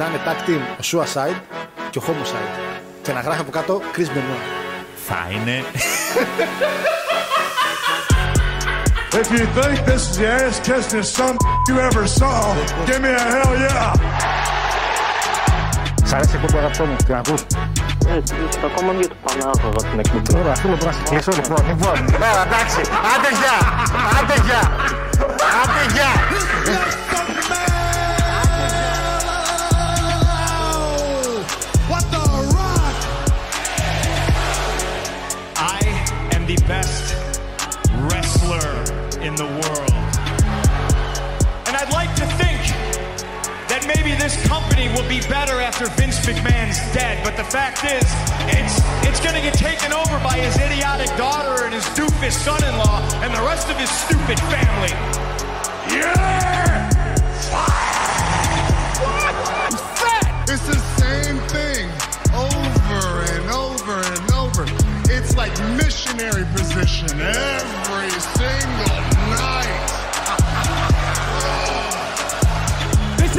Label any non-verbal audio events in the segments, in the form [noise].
να είναι tag team ο Suicide και ο Homicide. Και να γράφει από κάτω Chris Benoit. Θα είναι. If you think this is the ass kissing some you ever saw, give me a hell yeah. Σ' αρέσει η εκπομπή αγαπητό μου, την ακούς; Ε, στο ακόμα μute πάνω άκουγα την εκπομπή. Ωραία, θέλω να σε κλείσω λοιπόν. Λοιπόν, έλα, εντάξει. Άντε γεια, άντε γεια, άντε γεια. Company will be better after Vince McMahon's dead, but the fact is, it's it's gonna get taken over by his idiotic daughter and his doofus son-in-law and the rest of his stupid family. Yeah! It's the same thing over and over and over. It's like missionary position every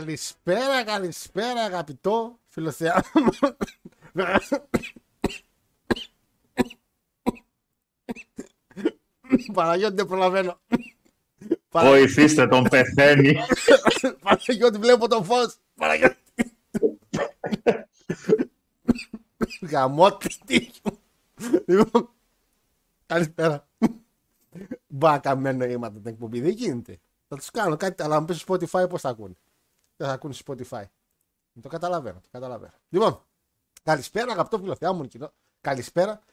Καλησπέρα, καλησπέρα αγαπητό φιλοθεά. Παναγιώτη δεν προλαβαίνω. Βοηθήστε τον, πεθαίνει. Παναγιώτη βλέπω το φως. Παναγιώτη. Γαμώτη τύχη μου. Λοιπόν, καλησπέρα. Μπα καμένο νοήματα την εκπομπή. Δεν γίνεται. Θα τους κάνω κάτι, αλλά αν πεις στο Spotify πώς θα ακούνε. Δεν θα ακούνε στο Spotify. Το καταλαβαίνω, το καταλαβαίνω. Λοιπόν, καλησπέρα αγαπητό φιλοθεά μου κοινό. Καλησπέρα.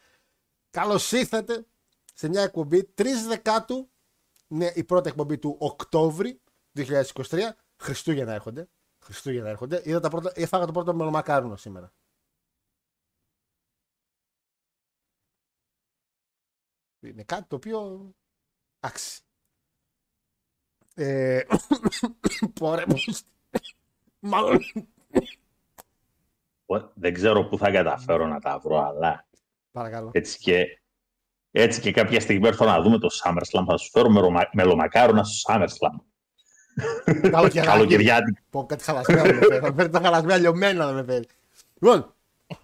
Καλώς ήρθατε σε μια εκπομπή 3 Δεκάτου. Είναι η πρώτη εκπομπή του Οκτώβρη 2023. Χριστούγεννα έρχονται. Χριστούγεννα έρχονται. Είδα τα πρώτα, έφαγα το πρώτο μελομακάρουνο σήμερα. Είναι κάτι το οποίο. Εντάξει. Ε... [coughs] Πόρε μου. Μάλλον. Δεν ξέρω πού θα καταφέρω να τα βρω, αλλά Παρακαλώ. έτσι και, έτσι και κάποια στιγμή έρθω να δούμε το SummerSlam. Θα σου φέρω μελομα- μελομακάρονα στο SummerSlam. Καλοκαιράκι. Καλοκαιριάτικο. Πω κάτι χαλασμένα δεν με φέρει. Θα φέρει τα χαλασμένα λιωμένα δεν με φέρει. Λοιπόν,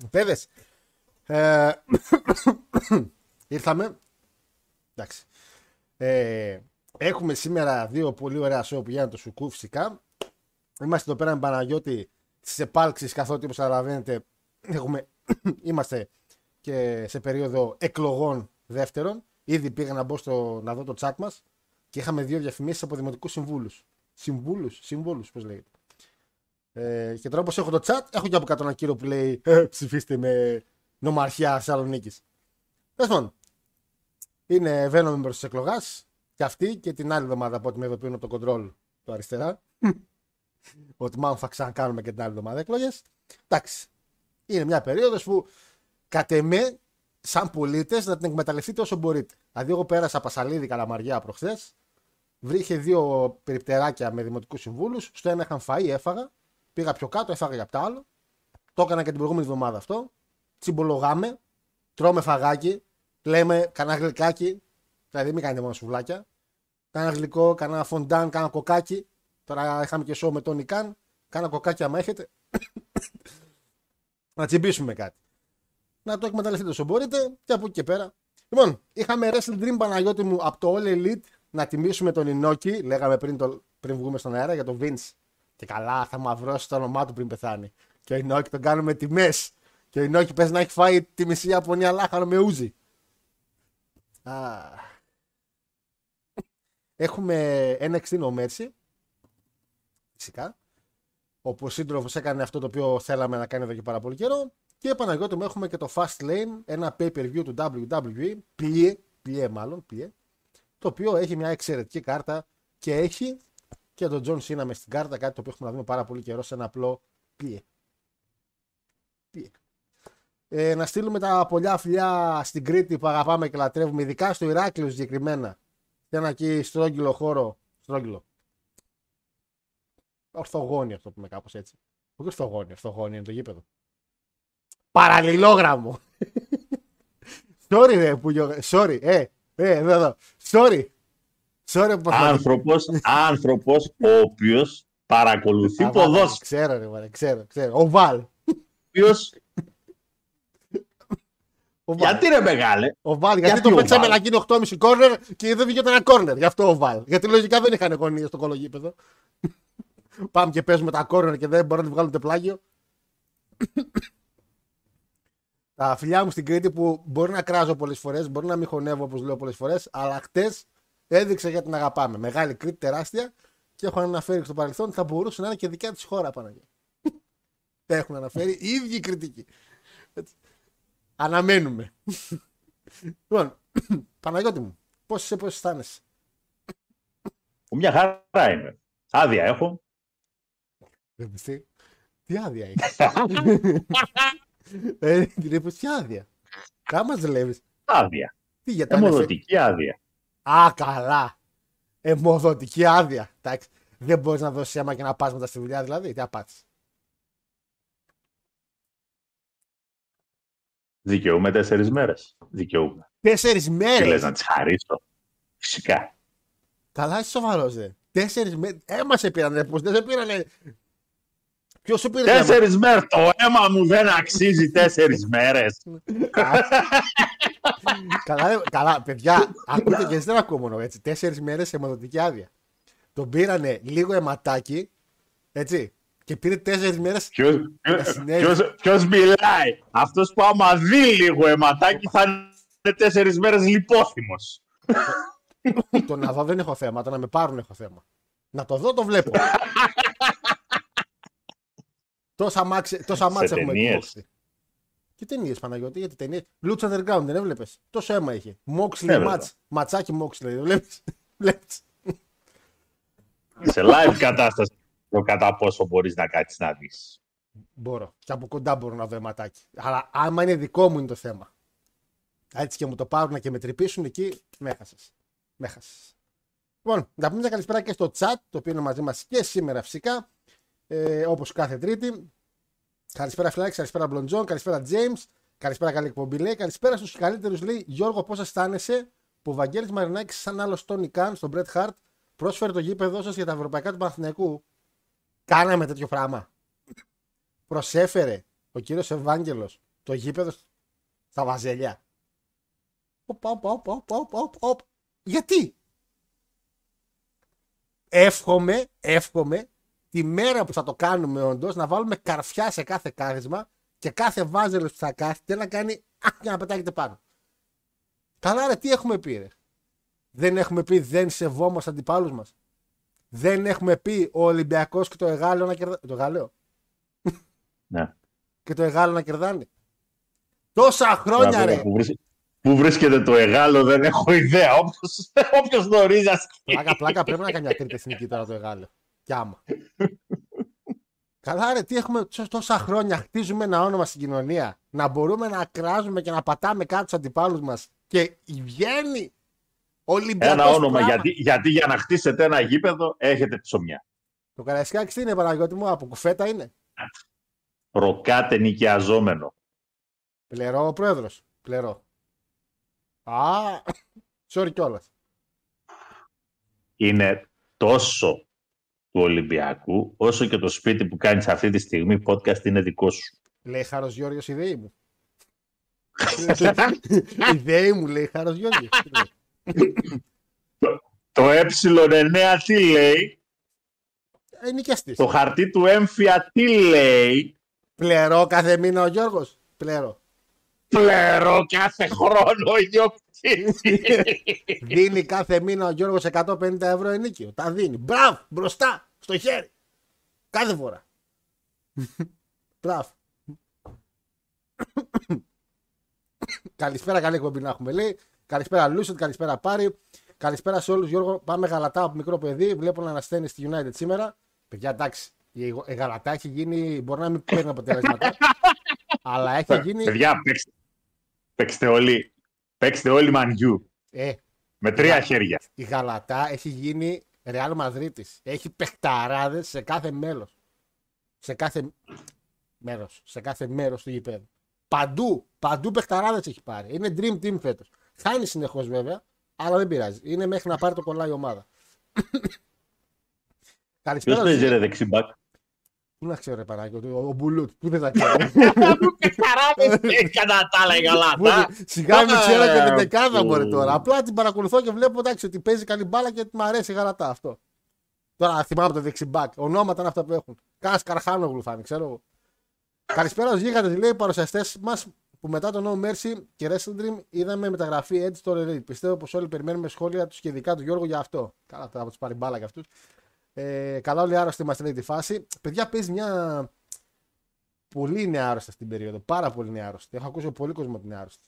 παιδες. Ε, ήρθαμε. Εντάξει. Ε, έχουμε σήμερα δύο πολύ ωραία show που γίνανε το Σουκού φυσικά. Είμαστε εδώ πέρα με Παναγιώτη στις επάλξεις καθότι όπως καταλαβαίνετε έχουμε, [coughs] είμαστε και σε περίοδο εκλογών δεύτερων. Ήδη πήγα να μπω στο, να δω το chat μας και είχαμε δύο διαφημίσεις από δημοτικούς συμβούλους. Συμβούλους, συμβούλους πώς λέγεται. Ε, και τώρα όπως έχω το chat, έχω και από κάτω ένα κύριο που λέει ε, ψηφίστε με νομαρχία Θεσσαλονίκης. Τέλος πάντων, είναι Venom μπρο της εκλογάς και αυτή και την άλλη εβδομάδα από ό,τι με ειδοποιούν από το control του αριστερά. Ότι μάλλον θα ξανακάνουμε και την άλλη εβδομάδα εκλογές. Εντάξει. Είναι μια περίοδος που κατ' εμέ, σαν πολίτες, να την εκμεταλλευτείτε όσο μπορείτε. Δηλαδή, εγώ πέρασα Πασαλίδη Καλαμαριά προχθές. Βρήκε δύο περιπτεράκια με δημοτικούς συμβούλους. Στο ένα είχαν φαΐ, έφαγα. Πήγα πιο κάτω, έφαγα για απ' τα άλλο. Το έκανα και την προηγούμενη εβδομάδα αυτό. Τσιμπολογάμε, τρώμε φαγάκι, λέμε κανένα γλυκάκι. Δηλαδή, μην κάνετε μόνο σουβλάκια. Κάνα γλυκό, κάνα φοντάν, κάνα κοκάκι. Τώρα είχαμε και show με τον Ικάν. Κάνα κοκάκι άμα έχετε. να τσιμπήσουμε κάτι. Να το εκμεταλλευτείτε όσο μπορείτε και από εκεί και πέρα. Λοιπόν, είχαμε Wrestle Dream Παναγιώτη μου από το All Elite να τιμήσουμε τον Ινόκη. Λέγαμε πριν, το, πριν βγούμε στον αέρα για τον Vince. Και καλά, θα μαυρώσει το όνομά του πριν πεθάνει. Και ο Ινόκη τον κάνουμε τιμές. Και ο Ινόκη πες να έχει φάει τη μισή Ιαπωνία λάχανο με ούζι. Α. Έχουμε NXT No Mercy. Φυσικά. όπου ο σύντροφο έκανε αυτό το οποίο θέλαμε να κάνει εδώ και πάρα πολύ καιρό. Και Παναγιώτη μου έχουμε και το Fast Lane, ένα pay per view του WWE, πλοίε, πλοίε μάλλον, πλοίε, το οποίο έχει μια εξαιρετική κάρτα και έχει και τον John Cena μες στην κάρτα, κάτι το οποίο έχουμε να δούμε πάρα πολύ καιρό σε ένα απλό πλοίε. Πλοίε. Ε, να στείλουμε τα πολλά φιλιά στην Κρήτη που αγαπάμε και λατρεύουμε, ειδικά στο Ηράκλειο συγκεκριμένα. Σε ένα εκεί στρόγγυλο χώρο. Στρόγγυλο. Ορθογόνη αυτό που πούμε κάπως έτσι. Όχι ορθογόνη, ορθογόνη είναι το γήπεδο. Παραλληλόγραμμο. [laughs] Sorry, ρε, που γιο- Sorry, ε, ε, εδώ, εδώ. Sorry. Sorry που Άνθρωπος, άνθρωπος ο οποίος παρακολουθεί Α, βάλε, ποδόσφαιρο. Ξέρω, ρε, βάλε, ξέρω, ξέρω. Ο Βαλ. Ο οποίος- Ο Βαλ. Γιατί ρε μεγάλε, Ο Βαλ, γιατί, Γιατί το ο πέτσαμε Βαλ; να γίνει 8,5 κόρνερ και δεν βγήκε ένα κόρνερ. Γι' αυτό ο Βαλ. Γιατί λογικά δεν είχαν γωνίες στο κολογίπεδο. Πάμε και παίζουμε τα κόρνερ και δεν μπορούν να τη βγάλουν το πλάγιο. τα φιλιά μου στην Κρήτη που μπορεί να κράζω πολλές φορές, μπορεί να μην χωνεύω όπως λέω πολλές φορές, αλλά χτες έδειξε γιατί την αγαπάμε. Μεγάλη Κρήτη, τεράστια και έχω αναφέρει και στο παρελθόν ότι θα μπορούσε να είναι και δικιά της χώρα Παναγία. Τα έχουν αναφέρει οι ίδιοι οι κριτικοί. Έτσι. Αναμένουμε. λοιπόν, Παναγιώτη μου, πώς είσαι, πώς αισθάνεσαι; μια χαρά είμαι. Άδεια έχω. Δεν πιστεύει. Τι άδεια έχεις. ε, την είπες, τι άδεια. Κάμα ζηλεύεις. Άδεια. Τι για τα ανεφε- Αιμοδοτική άδεια. Α, καλά. Εμοδοτική άδεια. Εντάξει. Δεν μπορείς να δώσεις αίμα και να πας μετά στη δουλειά, δηλαδή. Τι απάτη. Δικαιούμαι τέσσερις μέρες. Δικαιούμαι. Τέσσερις Τι μέρε. λες να τις χαρίσω. Φυσικά. Καλά, είσαι σοβαρός, δε. Τέσσερις μέρες. Έμα σε πήραν, ρε. Πώ δεν σε πήραν. Ποιος σου πήρε. αίμα; Τέσσερις μέρες. Το αίμα μου δεν αξίζει τέσσερις μέρες. [laughs] καλά, ρε, καλά, παιδιά, ακούτε και εσείς δεν ακούω μόνο έτσι. Τέσσερις μέρες σε αιμοδοτική άδεια. Τον πήρανε λίγο αιματάκι, έτσι. Και πήρε τέσσερις μέρες. Ποιος, ποιος, ποιος μιλάει; Αυτός που άμα δει λίγο αιματάκι θα είναι τέσσερις μέρες λιπόθυμος. το να δω δεν έχω θέμα, το να με πάρουν έχω θέμα. Να το δω το βλέπω. [laughs] τόσα μάτς, τόσα μάτς Σε έχουμε ταινίες. εκδώσει. Και ταινίες Παναγιώτη, γιατί ταινίες. Lutz Underground δεν έβλεπες. Τόσο αίμα είχε. Moxley Έβλεπα. match. Ματσάκι Moxley, δεν βλέπεις. [laughs] Βλέπεις. Σε live κατάσταση το κατά πόσο μπορείς να κάτσεις να δεις. Μπορώ. Και από κοντά μπορώ να δω αιματάκι. Αλλά άμα είναι δικό μου είναι το θέμα. Έτσι και μου το πάρουν και με τρυπήσουν εκεί, με έχασες. Με έχασες. Λοιπόν, να πούμε μια καλησπέρα και στο chat, το οποίο είναι μαζί μας και σήμερα φυσικά. Ε, Όπως κάθε Τρίτη. Καλησπέρα Φλάξ, καλησπέρα Μπλοντζόν, καλησπέρα James, καλησπέρα καλή εκπομπή λέει. Καλησπέρα στους καλύτερους λέει Γιώργο, πώς αισθάνεσαι που ο Βαγγέλης Μαρινάκης, σαν άλλος Τόνι Καν στον Bret Hart, πρόσφερε το γήπεδό σας για τα ευρωπαϊκά του Παναθηναϊκού; Κάναμε τέτοιο πράγμα. Προσέφερε ο κύριος Ευάγγελος το γήπεδο στα βαζέλια. Οπα, οπα, οπα, οπα, οπα, οπα, οπα. Γιατί; Εύχομαι, εύχομαι τη μέρα που θα το κάνουμε όντως να βάλουμε καρφιά σε κάθε κάθισμα και κάθε βάζελος που θα κάθεται να κάνει α, για να πετάγεται πάνω. Καλά, ρε, τι έχουμε πει, ρε; Δεν έχουμε πει δεν σεβόμαστε αντιπάλους μας. Δεν έχουμε πει ο Ολυμπιακός και το Εγάλεο να κερδάνε. Το Εγάλεο. Ναι. [laughs] Και το Εγάλεο να κερδάνε. Τόσα χρόνια, Τώρα, ρε. Πού, βρίσκ- πού βρίσκεται το εγάλο δεν έχω ιδέα. Όποιος, όποιος γνωρίζει ας πει. Πλάκα, πλάκα πρέπει να κάνει μια τρίτη εθνική τώρα το Εγάλεο. Κι άμα. Καλά, ρε, τι έχουμε τόσα- τόσα χρόνια. Χτίζουμε ένα όνομα στην κοινωνία. Να μπορούμε να κράζουμε και να πατάμε κάτω του αντιπάλους μας. Και βγαίνει Ολυμπιακός. Ένα όνομα γιατί, γιατί για να χτίσετε ένα γήπεδο έχετε ψωμιά. Το Καραϊσκάκης τι είναι, Παναγιώτη μου, από κουφέτα είναι. Προκάτε νοικιαζόμενο. Πλερό ο πρόεδρος. Πλερό. Α, sorry κιόλας. Είναι τόσο του Ολυμπιακού όσο και το σπίτι που κάνεις αυτή τη στιγμή podcast είναι δικό σου. Λέει Χάρος Γιώργο η ΔΕΗ μου. [laughs] η ΔΕΗ μου λέει Χάρος Γιώργο. Το ε9 τι λέει, Ε, νοικιαστής. το χαρτί του έμφυα τι λέει, Πλερό κάθε μήνα ο Γιώργος. Πλερό. Πλερώ κάθε χρόνο ιδιοκτήτης. δίνει κάθε μήνα ο Γιώργος 150 ευρώ ενίκιο. Τα δίνει. Μπράβο, μπροστά, στο χέρι. Κάθε φορά. Μπράβο. καλησπέρα, καλή εκπομπή να έχουμε λέει. Καλησπέρα Λούσετ, καλησπέρα Πάρη. Καλησπέρα σε όλους. Γιώργο, πάμε γαλατά από μικρό παιδί. Βλέπω να ανασταίνει στη United σήμερα. Παιδιά, εντάξει. Η η γαλατά έχει γίνει. Μπορεί να μην παίρνει αποτελέσματα. [laughs] αλλά έχει γίνει. Παιδιά, παίξτε, παίξτε όλοι. Παίξτε όλοι μανιού. Ε, Με τρία Ναι. χέρια. η Γαλατά έχει γίνει Ρεάλ Μαδρίτη. Έχει παιχταράδες σε κάθε μέλος. Σε κάθε μέρος. Σε κάθε μέρος του γηπέδου. Παντού, παντού παιχταράδες έχει πάρει. Είναι dream team φέτος. Χάνει συνεχώς βέβαια, αλλά δεν πειράζει. Είναι μέχρι να πάρει το κολλάει η ομάδα. Ποιος Καλησπέρα. παίζει Ζή- ρε δεξιμπάκ. Πού να ξέρω, ρε Παναγιώτη, ο, ο Μπουλούτ. Πού δεν θα ξέρω. [laughs] [laughs] Κατά τα άλλα η γαλάτα. Πού- Σιγά μην ξέρω και την δεκάδα Που- μπορεί τώρα. Απλά την παρακολουθώ και βλέπω εντάξει, ότι παίζει καλή μπάλα και μου αρέσει η γαλατά αυτό. Τώρα θυμάμαι το δεξιμπάκ. Ονόματα είναι αυτά που έχουν. Κάνα Καρχάνογλου φάνη, ξέρω εγώ. Καλησπέρα στους γίγαντες, λέει, παρουσιαστές μας που μετά το No Mercy και Wrestle Dream είδαμε μεταγραφή Edge στο Elite. Πιστεύω πως όλοι περιμένουμε σχόλια τους και ειδικά του Γιώργου για αυτό. Καλά, τώρα θα τους πάρει μπάλα για αυτούς. Ε, καλά, όλοι άρρωστοι είμαστε, λέει τη φάση. Παιδιά, παίζει μια. Πολύ είναι άρρωστα στην περίοδο. Πάρα πολύ είναι άρρωστη. Έχω ακούσει πολύ κόσμο ότι είναι άρρωστη.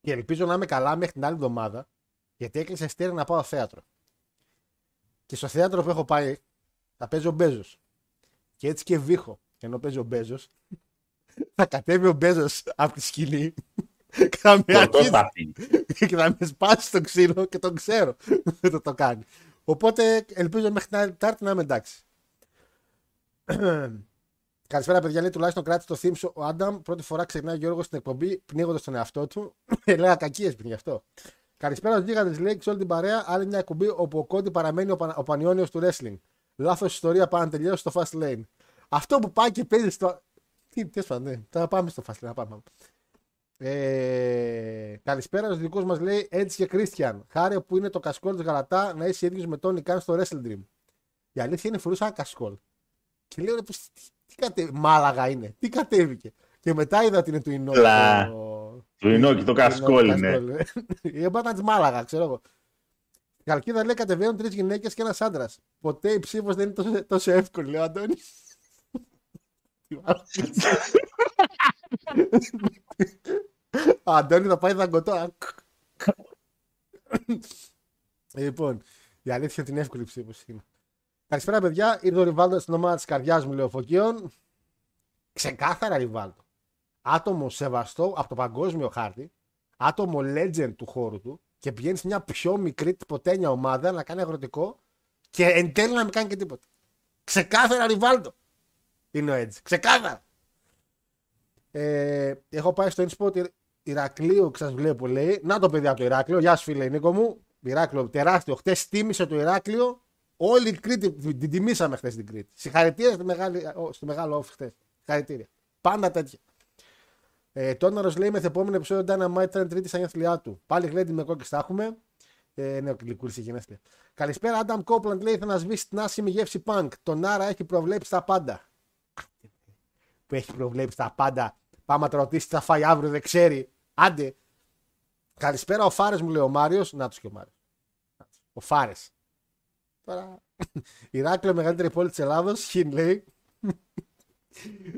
Και ελπίζω να είμαι καλά μέχρι την άλλη εβδομάδα, γιατί έκλεισε αστέρι να πάω θέατρο. Και στο θέατρο που έχω πάει, θα παίζω Μπέζος. Και έτσι και βήχω. Ενώ παίζει ο Μπέζος, [laughs] θα κατέβει ο Μπέζος από τη σκηνή και [laughs] θα με αρχίσει Πορτόσταθη. [laughs] και θα με σπάσει το ξύλο και τον ξέρω δεν το, το κάνει. Οπότε ελπίζω μέχρι την άλλη Τετάρτη να είμαι εντάξει. [clears throat] Καλησπέρα, παιδιά. Λέει τουλάχιστον κράτησε το θύμσο ο Άνταμ. Πρώτη φορά ξεκινάει ο Γιώργος στην εκπομπή, πνίγοντας τον εαυτό του. [clears throat] Λέγα κακίε πριν γι' αυτό. Καλησπέρα, ο Γίγαντες λέει σε όλη την παρέα. Άλλη μια εκπομπή όπου ο Κόντι παραμένει ο, Πα... ο Πανιόνιος του wrestling. Λάθος ιστορία πάνε να τελειώσει στο fast lane. Αυτό που πάει και παίζει στο. Τι, τέλο πάντων, ναι. Τώρα πάμε στο fast lane. να Πάμε. Ε, καλησπέρα στους δικούς μας λέει Έτσι και Christian. Χάρη που είναι το κασκόλ της Γαλατά να είσαι ίδιος με τον Ικάν στο Wrestle Dream. Η αλήθεια είναι φορούσα ένα κασκόλ. Και λέω ρε, πως, τι, τι κατε... Μάλαγα είναι. Τι κατέβηκε. Και μετά είδα ότι είναι του Ινόκη. Λα. το- Του Ινόκη, το κασκόλ το είναι. κασκόλ, ε. Η εμπάτα της Μάλαγα, ξέρω εγώ. Η Καλκίδα λέει κατεβαίνουν τρεις γυναίκες και ένας άντρας. Ποτέ η ψήφος δεν είναι τόσο, τόσο εύκολη, λέει ο Αντώνης. [laughs] [laughs] [laughs] Ο Αντώνη θα πάει δαγκωτό. λοιπόν, η αλήθεια είναι την εύκολη ψήφο είναι. Καλησπέρα, παιδιά. Ήρθε ο Ριβάλτος στην ομάδα της καρδιάς μου, λέει ο Φωκίων. Ξεκάθαρα Ριβάλτο. Άτομο σεβαστό από το παγκόσμιο χάρτη. Άτομο legend του χώρου του. Και πηγαίνει σε μια πιο μικρή τυποτένια ομάδα να κάνει αγροτικό. Και εν τέλει να μην κάνει και τίποτα. Ξεκάθαρα Ριβάλτο. Είναι ο Edge. Ξεκάθαρα. Ε, έχω πάει στο InSpot Ηρακλείου και σα βλέπω, λέει. Να το παιδί από το Ηράκλειο. Γεια σου, φίλε Νίκο μου. Ηράκλειο, τεράστιο. Χτες τίμησε το Ηράκλειο. Όλη η Κρήτη την την τιμήσαμε χθε την Κρήτη. Συγχαρητήρια στη μεγάλη, ο, στο μεγάλο όφη χθε. Συγχαρητήρια. Πάντα τέτοια. Ε, Τόναρος λέει με επόμενο επεισόδιο Dynamite θα είναι τρίτη στα γενέθλιά του. Πάλι γλέντι με κόκκι θα έχουμε. Ε, ναι, ο Κλικούρη γενέθλια. Καλησπέρα, Adam Copeland λέει θα να σβήσει την άσχημη γεύση punk. Τον Άρα έχει προβλέψει τα πάντα. Που έχει προβλέψει τα πάντα. Πάμε να το ρωτήσει τι θα φάει αύριο, δεν ξέρει. Άντε. Καλησπέρα, ο Φάρες μου λέει ο Μάριος. Να τους και ο Μάριος. Ο Φάρες. Τώρα. Ηράκλειο, μεγαλύτερη πόλη της Ελλάδος. Χιν λέει.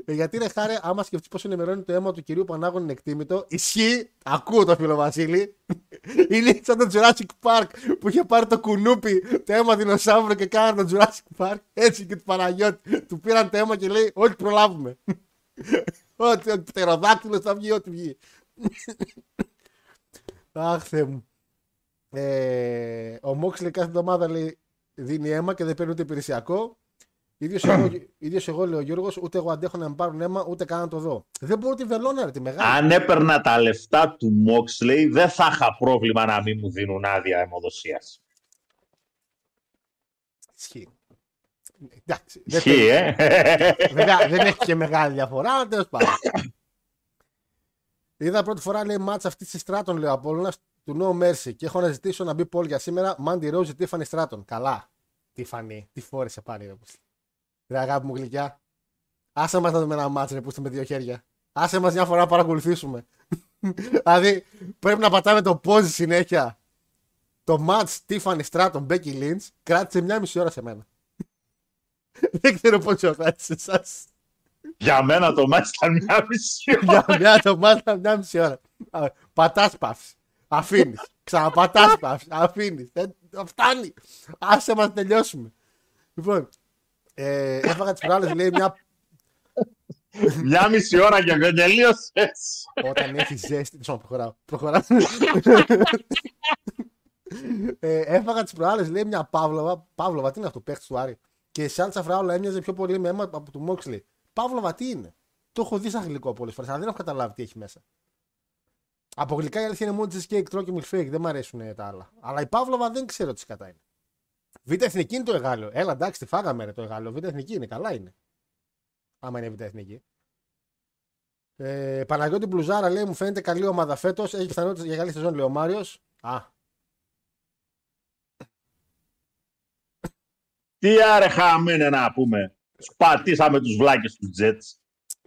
Ε, Γιατί ρε χάρε, άμα σκεφτείς πόσο ενημερώνει το αίμα του κυρίου Πανάγων είναι εκτίμητο, ισχύει, ακούω το φίλο Βασίλη. Είναι σαν το Jurassic Park που είχε πάρει το κουνούπι, το αίμα δεινοσαύρου και κάνανε το Jurassic Park. Έτσι και του Παναγιώτη. Του πήραν το αίμα και λέει: Όχι, προλάβουμε. Ό,τι ο πτεροδάκτυλο θα βγει, ό,τι βγει. Αχ, Θεέ μου. Ε, ο Μόξλι κάθε εβδομάδα λέει δίνει αίμα και δεν παίρνει ούτε υπηρεσιακό. ίδιος εγώ, [clears throat] ίδιος εγώ λέει ο Γιώργος, ούτε εγώ αντέχω να με πάρουν αίμα, ούτε καν να το δω. Δεν μπορώ τη βελόνα, ρε, τη μεγάλη. Αν έπαιρνα τα λεφτά του Moxley, δεν θα είχα πρόβλημα να μην μου δίνουν άδεια αιμοδοσίας. Ισχύει. Εντάξει, δεν Ισχύει, ε. Βέβαια δεν έχει και μεγάλη διαφορά, αλλά τέλος πάντων. [clears throat] Είδα πρώτη φορά λέει μάτς αυτής της Στράτων, λέει ο Απόλλωνας, του No Mercy και έχω να ζητήσω να μπει πόλη για σήμερα. Μάντι Ρόζι, Τίφανη Στράτων. Καλά. Τίφανη, τι φόρεσε πάλι, ρε πούστη. Ρε αγάπη μου γλυκιά. Άσε μας να δούμε ένα μάτς, ρε πούστη με δύο χέρια. Άσε μας μια φορά να παρακολουθήσουμε. [laughs] δηλαδή πρέπει να πατάμε το pause συνέχεια. Το match Tiffany Stratton Becky Lynch κράτησε μια μισή ώρα σε μένα. [laughs] Δεν ξέρω πόσο κράτησε εσά. Για μένα το μάτι ήταν μια μισή ώρα. Για μια το μάθα μια μισή ώρα. Πατάς παύση. Αφήνεις. Ξαναπατάς [laughs] παύση. Αφήνεις. Φτάνει. Άσε μας τελειώσουμε. Λοιπόν, ε, έφαγα τις προάλλες, λέει μια. Μια μισή ώρα και δεν τελείωσες. Όταν έχει ζέστη. Σώμα, προχωράω. Προχωράω. ε, έφαγα τις προάλλες, λέει μια Παύλοβα. Παύλοβα, τι είναι αυτό, παίχτης του Άρη. Και η Σάντσα Φράουλα έμοιαζε πιο πολύ με αίμα από του Μόξλι. Παύλοβα, τι είναι; Το έχω δει σαν γλυκό πολλές φορές, αλλά δεν έχω καταλάβει τι έχει μέσα. Από γλυκά η αλήθεια είναι μόνο τη κέικ, τρώω και milkshake, δεν μου αρέσουν τα άλλα. Αλλά η Παύλοβα δεν ξέρω τι κατά είναι. Β' εθνική είναι το εγάλιο. Έλα, εντάξει, τη φάγαμε ρε, το εγάλιο. Β' εθνική είναι, καλά είναι. Άμα είναι β' εθνική. Ε, Παναγιώτη Μπλουζάρα λέει: Μου φαίνεται καλή ομάδα φέτος. Έχει πιθανότητες για καλή σεζόν, λέει ο Μάριος. Α, Τι άρε χαμένε να πούμε. Σπατήσαμε τους βλάκες του Jets.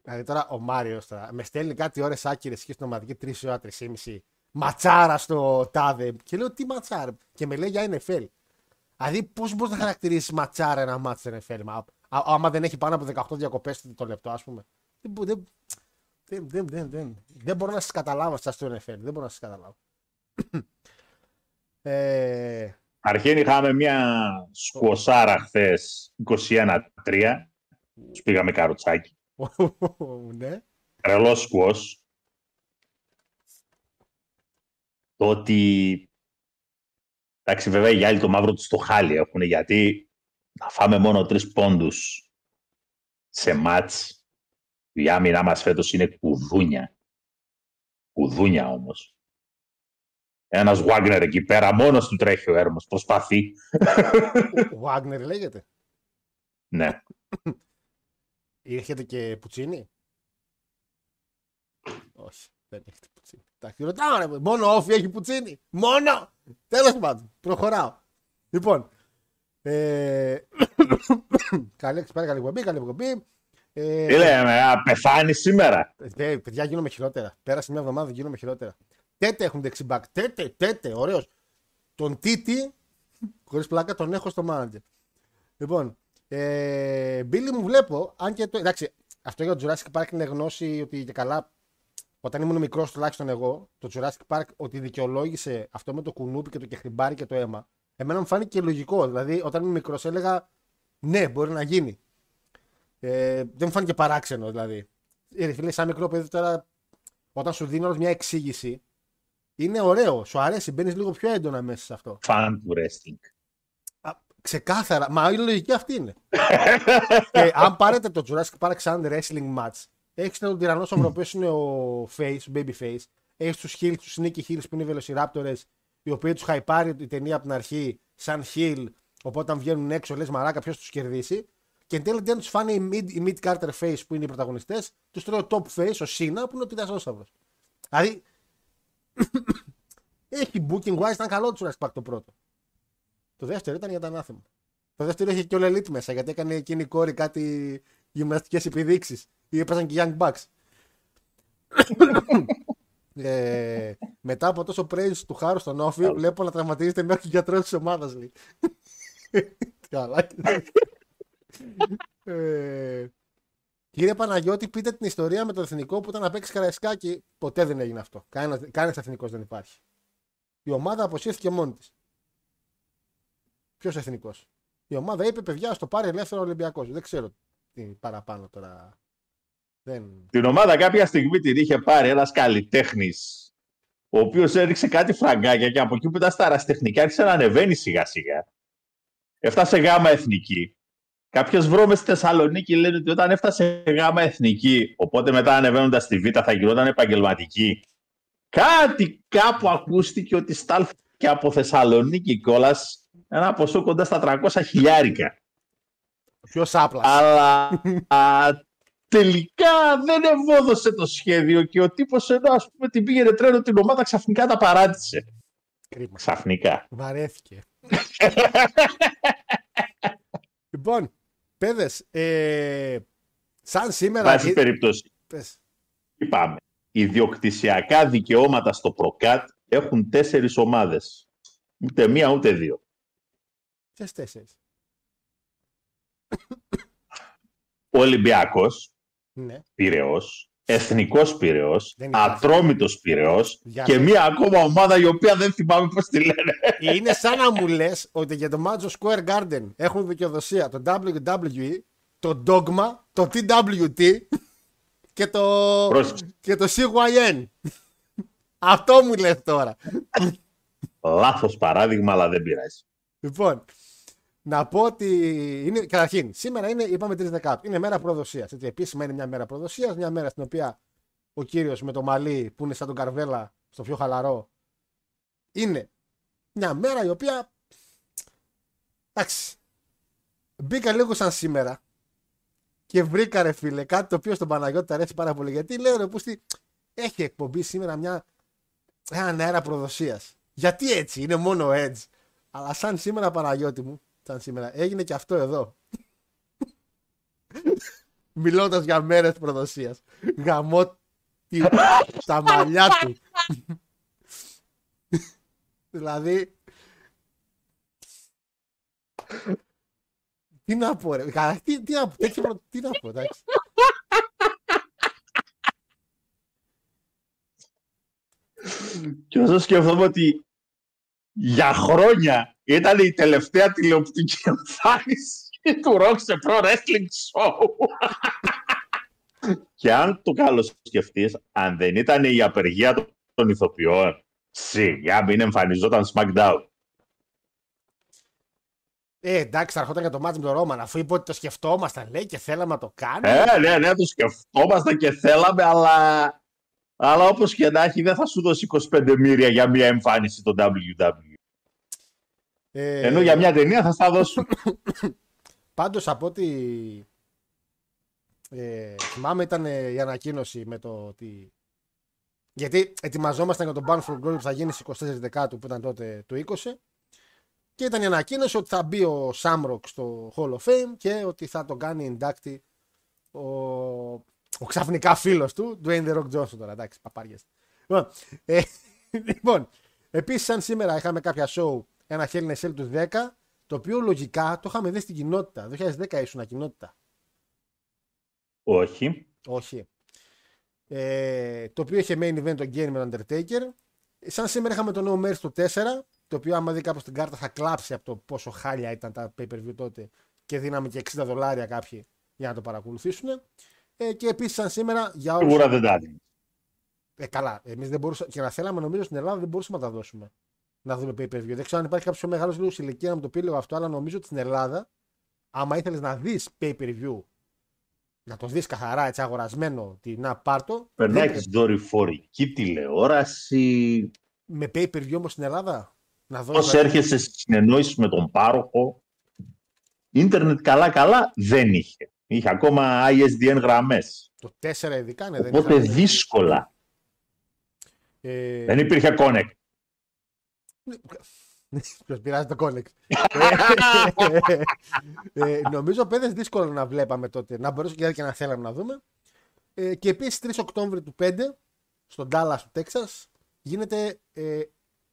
Δηλαδή τώρα ο Μάριος τώρα με στέλνει κάτι ώρες άκυρες και στην ομαδική 3 ώρα 3,5 ματσάρα στο τάδε. Και λέω τι ματσάρα. Και με λέει για NFL. Δηλαδή πώς μπορείς να χαρακτηρίσεις ματσάρα ένα μάτσο NFL. Μα, α, άμα δεν έχει πάνω από 18 διακοπές το λεπτό, ας πούμε. Δεν, μπο- δεν, δεν, δεν, δεν, δεν, δεν μπορώ να σας καταλάβω σα στο NFL. Δεν μπορώ να σας καταλάβω. [clears throat] ε, Αρχήν είχαμε μια σκοσάρα χθες 21-3. Τους πήγαμε καροτσάκι. [laughs] ναι. Τρελός σκουός. Το ότι... Εντάξει, βέβαια οι άλλοι το μαύρο τους στο χάλι έχουν, γιατί να φάμε μόνο τρεις πόντους σε μάτς. Η άμυνά μας φέτος είναι κουδούνια. Κουδούνια όμως. Ένας Wagner εκεί πέρα, μόνος του τρέχει ο Έρμος, προσπαθεί. Wagner λέγεται. ναι. Έχετε και πουτσίνι. Όχι, δεν έχετε πουτσίνι. Εντάξει, ρωτάω ρε, μόνο όφι έχει πουτσίνι. Μόνο! Τέλος πάντων, προχωράω. Λοιπόν, ε... [coughs] καλή πέρα, καλή εκπομπή, καλή εκπομπή. Ε, Τι λέμε, α, πεθάνει σήμερα. ε, παιδιά, γίνομαι χειρότερα. Πέρασε μια εβδομάδα, γίνομαι χειρότερα. Τέτε έχουν δεξιμπάκ. Τέτε, τέτε, ωραίος. Τον Τίτι, χωρίς πλάκα, τον έχω στο manager. Λοιπόν, ε, Μπίλι μου βλέπω, αν και το. Εντάξει, αυτό για το Jurassic Park είναι γνώση ότι και καλά. Όταν ήμουν μικρός, τουλάχιστον εγώ, το Jurassic Park ότι δικαιολόγησε αυτό με το κουνούπι και το κεχριμπάρι και το αίμα. Εμένα μου φάνηκε λογικό. Δηλαδή, όταν ήμουν μικρός, έλεγα ναι, μπορεί να γίνει. Ε, δεν μου φάνηκε παράξενο, δηλαδή. Ε, ρε φίλε, σαν μικρό παιδί τώρα, όταν σου δίνει όλος μια εξήγηση, είναι ωραίο, σου αρέσει, μπαίνεις λίγο πιο έντονα μέσα σε αυτό. Φαν του wrestling. Α, ξεκάθαρα. Μα η λογική αυτή είναι. [laughs] και αν πάρετε το Jurassic Park σαν wrestling match, έχεις τον Tyrannosaurus ο οποίο είναι ο face, ο baby face. Έχεις τους Hills, τους Sneaky Hills που είναι οι Velociraptors, οι οποίοι τους χαϊπάρει η ταινία από την αρχή σαν Hill. Οπότε όταν βγαίνουν έξω, λες μαράκα, ποιος τους κερδίσει. Και εν τέλει δεν τους φάνε οι mid, οι mid Carter face που είναι οι πρωταγωνιστές, τους τρώει ο top face, ο Sina που είναι ο Tyrannosaurus. Δηλαδή. Έχει booking wise, ήταν καλό το Jurassic Park το πρώτο. Το δεύτερο ήταν για τα ανάθεμα. Το δεύτερο είχε και ο Elite μέσα γιατί έκανε εκείνη η κόρη κάτι γυμναστικές επιδείξεις. Ή έπαιζαν και Young Bucks. [coughs] ε, μετά από τόσο praise του Χάρου στον Όφη, βλέπω να τραυματίζεται μέχρι και γιατρός της ομάδας. Καλά. [coughs] ε, κύριε Παναγιώτη, πείτε την ιστορία με το εθνικό που ήταν να παίξει καραϊσκάκι. Ποτέ δεν έγινε αυτό. Κανένα εθνικός δεν υπάρχει. Η ομάδα αποσύρθηκε μόνη της. Ποιος εθνικός; Η ομάδα είπε: Παιδιά, στο πάρει ελεύθερο Ολυμπιακός. Δεν ξέρω τι παραπάνω τώρα. Δεν... Την ομάδα κάποια στιγμή την είχε πάρει ένας καλλιτέχνης, ο οποίος έριξε κάτι φραγκάκια και από εκεί που ήταν στα αραστεχνικά άρχισε να ανεβαίνει σιγά σιγά. Έφτασε γάμα εθνική. Κάποιε βρώμε στη Θεσσαλονίκη λένε ότι όταν έφτασε γάμα εθνική, οπότε μετά ανεβαίνοντας στη Β' θα γινόταν επαγγελματική. Κάτι κάπου ακούστηκε ότι στάλθηκε από Θεσσαλονίκη κιόλας ένα ποσό κοντά στα 300 χιλιάρικα. Ποιος άπλα. Αλλά α, τελικά δεν ευόδωσε το σχέδιο και ο τύπος ενώ ας πούμε την πήγαινε τρένο την ομάδα ξαφνικά τα παράτησε. Κρίμα. Ξαφνικά. Βαρέθηκε. [laughs] λοιπόν, παιδες, ε, σαν σήμερα... Βάση περίπτωση. Πες. Είπαμε. Ιδιοκτησιακά δικαιώματα στο προκάτ έχουν τέσσερις ομάδες. Ούτε μία ούτε δύο. Ποιες τέσσερις. Ο Ολυμπιακός, Ναι. Πυραιός, εθνικός Πυραιός, Δεν υπάρχει. ατρόμητος Πυραιός Για και να- μία ακόμα ομάδα η οποία δεν θυμάμαι πώς τη λένε. Είναι σαν να μου λες ότι για το Madison Square Garden έχουν δικαιοδοσία το WWE, το Dogma, το TWT και το, Πρόσεξε. και το CYN. Αυτό μου λες τώρα. Λάθος παράδειγμα, αλλά δεν πειράζει. Λοιπόν, να πω ότι είναι, καταρχήν, σήμερα είναι, είπαμε 3 Δεκάτου, είναι μέρα προδοσίας. Επίσημα είναι μια μέρα προδοσίας, μια μέρα στην οποία ο κύριος με το μαλλί που είναι σαν τον Καρβέλα, στο πιο χαλαρό, είναι μια μέρα η οποία. Εντάξει. Μπήκα λίγο σαν σήμερα και βρήκα ρε φίλε κάτι το οποίο στον Παναγιώτη του αρέσει πάρα πολύ. Γιατί λέω ρε Πούστη, έχει εκπομπή σήμερα μια έναν αέρα προδοσίας. Γιατί έτσι, είναι μόνο Edge. Αλλά σαν σήμερα Παναγιώτη μου, σαν σήμερα, έγινε και αυτό εδώ. Μιλώντας για μέρες προδοσίας. Γαμώ τη- τα μαλλιά του. δηλαδή... Τι να πω ρε, Κα- τι, τι να πω, τέτοιο προ- τι να πω, εντάξει. Και όσο σκεφτόμαι ότι για χρόνια ήταν η τελευταία τηλεοπτική εμφάνιση του Rock σε Pro Wrestling Show. και αν το καλώς σκεφτείς, αν δεν ήταν η απεργία των- των ηθοποιών, σιγά μην εμφανιζόταν SmackDown. Ε, εντάξει, θα ερχόταν για το μάτς με τον Ρόμαν, αφού είπε ότι το σκεφτόμασταν, λέει, και θέλαμε να το κάνουμε. Ε, ναι, ναι, το σκεφτόμασταν και θέλαμε, αλλά, αλλά όπως και να έχει, δεν θα σου δώσει 25 μοίρια για μια εμφάνιση το WWE. Ε, Ενώ για μια ταινία θα στα δώσουν. [coughs] Πάντως από ό,τι ε, θυμάμαι ήταν ε, η ανακοίνωση με το ότι γιατί ετοιμαζόμασταν για τον Bound for Glory που θα γίνει στις 24 Δεκάτου που ήταν τότε το 20 και ήταν η ανακοίνωση ότι θα μπει ο Σάμροκ στο Hall of Fame και ότι θα τον κάνει inductee ο, ο ξαφνικά φίλος του, Dwayne The Rock Johnson τώρα, εντάξει, παπάριες. Λοιπόν, ε, λοιπόν, επίσης σαν σήμερα είχαμε κάποια show, ένα Hell in a Cell τους 10, το οποίο λογικά το είχαμε δει στην κοινότητα. 2010 ήσουν κοινότητα. Όχι. Όχι. Ε, το οποίο είχε main event τον Game με τον Undertaker. Σαν σήμερα είχαμε το No Mercy το 4, το οποίο άμα δει κάποιο την κάρτα θα κλάψει από το πόσο χάλια ήταν τα pay per view τότε και δίναμε και 60 δολάρια κάποιοι για να το παρακολουθήσουν. Ε, και επίσης σαν σήμερα για όλους. Σίγουρα δεν τα έδινε. Ε, καλά, εμείς δεν μπορούσαμε. Και να θέλαμε, νομίζω στην Ελλάδα δεν μπορούσαμε να τα δώσουμε. Να δούμε pay per view. Δεν ξέρω αν υπάρχει κάποιος μεγάλος λίγο σε ηλικία να μου το πει λίγο αυτό, αλλά νομίζω ότι στην Ελλάδα, άμα ήθελες να δεις pay per view, να το δεις καθαρά έτσι αγορασμένο, τι να πάρτο. Περνάει δεν- και στην δορυφορική τηλεόραση. Με pay per view όμως στην Ελλάδα. Να δω. Πώς δηλαδή- έρχεσαι στη συνεννόηση με τον πάροχο. Ίντερνετ καλά-καλά δεν είχε. Είχε ακόμα ISDN γραμμές. Το 4 ειδικά, ναι, δεν Οπότε είχαμε. δύσκολα. Ε, Δεν υπήρχε connect. Ποιος πειράζει το κόλεξ. ε, νομίζω παιδες δύσκολο να βλέπαμε τότε. Να μπορούσαμε και, και να θέλαμε να δούμε. Ε, και επίσης 3 Οκτώβρη του 5 στον Dallas του Τέξας γίνεται. Ε,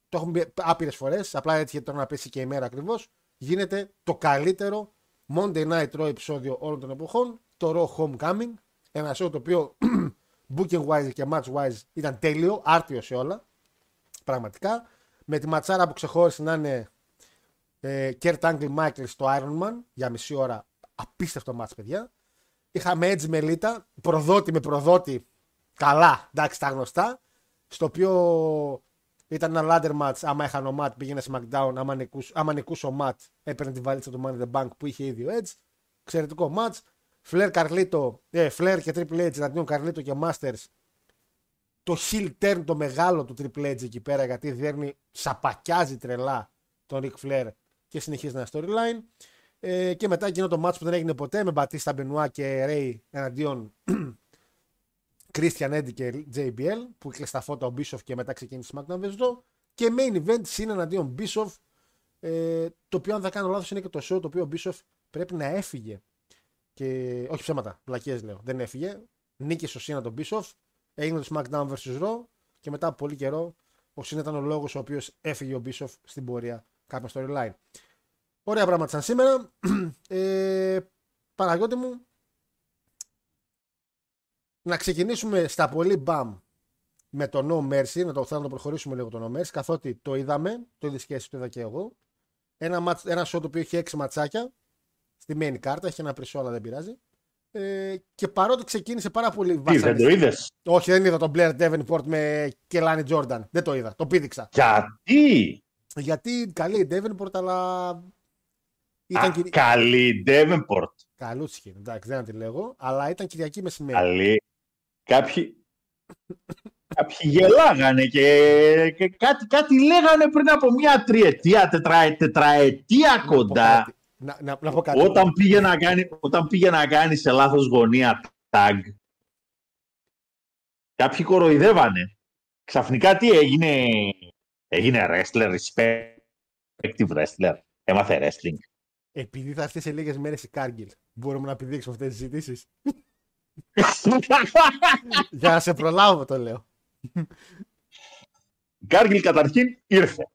το έχουμε πει άπειρες φορές. Απλά έτυχε τώρα να πέσει και η μέρα ακριβώς. Γίνεται το καλύτερο Monday Night Raw επεισόδιο όλων των εποχών. Το Raw Homecoming. Ένα show το οποίο [clears throat] booking wise και match wise ήταν τέλειο, άρτιο σε όλα. Πραγματικά. Με τη ματσάρα που ξεχώρισε να είναι ε, Kurt Angle Michael στο Iron Man για μισή ώρα. Απίστευτο μάτς, παιδιά. Είχαμε Edge με Lita, προδότη με προδότη. Καλά, εντάξει, τα γνωστά. Στο οποίο ήταν ένα ladder match. Άμα έχανε ο Matt, πήγαινε SmackDown. Άμα νικούσε, άμα νικούσε ο Matt, έπαιρνε τη βαλίτσα του Money in the Bank που είχε ήδη ο Edge. Εξαιρετικό match. Flair, Carlito, ε, Flair και Triple H εναντίον Carlito και Masters το heel turn το μεγάλο του Triple H εκεί πέρα γιατί δέρνει, σαπακιάζει τρελά τον Ric Flair και συνεχίζει ένα storyline. Ε, και μετά εκείνο το match που δεν έγινε ποτέ με Μπατίστα Μπενουά και Ray εναντίον Christian Eddy και JBL που κλειστά τα φώτα ο Bishop και μετά ξεκίνησε SmackDown vs. Raw. Και main event είναι εναντίον Bishop ε, το οποίο αν δεν κάνω λάθος είναι και το show το οποίο ο Bishop πρέπει να έφυγε και όχι ψέματα, πλακίες λέω, δεν έφυγε νίκησε ο Σίνα τον Bishop έγινε το SmackDown vs. Raw και μετά από πολύ καιρό ο Σίνα ήταν ο λόγος ο οποίος έφυγε ο Bishop στην πορεία κάποια storyline. Ωραία πράγματα σαν σήμερα. [clears throat] ε, Παναγιώτη μου, να ξεκινήσουμε στα πολύ μπαμ με το No Mercy, να το, θέλω να το προχωρήσουμε λίγο το No Mercy, καθότι το είδαμε, το είδες και εσύ, το είδα και εγώ. Ένα, ματς, ένα show το οποίο έχει έξι ματσάκια, στη main κάρτα, έχει ένα πρισό, αλλά δεν πειράζει. Ε, και παρότι ξεκίνησε πάρα πολύ Τι, δεν το είδες; Όχι, δεν είδα τον Blair Davenport με Κελάνη Jordan. Δεν το είδα. Το πήδηξα. Γιατί; Γιατί καλή η Davenport, αλλά. Ήταν Α, κυρι... καλή Davenport. Καλούτσικη, εντάξει, δεν τη λέγω. Αλλά ήταν Κυριακή μεσημέρι. Καλή. Κάποιοι, κάποιοι γελάγανε και, και κάτι, κάτι λέγανε πριν από μια τριετία, τετραε, τετραετία Να πω κοντά. κάτι. Να, να, να πω κάτι. Όταν πήγε να κάνει, όταν πήγε να κάνει σε λάθος γωνία tag, κάποιοι κοροϊδεύανε. Ξαφνικά τι έγινε, έγινε wrestler, respective wrestler, έμαθε wrestling. Επειδή θα έρθει σε λίγες μέρες η Κάργιλ, μπορούμε να επιδείξουμε αυτές τις συζητήσεις. Για να σε προλάβω, το λέω. Γκάργιλ καταρχήν ήρθε.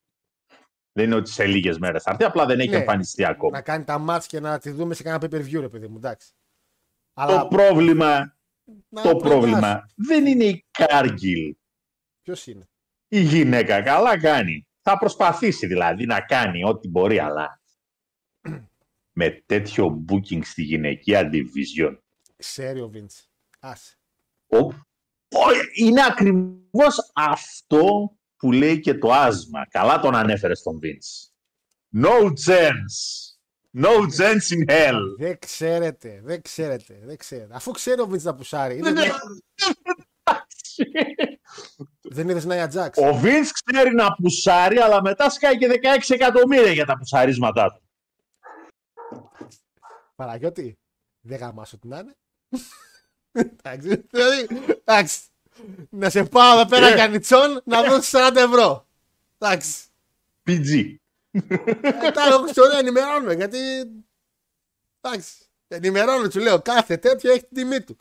Δεν είναι ότι σε λίγες μέρες θα έρθει, απλά δεν έχει Ναι. εμφανιστεί ακόμα. Να κάνει τα μάτς και να τη δούμε σε κανένα pay per view, ρε παιδί μου. Εντάξει. Το πρόβλημα, να το προτάσει. πρόβλημα δεν είναι η Κάργιλ. Ποιος είναι; Η γυναίκα καλά κάνει. Θα προσπαθήσει δηλαδή να κάνει ό,τι μπορεί, αλλά με τέτοιο booking στη γυναικεία division. Ξέρει ο Βίντς. Άσε. Ο, ο- είναι ακριβώς αυτό που λέει και το άσμα. Καλά τον ανέφερε στον Vince. No chance. No chance in hell. Δεν ξέρετε, δεν ξέρετε, δεν ξέρετε. Αφού ξέρει ο Βίντς να πουσάρει. Ναι, Είναι... δεν είδες Νάια Τζάξ; Ο Vince ξέρει να πουσάρει, αλλά μετά σκάει και 16 εκατομμύρια για τα πουσαρίσματά του. Παραγιώτη, δεν γαμάσω την είναι. Εντάξει, δηλαδή, εντάξει. Να σε πάω εδώ πέρα Ε. για νιτσόν να δώσεις 40 ευρώ. Εντάξει. PG. Ε, Τα έχω ξέρω, ενημερώνουμε γιατί. Εντάξει. Ενημερώνω, του λέω κάθε τέτοιο έχει την τιμή του.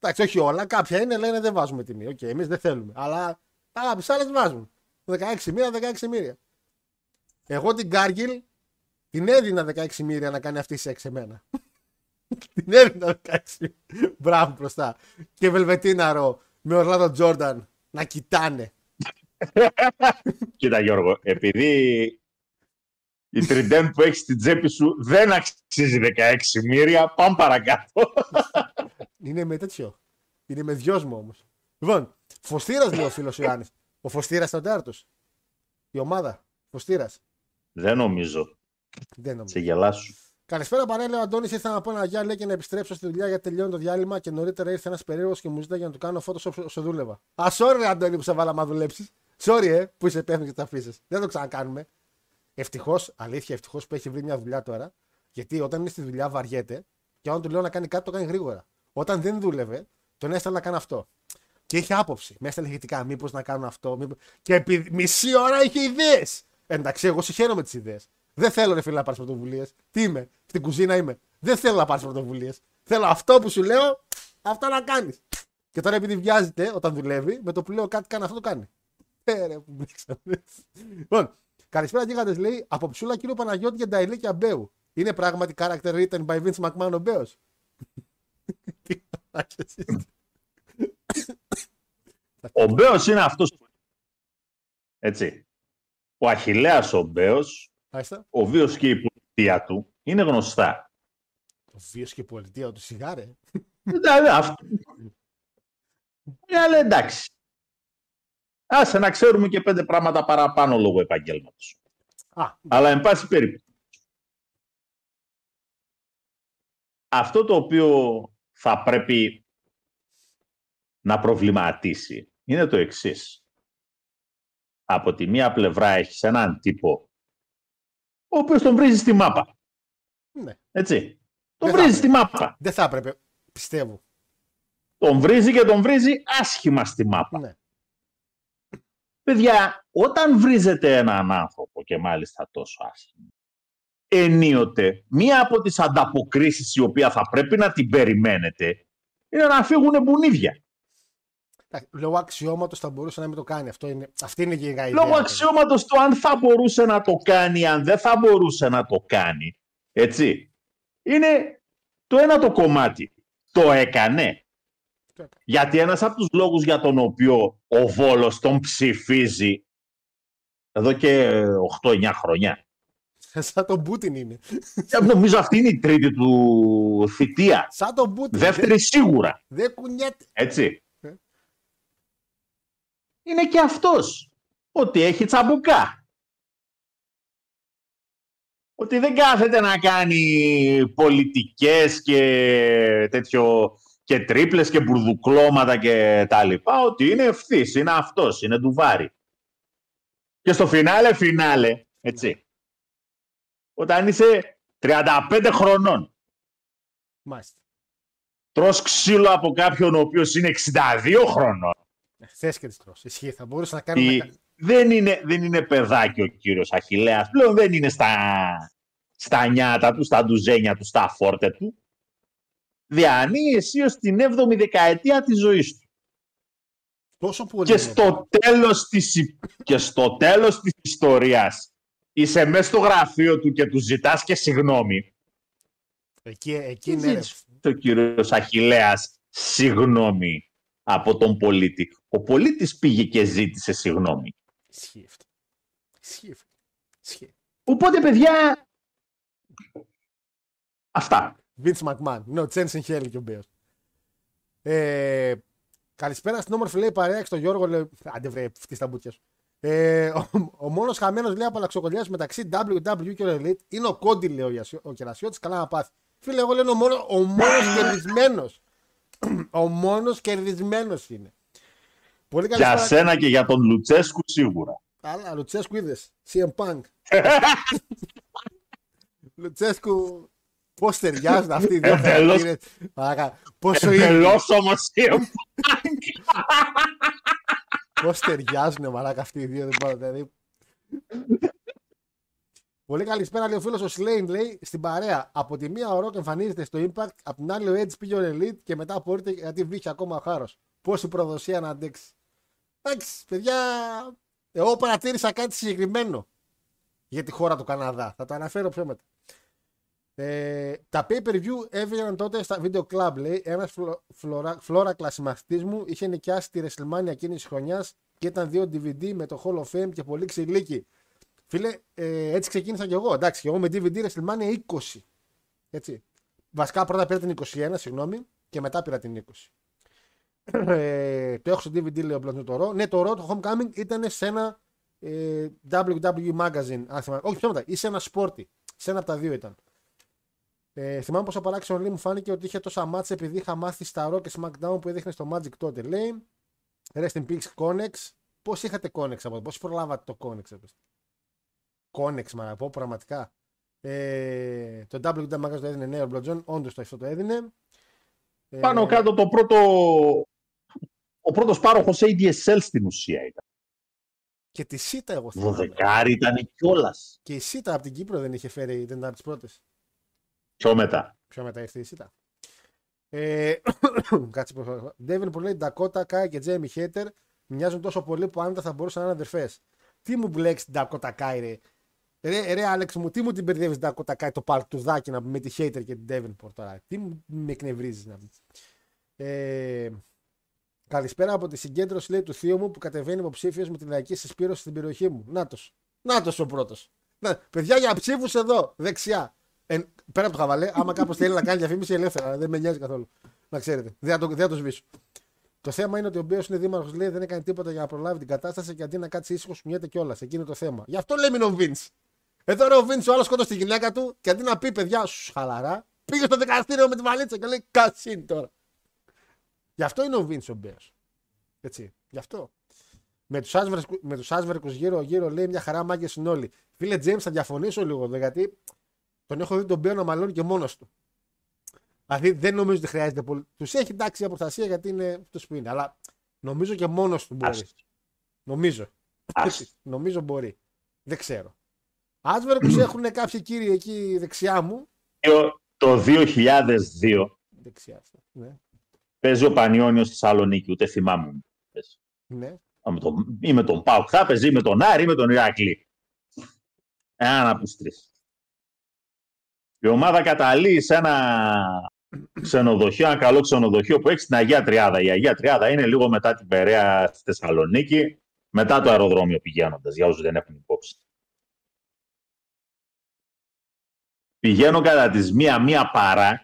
Εντάξει, όχι όλα. Κάποια είναι, λένε δεν βάζουμε τιμή. Οκ, εμείς δεν θέλουμε. Αλλά κάποιε άλλες βάζουν. 16 μοίρα, 16 μοίρια. Εγώ την Κάργιλ την έδινα 16 μοίρια να κάνει αυτή σεξ εμένα. [laughs] την έδινα 16 Μπράβο μπροστά. Και Βελβετίναρο με Ορλάντο Τζόρνταν να κοιτάνε. [laughs] Κοίτα Γιώργο, επειδή η τριντέμ που έχει στην τσέπη σου δεν αξίζει 16 μοίρια, πάμε παρακάτω. [laughs] Είναι με τέτοιο. Είναι με δυόσμο όμως. Λοιπόν, Φωστήρας λέει ο φίλος Ιωάννης. Ο Φωστήρας ήταν τέταρτο. Η ομάδα. Φωστήρας. δεν νομίζω. Δεν νομίζω. Σε γελάσου. Καλησπέρα, παρέλαιο. Ο Αντώνης ήρθε να πω ένα γεια λέει και να επιστρέψω στη δουλειά γιατί τελειώνει το διάλειμμα και νωρίτερα ήρθε ένας περίεργος και μου ζήτησε για να του κάνω φώτος όσο δούλευα. Α, sorry, ρε, Αντώνη, που σε βάλα να δουλέψεις. Sorry, ε, που είσαι υπεύθυνο και τα αφήσεις. Δεν το ξανακάνουμε. Ευτυχώς, αλήθεια, ευτυχώς που έχει βρει μια δουλειά τώρα. Γιατί όταν είναι στη δουλειά βαριέται και όταν του λέω να κάνει κάτι το κάνει γρήγορα. Όταν δεν δούλευε, τον έστελνα να κάνει αυτό. Και είχε άποψη. Με έστελνε ηχητικά. Μήπως να κάνω αυτό. Μήπως... Και επί μισή ώρα είχε ιδέες. Εντάξει, εγώ συγχαίρω με τις ιδέες. Δεν θέλω ρε φίλε να πάρεις πρωτοβουλίες. Τι είμαι, στην κουζίνα είμαι. Δεν θέλω να πάρεις πρωτοβουλίες. Θέλω αυτό που σου λέω, αυτό να κάνεις. Και τώρα επειδή βιάζεται όταν δουλεύει, με το που λέω κάτι κάνει αυτό το κάνει. Ε, ρε, που μπήξαμε. Λοιπόν, καλησπέρα γίγαντες λέει από ψούλα κύριο Παναγιώτη για Νταϊλή και Αμπέου. Είναι πράγματι character written by Vince McMahon ο Μπέος. Τι μαλάκες είστε. Ο Μπέος είναι αυτός που... Έτσι. Ο Αχιλέας ο Μπέος, Μάλιστα. ο βίος και η πολιτεία του είναι γνωστά. Το βίος και η πολιτεία του σιγάρε. Δηλαδή αυτό. Ε, αλλά εντάξει. Άσε να ξέρουμε και πέντε πράγματα παραπάνω λόγω επαγγέλματος. Α, Αλλά εν πάση περίπτωση. Αυτό το οποίο θα πρέπει να προβληματίσει είναι το εξής. Από τη μία πλευρά έχεις έναν τύπο ο οποίος τον βρίζει στη μάπα. ναι. Έτσι. Τον Δεν θα βρίζει στη μάπα. Δεν θα έπρεπε, πιστεύω. Τον βρίζει και τον βρίζει άσχημα στη μάπα. Ναι. Παιδιά, όταν βρίζετε έναν άνθρωπο και μάλιστα τόσο άσχημα, ενίοτε μία από τις ανταποκρίσεις η οποία θα πρέπει να την περιμένετε είναι να φύγουν μπουνίδια. Εντάξει, Λόγω αξιώματος θα μπορούσε να μην το κάνει. Αυτό είναι, αυτή είναι και η ιδέα. Λόγω αξιώματος του αν θα μπορούσε να το κάνει, αν δεν θα μπορούσε να το κάνει. Έτσι. Είναι το ένα το κομμάτι. Το έκανε. Γιατί ένας από τους λόγους για τον οποίο ο Βόλος τον ψηφίζει εδώ και 8-9 χρόνια. [laughs] Σαν τον Πούτιν είναι. Νομίζω αυτή είναι η τρίτη του θητεία. Σαν τον Πούτιν. Δεύτερη σίγουρα. Δεν κουνιέται. Έτσι. Ε. Είναι και αυτός. Ότι έχει τσαμπουκά. Ότι δεν κάθεται να κάνει πολιτικές και τέτοιο και τρίπλες και μπουρδουκλώματα και τα λοιπά. Ότι είναι ευθύς, είναι αυτός, είναι ντουβάρι. Και στο φινάλε, φινάλε, έτσι. Όταν είσαι 35 χρονών, Μάλιστα. τρως ξύλο από κάποιον ο οποίος είναι 62 χρονών, Θες και τις τρως. Ισχύει. Θα μπορούσε να κάνει. η- ένα- δεν, είναι, δεν είναι παιδάκι ο κύριος Αχιλέας. Πλέον δεν είναι στα, στα νιάτα του, στα ντουζένια του, στα φόρτε του. Διανύει αισίως την 7η δεκαετία της ζωής του. Τόσο πολύ. Και είναι. στο τέλος της, υ- και στο τέλος της ιστορίας είσαι μέσα στο γραφείο του και του ζητάς και συγγνώμη. Εκεί, εκεί είναι. ρε. Το κύριος Αχιλέας συγγνώμη από τον πολίτη. Ο πολίτης πήγε και ζήτησε συγγνώμη. Ισχύει αυτό. Ισχύει αυτό. Ισχύει. Οπότε, παιδιά, αυτά. Vince McMahon. Ναι, ο Τσένσεν Χέλη και ο Μπέος. Ε, καλησπέρα στην όμορφη λέει παρέα στο Γιώργο. Λέει, άντε βρε, φτύς τα μπουτια σου. Ε, ο, ο μόνος χαμένος λέει από αλλαξοκολλιά μεταξύ WW και Elite είναι ο Κόντι, λέει ο, Γιασιο- ο Κερασιώτης. Καλά να πάθει. Φίλε, εγώ λέω ο μόνος ο μόνος κερδισμένος. [clears throat] ο μόνος κερδισμένος είναι. Πολύ καλή Για σένα και για τον Λουτσέσκου σίγουρα. Αλλά Λουτσέσκου είδες. CM Punk. [laughs] Λουτσέσκου. Πώς ταιριάζουν αυτοί οι δύο Εντελώς. χαρακτήρες. Μαλάκα, Πόσο είναι. Εντελώς όμως Πώς ταιριάζουν μαλάκα αυτοί οι δύο. Δεν μπορώ, δηλαδή. Πολύ καλησπέρα, λέει ο φίλος ο Σλέιν, λέει στην παρέα. Από τη μία ο Rock εμφανίζεται στο Impact, από την άλλη ο Edge πήγε ο Elite και μετά απορείτε γιατί βγήκε ακόμα ο Χάρος. Πόση προδοσία να αντέξει. Εντάξει, παιδιά, εγώ παρατήρησα κάτι συγκεκριμένο για τη χώρα του Καναδά. Θα το αναφέρω πιο μετά. Ε, τα pay per view έβγαιναν τότε στα video club, λέει. Ένας φλωρα, φλόρα κλασιμαστής μου είχε νοικιάσει τη WrestleMania εκείνης της χρονιάς και ήταν δύο DVD με το Hall of Fame και πολύ ξυλίκι. Φίλε, ε, έτσι ξεκίνησα κι εγώ. Εντάξει, και εγώ με DVD WrestleMania 20. Έτσι. Βασικά πρώτα πήρα την 21, συγγνώμη, και μετά πήρα την 20. Ε, το έχω στο DVD, λέει ο Μπλοντζού το Raw. Ναι, το Raw, το Homecoming ήταν σε ένα ε, WWE Magazine. Αν θυμάμαι. Όχι, ψέματα, ή σε ένα Sporty. Σε ένα από τα δύο ήταν. Ε, θυμάμαι πόσο παράξενο λέει μου φάνηκε ότι είχε τόσα μάτσα επειδή είχα μάθει στα Raw και SmackDown που έδειχνε στο Magic τότε. Λέει Rest in Peace Connex. Πώς είχατε Connex από πώς προλάβατε το Connex, έπαιζε. Connex, μα να πω πραγματικά. Ε, το WWE Magazine το έδινε νέο Μπλοντζόν, όντως το αυτό το έδινε. Ε, Πάνω κάτω το πρώτο... Ο πρώτος πάροχος ADSL στην ουσία ήταν. Και τη ΣΥΤΑ εγώ θυμάμαι. Δωδεκάρι ήταν κιόλας. Και η ΣΥΤΑ από την Κύπρο δεν είχε φέρει, δεν ήταν από τις πρώτες. Πιο μετά. Πιο μετά ήρθε η ΣΥΤΑ. Ε, [coughs] κάτσε που Ντέβιν που λέει Ντακότα Κάι και Τζέιμι Χέτερ μοιάζουν τόσο πολύ που άνετα θα μπορούσαν να είναι αδερφές. Τι μου μπλέξεις την Ντακότα Κάι, ρε. Ρε, ρε Άλεξ μου, τι μου την μπερδεύεις την Ντακότα Κάι το παλτουδάκι να πούμε με τη Χέτερ και την Ντέβιν τώρα. Τι μου με εκνευρίζεις να πούμε. Ε, καλησπέρα από τη συγκέντρωση λέει, του θείου μου που κατεβαίνει υποψήφιος με τη λαϊκή συσπήρωση στην περιοχή μου. Νάτος. Νάτος ο πρώτος. Να, παιδιά για ψήφους εδώ, δεξιά. Ε, πέρα από το χαβαλέ, άμα κάποιος θέλει να κάνει διαφήμιση ελεύθερα, δεν με νοιάζει καθόλου. Να ξέρετε. Δεν θα το, δεν θα το σβήσω. Το θέμα είναι ότι ο Μπέο είναι δήμαρχος, λέει δεν έκανε τίποτα για να προλάβει την κατάσταση και αντί να κάτσει ήσυχος, κουνιέται κιόλας. Εκεί είναι το θέμα. Γι' αυτό λέμε είναι ο Βίντ. Εδώ ρε ο Βίντ, ο άλλος σκότωσε τη γυναίκα του και αντί να πει παιδιά, σου χαλαρά, πήγε στο δικαστήριο με τη βαλίτσα και λέει Κατσίν τώρα. Γι' αυτό είναι ο Βίντ ο Μπέο. Έτσι. Γι' αυτό. Με τους άσβερκου με τους άσβερκους γύρω-γύρω λέει μια χαρά μάγκες είναι όλοι. Φίλε Τζέιμς, θα διαφωνήσω λίγο εδώ γιατί τον έχω δει τον Μπέο να μαλώνει και μόνος του. Δηλαδή δεν νομίζω ότι χρειάζεται πολύ. Τους έχει εντάξει για προστασία γιατί είναι αυτό που είναι. Αλλά νομίζω και μόνος του μπορεί. Άστο. Νομίζω. Άστο. νομίζω μπορεί. Δεν ξέρω. Άσβερκους έχουν κάποιοι κύριοι εκεί δεξιά μου. Το 2002 Δεξιά αυτά. Ναι. Παίζει ο Πανιόνιος στη Θεσσαλονίκη, ούτε θυμάμαι. μου πες. ναι. Α, με τον- Ή με τον Πάουκ θα παίζει, ή με τον Άρη, ή με τον Ηράκλη. Έναν από τους τρεις. Η ομάδα καταλήγει σε ένα ξενοδοχείο, ένα καλό ξενοδοχείο που έχει στην Αγία Τριάδα. Η Αγία Τριάδα είναι λίγο μετά την Περαία στη Θεσσαλονίκη, μετά το αεροδρόμιο πηγαίνοντας, για όσους δεν έχουν υπόψη. Πηγαίνω κατά τις μία-μία παρά,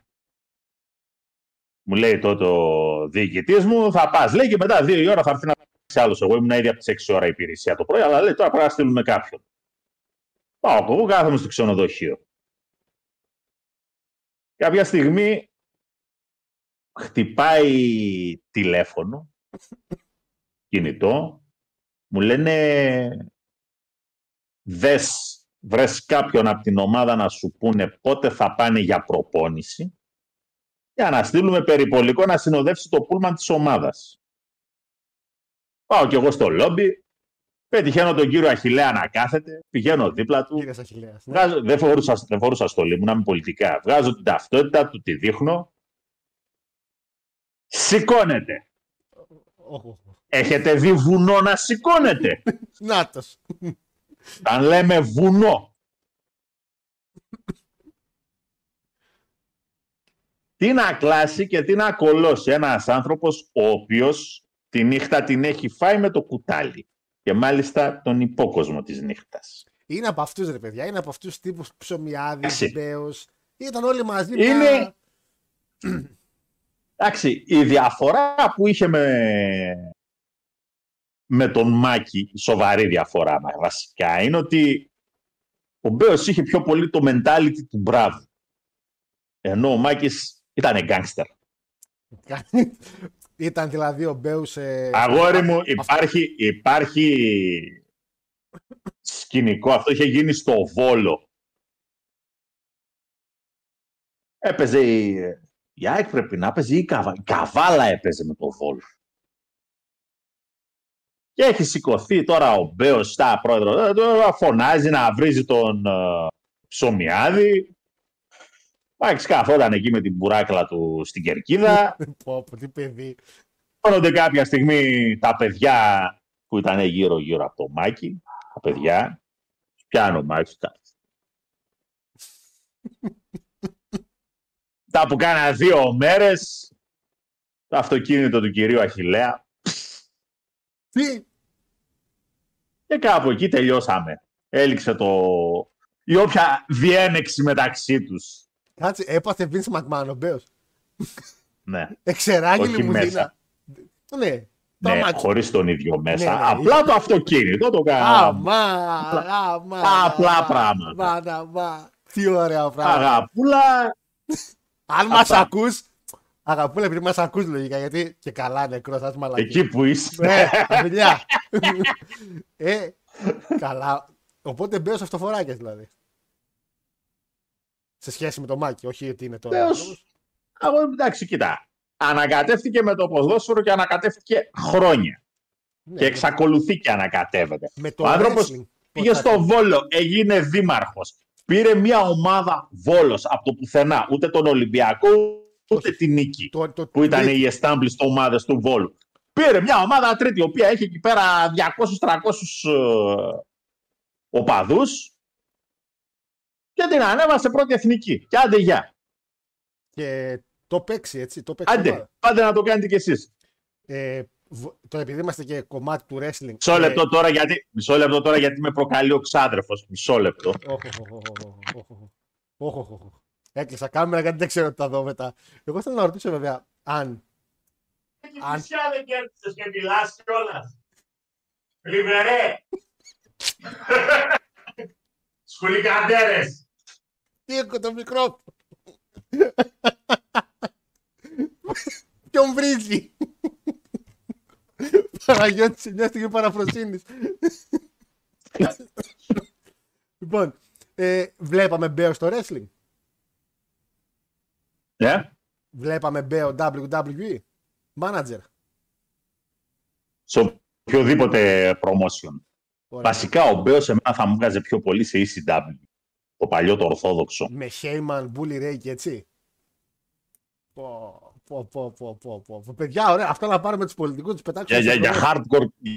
μου λέει τότε ο διοικητής μου, θα πας. Λέει και μετά δύο η ώρα θα έρθει να πει άλλος. Εγώ ήμουν ήδη από τις 6 ώρα υπηρεσία το πρωί, αλλά λέει τώρα πρέπει να στείλουμε κάποιον. Πάω εγώ, κάθομαι στο ξενοδοχείο. Κάποια στιγμή χτυπάει τηλέφωνο, κινητό, μου λένε δες, βρες κάποιον από την ομάδα να σου πούνε πότε θα πάνε για προπόνηση για να στείλουμε περιπολικό να συνοδεύσει το πούλμαν της ομάδας. Πάω κι εγώ στο λόμπι, πετυχαίνω τον κύριο Αχιλέα να κάθεται, πηγαίνω δίπλα του. Κύριε Αχιλέα. Ναι. Βγάζω, δεν, φορούσα, δεν φορούσα στολή, ήμουν με πολιτικά. Βγάζω την ταυτότητα του, τη δείχνω. Σηκώνεται. Όχ, όχ, όχ. Έχετε δει βουνό να σηκώνεται; [laughs] Νάτος. Αν λέμε βουνό. Τι να κλάσει και τι να κολώσει ένας άνθρωπος ο οποίος τη νύχτα την έχει φάει με το κουτάλι. Και μάλιστα τον υπόκοσμο της νύχτας. Είναι από αυτούς ρε παιδιά. Είναι από αυτούς τύπους ψωμιάδης, Εσύ. μπέο. Ήταν όλοι μαζί. Είναι- μια- Εντάξει, η διαφορά που είχε με, με τον Μάκη, η σοβαρή διαφορά μα, βασικά, είναι ότι ο Μπέος είχε πιο πολύ το mentality του μπράβου. Ενώ ο Μάκης ήταν γκάγκστερ. [laughs] Ήταν δηλαδή ο Μπέους σε. Αγόρι μου, υπάρχει, υπάρχει σκηνικό, αυτό είχε γίνει στο Βόλο. Έπαιζε η, η ΑΕΚ πρέπει να έπαιζε ή η Καβα... η Καβάλα έπαιζε με το Βόλο. Και έχει σηκωθεί τώρα ο Μπέος, στα πρόεδρο, ε, τώρα φωνάζει να βρίζει τον ε, Ψωμιάδη. Μάκης καθόταν εκεί με την μπουράκλα του στην Κερκίδα. [laughs] Πω, πω, τι παιδί. Φαίνονται κάποια στιγμή τα παιδιά που ήταν γύρω-γύρω από το Μάκη, τα παιδιά, πιάνω ο Μάκης κάτι. [laughs] Τα που κάνα δύο μέρες, το αυτοκίνητο του κυρίου Αχιλέα Τι; και κάπου εκεί τελειώσαμε. Έληξε το... η όποια διένεξη μεταξύ τους. Κάτσε, έπαθε Vince McMahon ο Μπέος. Ναι, Εξεράγει Όχι λιμουζίνα. μέσα. Ναι. Τα ναι μάτια. χωρίς τον ίδιο μέσα. Ναι, ναι. Απλά το αυτοκίνητο το κάνα. Αμά, αμά. απλά αμά, πράγματα. αμά, αμά. Τι ωραία πράγματα. Αγαπούλα, Αν μας Αυτά. ακούς. Αγαπούλα, επειδή μας ακούς λογικά, γιατί και καλά νεκρός, θα είσαι μαλακή. εκεί που είσαι. Ναι, φιλιά. ε, καλά. Οπότε μπαίνω σε αυτοφοράκια δηλαδή. Σε σχέση με το Μάκη, όχι ότι είναι τώρα. Βεβαίως. Εγώ εντάξει, κοίτα. Ανακατεύτηκε με το ποδόσφαιρο και ανακατεύτηκε χρόνια. Ναι, Και εξακολουθεί και ανακατεύεται. με το Ο άνθρωπος wrestling, Πήγε πώς θα στο Βόλο, έγινε δήμαρχος. Πήρε μια ομάδα Βόλος από το πουθενά. Ούτε τον Ολυμπιακό, ούτε την Νίκη. Το, το, Που ήταν τρίτη- οι established ομάδες του Βόλου. Πήρε μια ομάδα τρίτη, η οποία έχει εκεί πέρα 200-300 ε, οπαδούς και την ανέβασε πρώτη εθνική. Και άντε γεια. Και το παίξει, έτσι. Το παίξει Άντε, ομάδα. πάτε να το κάνετε κι εσείς. Ε, β- τώρα επειδή είμαστε και κομμάτι του wrestling. Μισό ε, λεπτό τώρα γιατί, μισό λεπτό τώρα γιατί με προκαλεί ο ξάδερφος. Μισό λεπτό. όχ, όχ, όχ, όχ, όχ, όχ. Όχ, όχ, όχ. Έκλεισα κάμερα γιατί δεν ξέρω τι θα δω μετά. Εγώ θέλω να ρωτήσω βέβαια αν. Αν- δεν κέρδισες και μιλάς κιόλας. Ριβερέ. Σκουλικαντέρες. Τι έχω το μικρό. Ποιον βρίζει. Παναγιώτη σε μια στιγμή παραφροσύνης. λοιπόν, ε, βλέπαμε Μπέο στο wrestling. Ναι. Βλέπαμε Μπέο WWE. Manager. Σε οποιοδήποτε promotion. Ωραία. Βασικά ο Μπέος εμένα θα μου βγάζει πιο πολύ σε ECW. Το παλιό το ορθόδοξο. Με Heyman, Bully Ray και έτσι. Πω, πω, πω, πω, πω, πω, πω. Παιδιά, ωραία. Αυτά να πάρουμε τους πολιτικούς, τους πετάξουμε. Για, για, στο για, πρόγραμμα. hardcore,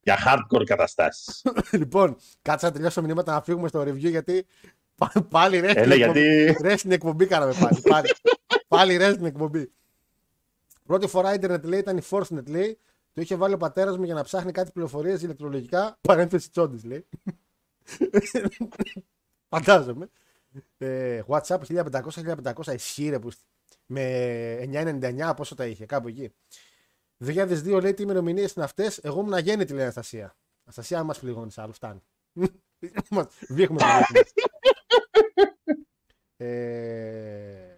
για hardcore καταστάσεις. [laughs] λοιπόν, κάτσε να τελειώσω μηνύματα να φύγουμε στο review γιατί πα- πάλι ρε. Έλα, γιατί Ρε στην εκπομπή κάναμε πάλι. πάλι. [laughs] Πάλι ρε στην εκπομπή. Πρώτη φορά ίντερνετ λέει ήταν η Forcenet λέει. Το είχε βάλει ο πατέρας μου για να ψάχνει κάτι πληροφορίες ηλεκτρολογικά. Παρένθεση τσόντις λέει. Φαντάζομαι. Ε, WhatsApp 1500-1500 ισχύει ρε που με 999 πόσο τα είχε, κάπου εκεί. 2002 λέει τι ημερομηνίες είναι αυτές; Εγώ ήμουν αγέννητη, λέει η Αναστασία. Αναστασία, αν μα πληγώνει άλλο, φτάνει. Μας- [laughs] Βήχουμε το βήχουμε. ε,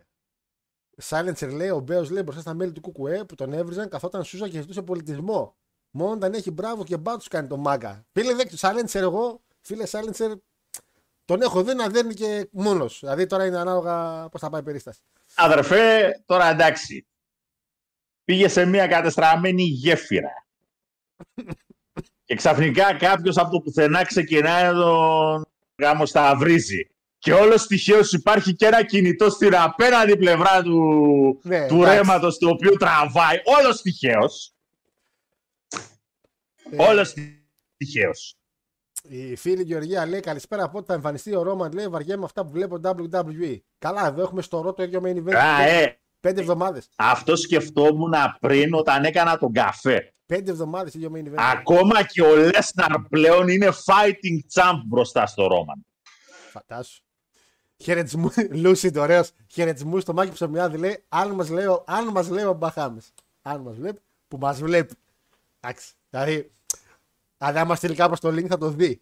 Silencer λέει, ο Μπέος λέει μπροστά στα μέλη του Κουκουέ που τον έβριζαν καθόταν σούζα και ζητούσε πολιτισμό. Μόνο όταν έχει μπράβο και μπάτσους κάνει το μάγκα. Φίλε, δέκτο, Silencer εγώ, φίλε Silencer, τον έχω δει να δέρνει και μόνος. Δηλαδή τώρα είναι ανάλογα πώς θα πάει η περίσταση. Αδερφέ, τώρα εντάξει. Πήγε σε μια κατεστραμμένη γέφυρα. [laughs] και ξαφνικά κάποιος από το πουθενά ξεκινάει να τον γάμο στα βρίζει. Και όλο τυχαίως υπάρχει και ένα κινητό στην απέναντι πλευρά του, Ναι, του εντάξει. ρέματος το οποίο τραβάει. Όλος τυχαίως. Ε, Όλος τυχαίως. Η φίλη Γεωργία λέει καλησπέρα από ό,τι θα εμφανιστεί ο Ρόμαν. Λέει βαριέμαι αυτά που βλέπω WWE. Καλά, εδώ έχουμε στο ρο το ίδιο main event. Α, ε, Πέντε εβδομάδες. αυτό σκεφτόμουν πριν όταν έκανα τον καφέ. Πέντε εβδομάδες ίδιο main event. Ακόμα και ο Λέσναρ πλέον είναι fighting champ μπροστά στο Ρόμαν. Φαντάσου. Χαιρετισμού, [laughs] Λούσιντ, ωραίος. Χαιρετισμού στο μάκι ψωμιάδη λέει: Αν μας λέει, ο- αν μας λέει ο Μπαχάμε. Αν μας βλέπει, που μας βλέπει. Εντάξει. Δηλαδή, αν δεν μα στείλει κάπου στο link θα το δει.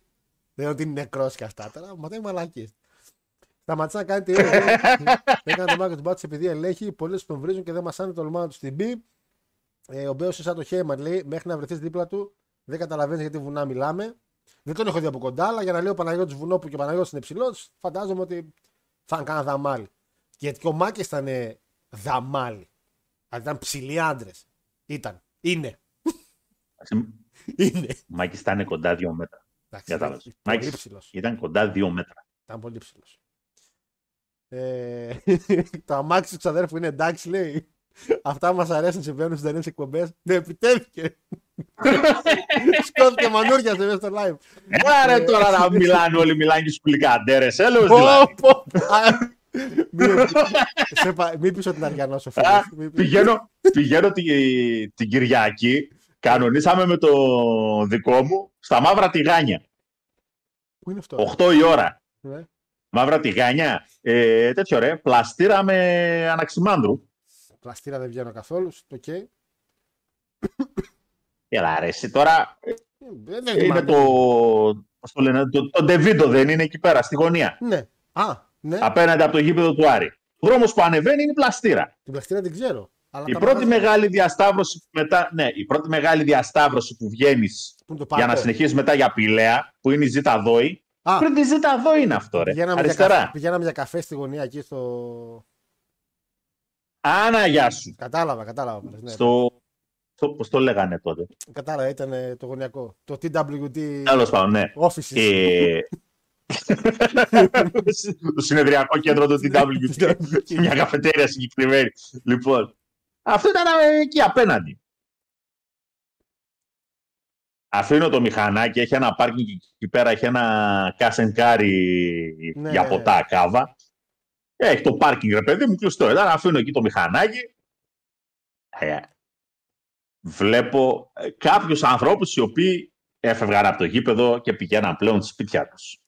Δεν είναι ότι είναι νεκρός και αυτά τώρα. Μα δεν μαλακίε. Σταματά να κάνει τη Δεν έκανε το μάγκο του μπάτσο επειδή ελέγχει. Πολλοί τον βρίζουν και δεν μας άνει το λιμάνι του στην μπει. Ε, ο Μπέος είναι σαν το Χέιμαν λέει: Μέχρι να βρεθείς δίπλα του, δεν καταλαβαίνεις γιατί βουνά μιλάμε. Δεν τον έχω δει από κοντά, αλλά για να λέω ο Παναγιώτης Βουνόπου και ο Παναγιώτης είναι ψηλό, φαντάζομαι ότι θα είναι κανένα δαμάλι. Γιατί και ο Μάκης ήταν ε, δαμάλι. Δηλαδή ήταν ψηλοί άντρες. Ήταν. Είναι. Είναι. Ο Μάκης ήταν κοντά δύο μέτρα. Εντάξει, Κατάλαβες. Πολύ Μάκης ψηλό. ήταν κοντά δύο μέτρα. Ήταν πολύ ψηλό. Ε, [laughs] το αμάξι του ξαδέρφου είναι εντάξει, λέει. Αυτά μας αρέσουν, συμβαίνουν στις ταινίες εκπομπές. Ναι, επιτέθηκε. [laughs] Σκόθηκε μανούρια σε μέσα στο live. Έλα ρε τώρα να [laughs] μιλάνε όλοι, μιλάνε και σκουλικαντέρες. Έλεος Πω, δηλαδή. πω. Α, Μην σε πα- μην πεις ότι είναι αριανός ο φίλος. Α, Μην πεις. πηγαίνω, πηγαίνω την, την Κυριακή, κανονίσαμε με το δικό μου στα μαύρα τηγάνια. Πού είναι αυτό; 8 η ώρα. Ναι. Μαύρα τηγάνια. Ε, τέτοιο ρε, Πλαστήρα με Αναξιμάνδρου. Πλαστήρα δεν βγαίνω καθόλου. Οκ. Ε, Έλα ρε, εσύ τώρα Δεν δεν είναι θυμάμαι. το, πώς το λένε, το, το Ντεβίντο δεν είναι εκεί πέρα, στη γωνία. Ναι. Α, ναι. Απέναντι από το γήπεδο του Άρη. Ο δρόμος που ανεβαίνει είναι πλαστήρα. Την πλαστήρα δεν ξέρω. Αλλά Η τα πρώτη μαγαζιά- μεγάλη διασταύρωση που μετά, ναι, η πρώτη μεγάλη διασταύρωση που βγαίνεις Πού είναι το για να πάρκο; συνεχίσει μετά για Πηλαία, που είναι η Ζήτα Δόη. Α, Πριν τη Ζήτα Δόη είναι αυτό, ρε. πηγαίναμε για, καφέ, Αριστερά. πηγαίναμε για καφέ στη γωνία εκεί στο. Άνα, γεια σου. Κατάλαβα, κατάλαβα. πάλι, Ναι. Στο. στο Πώς το λέγανε τότε; Κατάλαβα, ήταν ε, το γωνιακό. Το TWT Τέλος πάντων, ναι. Offices. Ε, [laughs] το συνεδριακό κέντρο του TWT. [laughs] Μια καφετέρια συγκεκριμένη. Λοιπόν, αυτό ήταν ε, εκεί απέναντι. Αφήνω το μηχανάκι, έχει ένα πάρκινγκ και εκεί πέρα, έχει ένα κάσενκάρι Ναι. για ποτά κάβα. Έχει το πάρκινγκ, ρε παιδί μου, κλειστό. Ήταν, αφήνω εκεί το μηχανάκι. Ε, βλέπω ε, κάποιους ανθρώπους οι οποίοι έφευγαν από το γήπεδο και πηγαίναν πλέον στη σπίτια τους.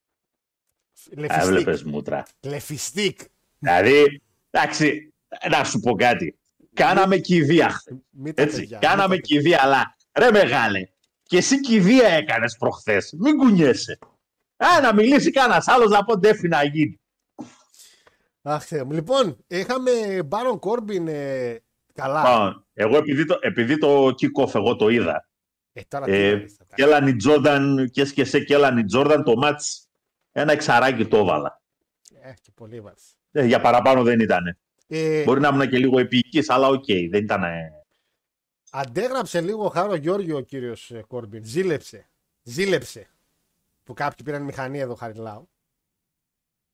Λεφιστικ. Έβλεπες μούτρα. Λεφιστικ. Δηλαδή, εντάξει, να σου πω κάτι. Κάναμε κηδεία χθες, Μην τα έτσι. παιδιά, Κάναμε μην τα κηδεία, αλλά ρε μεγάλε, και εσύ κηδεία έκανες προχθές. Μην κουνιέσαι. Α, να μιλήσει κανένας άλλος να πω ντέφι να γίνει. Αχ, Θεέ μου. Λοιπόν, είχαμε Baron Corbin. Ε, καλά. Λοιπόν, εγώ επειδή το, επειδή το kick-off εγώ το είδα, Ε, τώρα τι ε, να δεις, θα τα- και έλαν η Τζόρνταν, και και σε και έλαν η Τζόρνταν, το μάτς ένα εξαράκι το έβαλα. Ε, και πολύ βάρος. Ε, για παραπάνω δεν ήταν. Ε, Μπορεί να ήμουν και λίγο επίοικης, αλλά οκ, δεν ήταν. ε, Αντέγραψε λίγο χάρο Γιώργιο ο κύριος Κόρμπιν. Ζήλεψε. Ζήλεψε. Που κάποιοι πήραν μηχανή εδώ χαριλάω.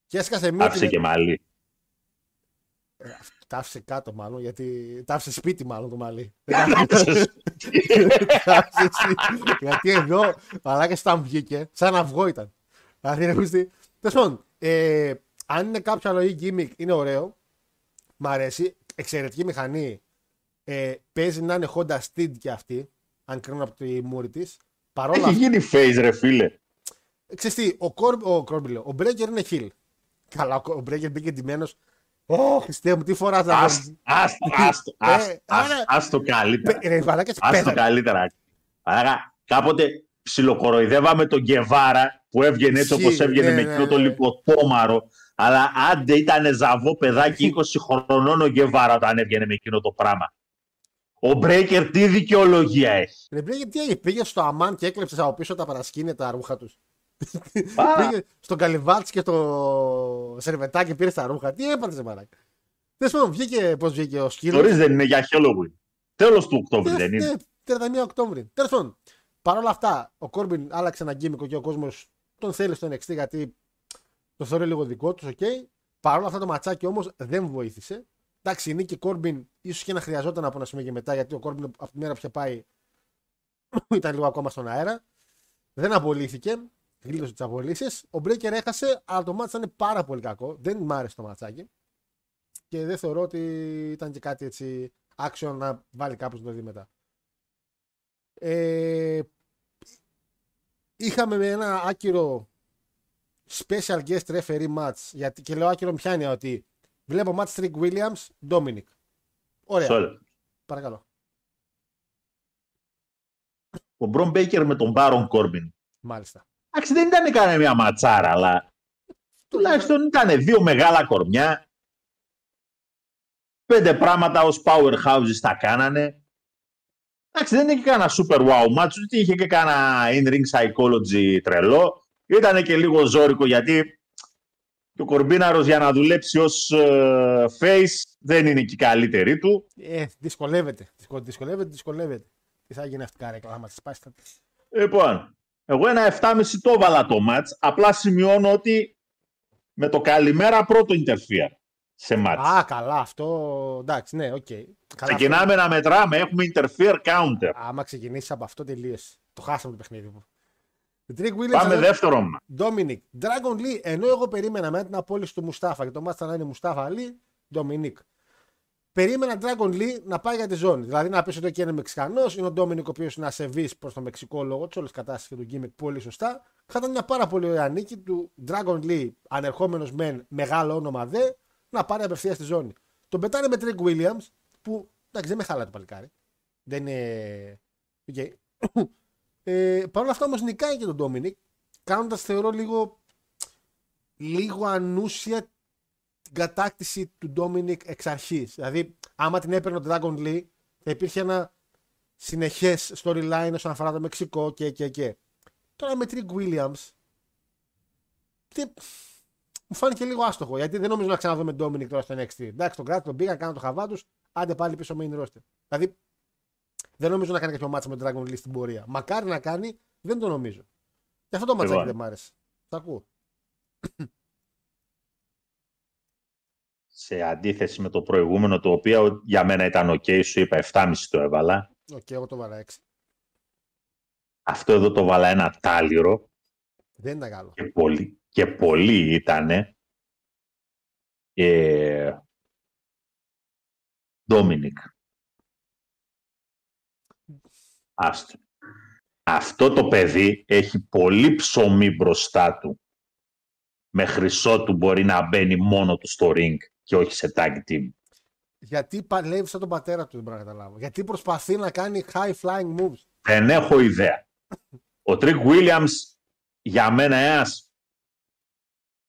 Και έσκασε μύτη. Άφησε και μαλλί. Τα άφησε κάτω μάλλον, γιατί τα άφησε σπίτι μάλλον το μαλλί. Άφησες. Τα άφησε σπίτι. γιατί εδώ, μαλάκα σαν βγήκε, σαν αυγό ήταν. Δηλαδή, ρε Χριστί. Τέλος πάντων, ε, αν είναι κάποιο άλλο gimmick, είναι ωραίο. Μ' αρέσει. εξαιρετική μηχανή. Ε, παίζει να είναι Honda Steed και αυτή, αν κρίνουν από τη μούρη της. Παρόλα Έχει γίνει face, ρε φίλε. Ξέρεις τι, ο, Κορ, ο, Corbin, λέω, ο Breaker είναι heel. Καλά, ο, ο Breaker μπήκε ντυμένος. Ω, Χριστέ μου, τι φορά θα Ας- Άστο, άστο, [laughs] Ε, άστο, άστο, άρα- άστο καλύτερα. Ρε, μαλάκες, Άστο πέθανε. καλύτερα. Άρα, κάποτε ψιλοκοροϊδεύαμε τον Γκεβάρα που έβγαινε έτσι Ισχύει, όπως έβγαινε ναι, με ναι, εκείνο το ναι. λιποτόμαρο. Αλλά άντε ήταν ζαβό παιδάκι [laughs] 20 χρονών ο Γκεβάρα όταν έβγαινε με εκείνο το πράγμα. Ο Breakker τι δικαιολογία έχει; Ρε, Breakker, τι έγινε, πήγε στο Αμάν και έκλεψε από πίσω τα παρασκήνια τα ρούχα τους. Α, [laughs] πήγε στον Καλυβάτς και στο Σερβετάκι πήρε τα ρούχα. Τι έπατε σε μαλάκα. Τέλο πάντων, βγήκε πώς βγήκε ο σκύλος; Νωρίς δεν είναι για Halloween. Τέλος του Οκτώβρη δεν είναι. 31 Οκτώβρη. Τέλος πάντων, παρ' όλα αυτά, ο Κόρμπιν άλλαξε ένα gimmick ο και ο κόσμος τον θέλει στο NXT γιατί το θεωρεί λίγο δικό τους, οκ. Παρ' όλα αυτά το ματσάκι όμως δεν βοήθησε. Εντάξει, η νίκη Κόρμπιν ίσως και να χρειαζόταν από ένα σημείο και μετά γιατί ο Κόρμπιν από τη μέρα που είχε πάει [clears throat] ήταν λίγο ακόμα στον αέρα. Δεν απολύθηκε. Γλίτωσε τις απολύσεις. Ο Μπρέκερ έχασε, αλλά το μάτι ήταν πάρα πολύ κακό. Δεν μ' άρεσε το ματσάκι. Και δεν θεωρώ ότι ήταν και κάτι έτσι άξιο να βάλει κάποιος να το δει μετά. Ε, είχαμε με ένα άκυρο special guest referee match. Γιατί, και λέω άκυρο ποια είναι ότι βλέπω match Trick Williams, Dominic. Ωραία, Sorry. παρακαλώ. Ο Μπρον Μπέικερ με τον Μπάρον Κόρμπιν. Μάλιστα. Εντάξει, δεν ήταν κανένα μια ματσάρα, αλλά τουλάχιστον ήταν δύο μεγάλα κορμιά. Πέντε πράγματα ως powerhouses τα κάνανε. Εντάξει, δεν είχε κανένα super wow match, ούτε είχε και κανένα in-ring psychology τρελό. Ήταν και λίγο ζώρικο γιατί και ο Κορμπίναρος για να δουλέψει ως ε, face δεν είναι και η καλύτερη του. Ε, δυσκολεύεται. Δυσκο- Δυσκολεύεται, δυσκολεύεται. Τι θα γίνει αυτή η καρέκλα, άμα της σπάσει. θα- Λοιπόν, εγώ ένα 7,5 το έβαλα το match. Απλά σημειώνω ότι με το καλημέρα πρώτο interfere σε match. Α, καλά, αυτό. Εντάξει, ναι, οκ. Καλά, Ξεκινάμε να μετράμε, έχουμε interfere counter. αυτό- Άμα ξεκινήσεις από αυτό, τελείωσε. Το χάσαμε το παιχνίδι μου. Trick Williams Πάμε and δεύτερο μα. Dominic. Dragon Lee, ενώ εγώ περίμενα με την απόλυση του Μουστάφα και το μάτσα να είναι Μουστάφα Lee, Dominic. Περίμενα Dragon Lee να πάει για τη ζώνη. Δηλαδή να πεις ότι εκεί είναι Μεξικανός, είναι ο Dominic ο οποίος είναι ασεβής προς το Μεξικό λόγω της όλης κατάστασης και του gimmick πολύ σωστά. Θα ήταν μια πάρα πολύ ωραία νίκη του Dragon Lee, ανερχόμενος μεν μεγάλο όνομα δε, να πάρει απευθείας στη ζώνη. Τον πετάνε με Trick Williams, που εντάξει δεν με χαλάει το παλικάρι. Δεν είναι. Okay. Ε, Παρ' όλα αυτά όμως νικάει και τον Dominic, κάνοντας θεωρώ λίγο, λίγο ανούσια την κατάκτηση του Dominic εξ αρχής. Δηλαδή, άμα την έπαιρνε ο Dragon Lee, θα υπήρχε ένα συνεχές storyline όσον αφορά το Μεξικό και, και, και. Τώρα με Trick Williams. Τι... Μου φάνηκε λίγο άστοχο γιατί δεν νομίζω να ξαναδούμε Dominic τώρα στο NXT. Εντάξει, τον κράτο τον πήγαν, κάναν το χαβά τους, άντε πάλι πίσω main roster. Δηλαδή, δεν νομίζω να κάνει κάποιο μάτσα με τον Dragon Lee στην πορεία. Μακάρι να κάνει, δεν το νομίζω. Και αυτό το ματσάκι Λοιπόν. δεν μ' άρεσε. Τα ακούω. Σε αντίθεση με το προηγούμενο, το οποίο για μένα ήταν ok, σου είπα 7,5 το έβαλα. Οκ, εγώ το 'βαλα 6. Αυτό εδώ το 'βαλα ένα τάλιρο Δεν ήταν καλό. και πολύ, και πολύ ήτανε. Ε, Ντόμινικ. Άστο. Αυτό το παιδί έχει πολύ ψωμί μπροστά του. Με χρυσό του μπορεί να μπαίνει μόνο του στο ring και όχι σε tag team. Γιατί παλεύει σαν τον πατέρα του, δεν μπορώ να καταλάβω. Γιατί προσπαθεί να κάνει high flying moves. Δεν έχω ιδέα. Ο Τρικ Williams για μένα ένας,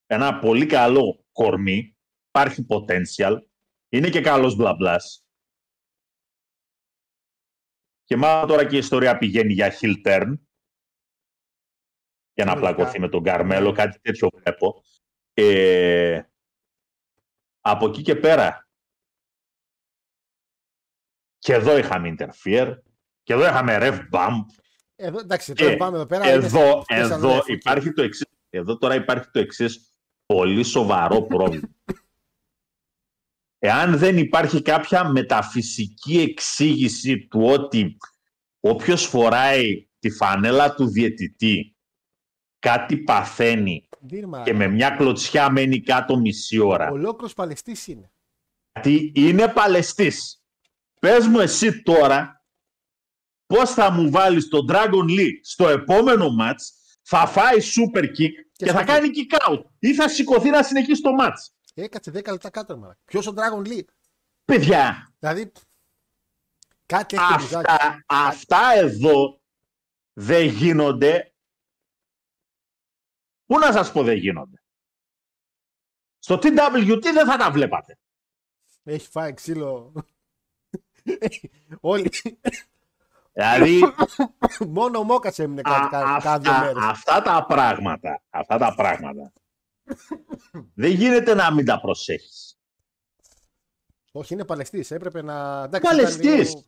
ένα πολύ καλό κορμί. Υπάρχει potential. Είναι και καλός μπλα μπλας. Και μάλλον τώρα και η ιστορία πηγαίνει για heel turn. Για να Λογικά. πλακωθεί με τον Καρμέλο. Κάτι τέτοιο βλέπω. Ε, από εκεί και πέρα. Και εδώ είχαμε interfere. Και εδώ είχαμε ref bump. Εδώ, εντάξει, Και τώρα πάμε εδώ πέρα. εδώ, είναι special εδώ ref, οκ. υπάρχει το εξής. Εδώ τώρα υπάρχει το εξής πολύ σοβαρό πρόβλημα. [laughs] Εάν δεν υπάρχει κάποια μεταφυσική εξήγηση του ότι όποιος φοράει τη φανέλα του διαιτητή κάτι παθαίνει Δίνει, μα- και με μια κλωτσιά μένει κάτω μισή ώρα. Ολόκληρος παλαιστής είναι. Γιατί είναι παλαιστής. Πες μου εσύ τώρα πώς θα μου βάλεις τον Dragon Lee στο επόμενο μάτς, θα φάει super kick και, θα θα κάνει kick out ή θα σηκωθεί να συνεχίσει το μάτς. Έκατσε 10 λεπτά κάτω. μαλάκα. Ποιος ο Dragon Lee; Παιδιά, Δηλαδή, κάτι έχει το μπουζάκι. αυτά, αυτά εδώ δεν γίνονται. Πού να σας πω δεν γίνονται; Στο TWT δεν θα τα βλέπατε. Έχει φάει ξύλο. Όλοι. Δηλαδή, Μόνο ο Μόκας έμεινε α, κάτι κα- κάνα δύο αυτά, μέρες. αυτά τα πράγματα, αυτά τα πράγματα, δεν γίνεται να μην τα προσέχεις. Όχι, είναι παλαιστής. Έπρεπε να. Εντάξει, Παλαιστής. ήταν λίγο-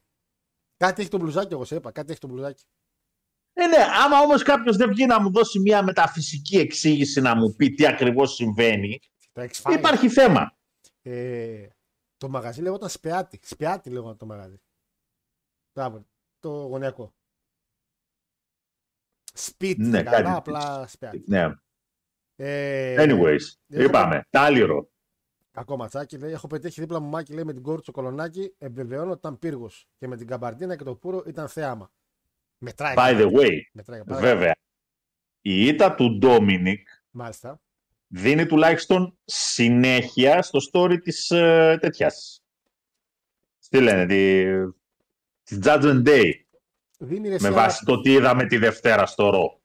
Κάτι έχει το μπλουζάκι, εγώ σε είπα. Κάτι έχει το μπλουζάκι. Ε, ναι, άμα όμως κάποιος δεν βγει να μου δώσει μια μεταφυσική εξήγηση να μου πει τι ακριβώς συμβαίνει, Το X-Files. υπάρχει θέμα. Ε, το μαγαζί λεγόταν Σπιάτι. Σπιάτι λεγόταν το μαγαζί. Μπράβο. Το γωνιακό. Σπίτι. Ναι, καλά, κάτι- απλά Σπιάτι. Ναι. Ε, Anyways, έχω- είπαμε, τάλιρο. Κακό ματσάκι. Λέει, έχω πετύχει δίπλα μου μάκι λέει, με την κόρη του κολονάκι. Επιβεβαιώνω ότι ήταν πύργος. Και με την καμπαρντίνα και το πουρο ήταν θέαμα. Μετράει. By the way, Μετράει, πάρα- βέβαια, η ήττα του Ντόμινικ Μάλιστα. δίνει τουλάχιστον συνέχεια στο story της ε, τέτοιας. Τι λένε, τη, της Judgment Day, Δίνει με ρεσιά. βάση το τι είδαμε τη Δευτέρα στο Ρο.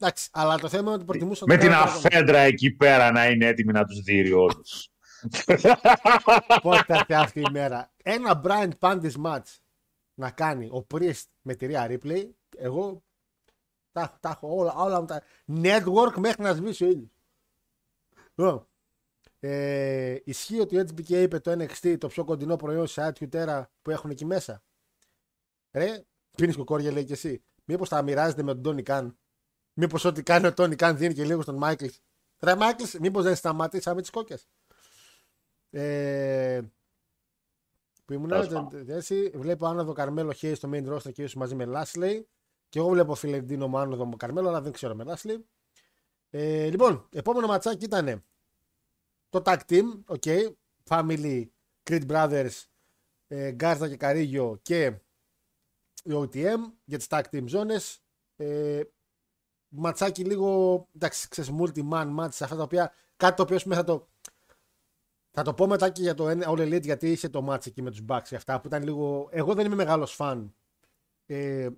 Εντάξει, αλλά το θέμα είναι ότι προτιμούσα Με το την κάνω- αφέντρα εκεί πέρα να είναι έτοιμη να τους δει όλους. Πότε θα έρθει αυτή η μέρα. Ένα Brian Pandis match να κάνει ο Priest με τη Rhea Ripley. Εγώ τα, τα έχω όλα, όλα μου τα. Network μέχρι να σβήσει ο ήλιος. Λοιπόν, ε, ισχύει ότι ο HBK είπε το NXT το πιο κοντινό προϊόν σε Attitude Era που έχουν εκεί μέσα. Ρε, πίνεις κοκόρια λέει και εσύ. Μήπως τα μοιράζεται με τον Tony Khan. Μήπως ό,τι κάνει ο Tony Khan δίνει και λίγο στον Michaels. Ρε Michaels, μήπως δεν σταματήσαμε τις κόκκες. Ε, που ήμουν Τέλος τε- πάντων. τε- έτσι, βλέπω άνοδο Καρμέλο Χέι στο main roster και ίσως μαζί με Λάσλεϊ. Και εγώ βλέπω Φιλεντίνο μου άνοδο μου Καρμέλο, αλλά δεν ξέρω με Λάσλεϊ. Ε, λοιπόν, επόμενο ματσάκι ήταν το tag team, ok, Family, Creed Brothers, ε, Γκάρτα και Καρίγιο και η OTM για τις tag team ζώνες. Ε, ματσάκι λίγο, εντάξει, ξέρεις, multi-man match, αυτά τα οποία, κάτι το οποίο ας πούμε, θα το, θα το πω μετά και για το All Elite γιατί είχε το match εκεί με τους Bucks και αυτά που ήταν λίγο, εγώ δεν είμαι μεγάλος φαν ε,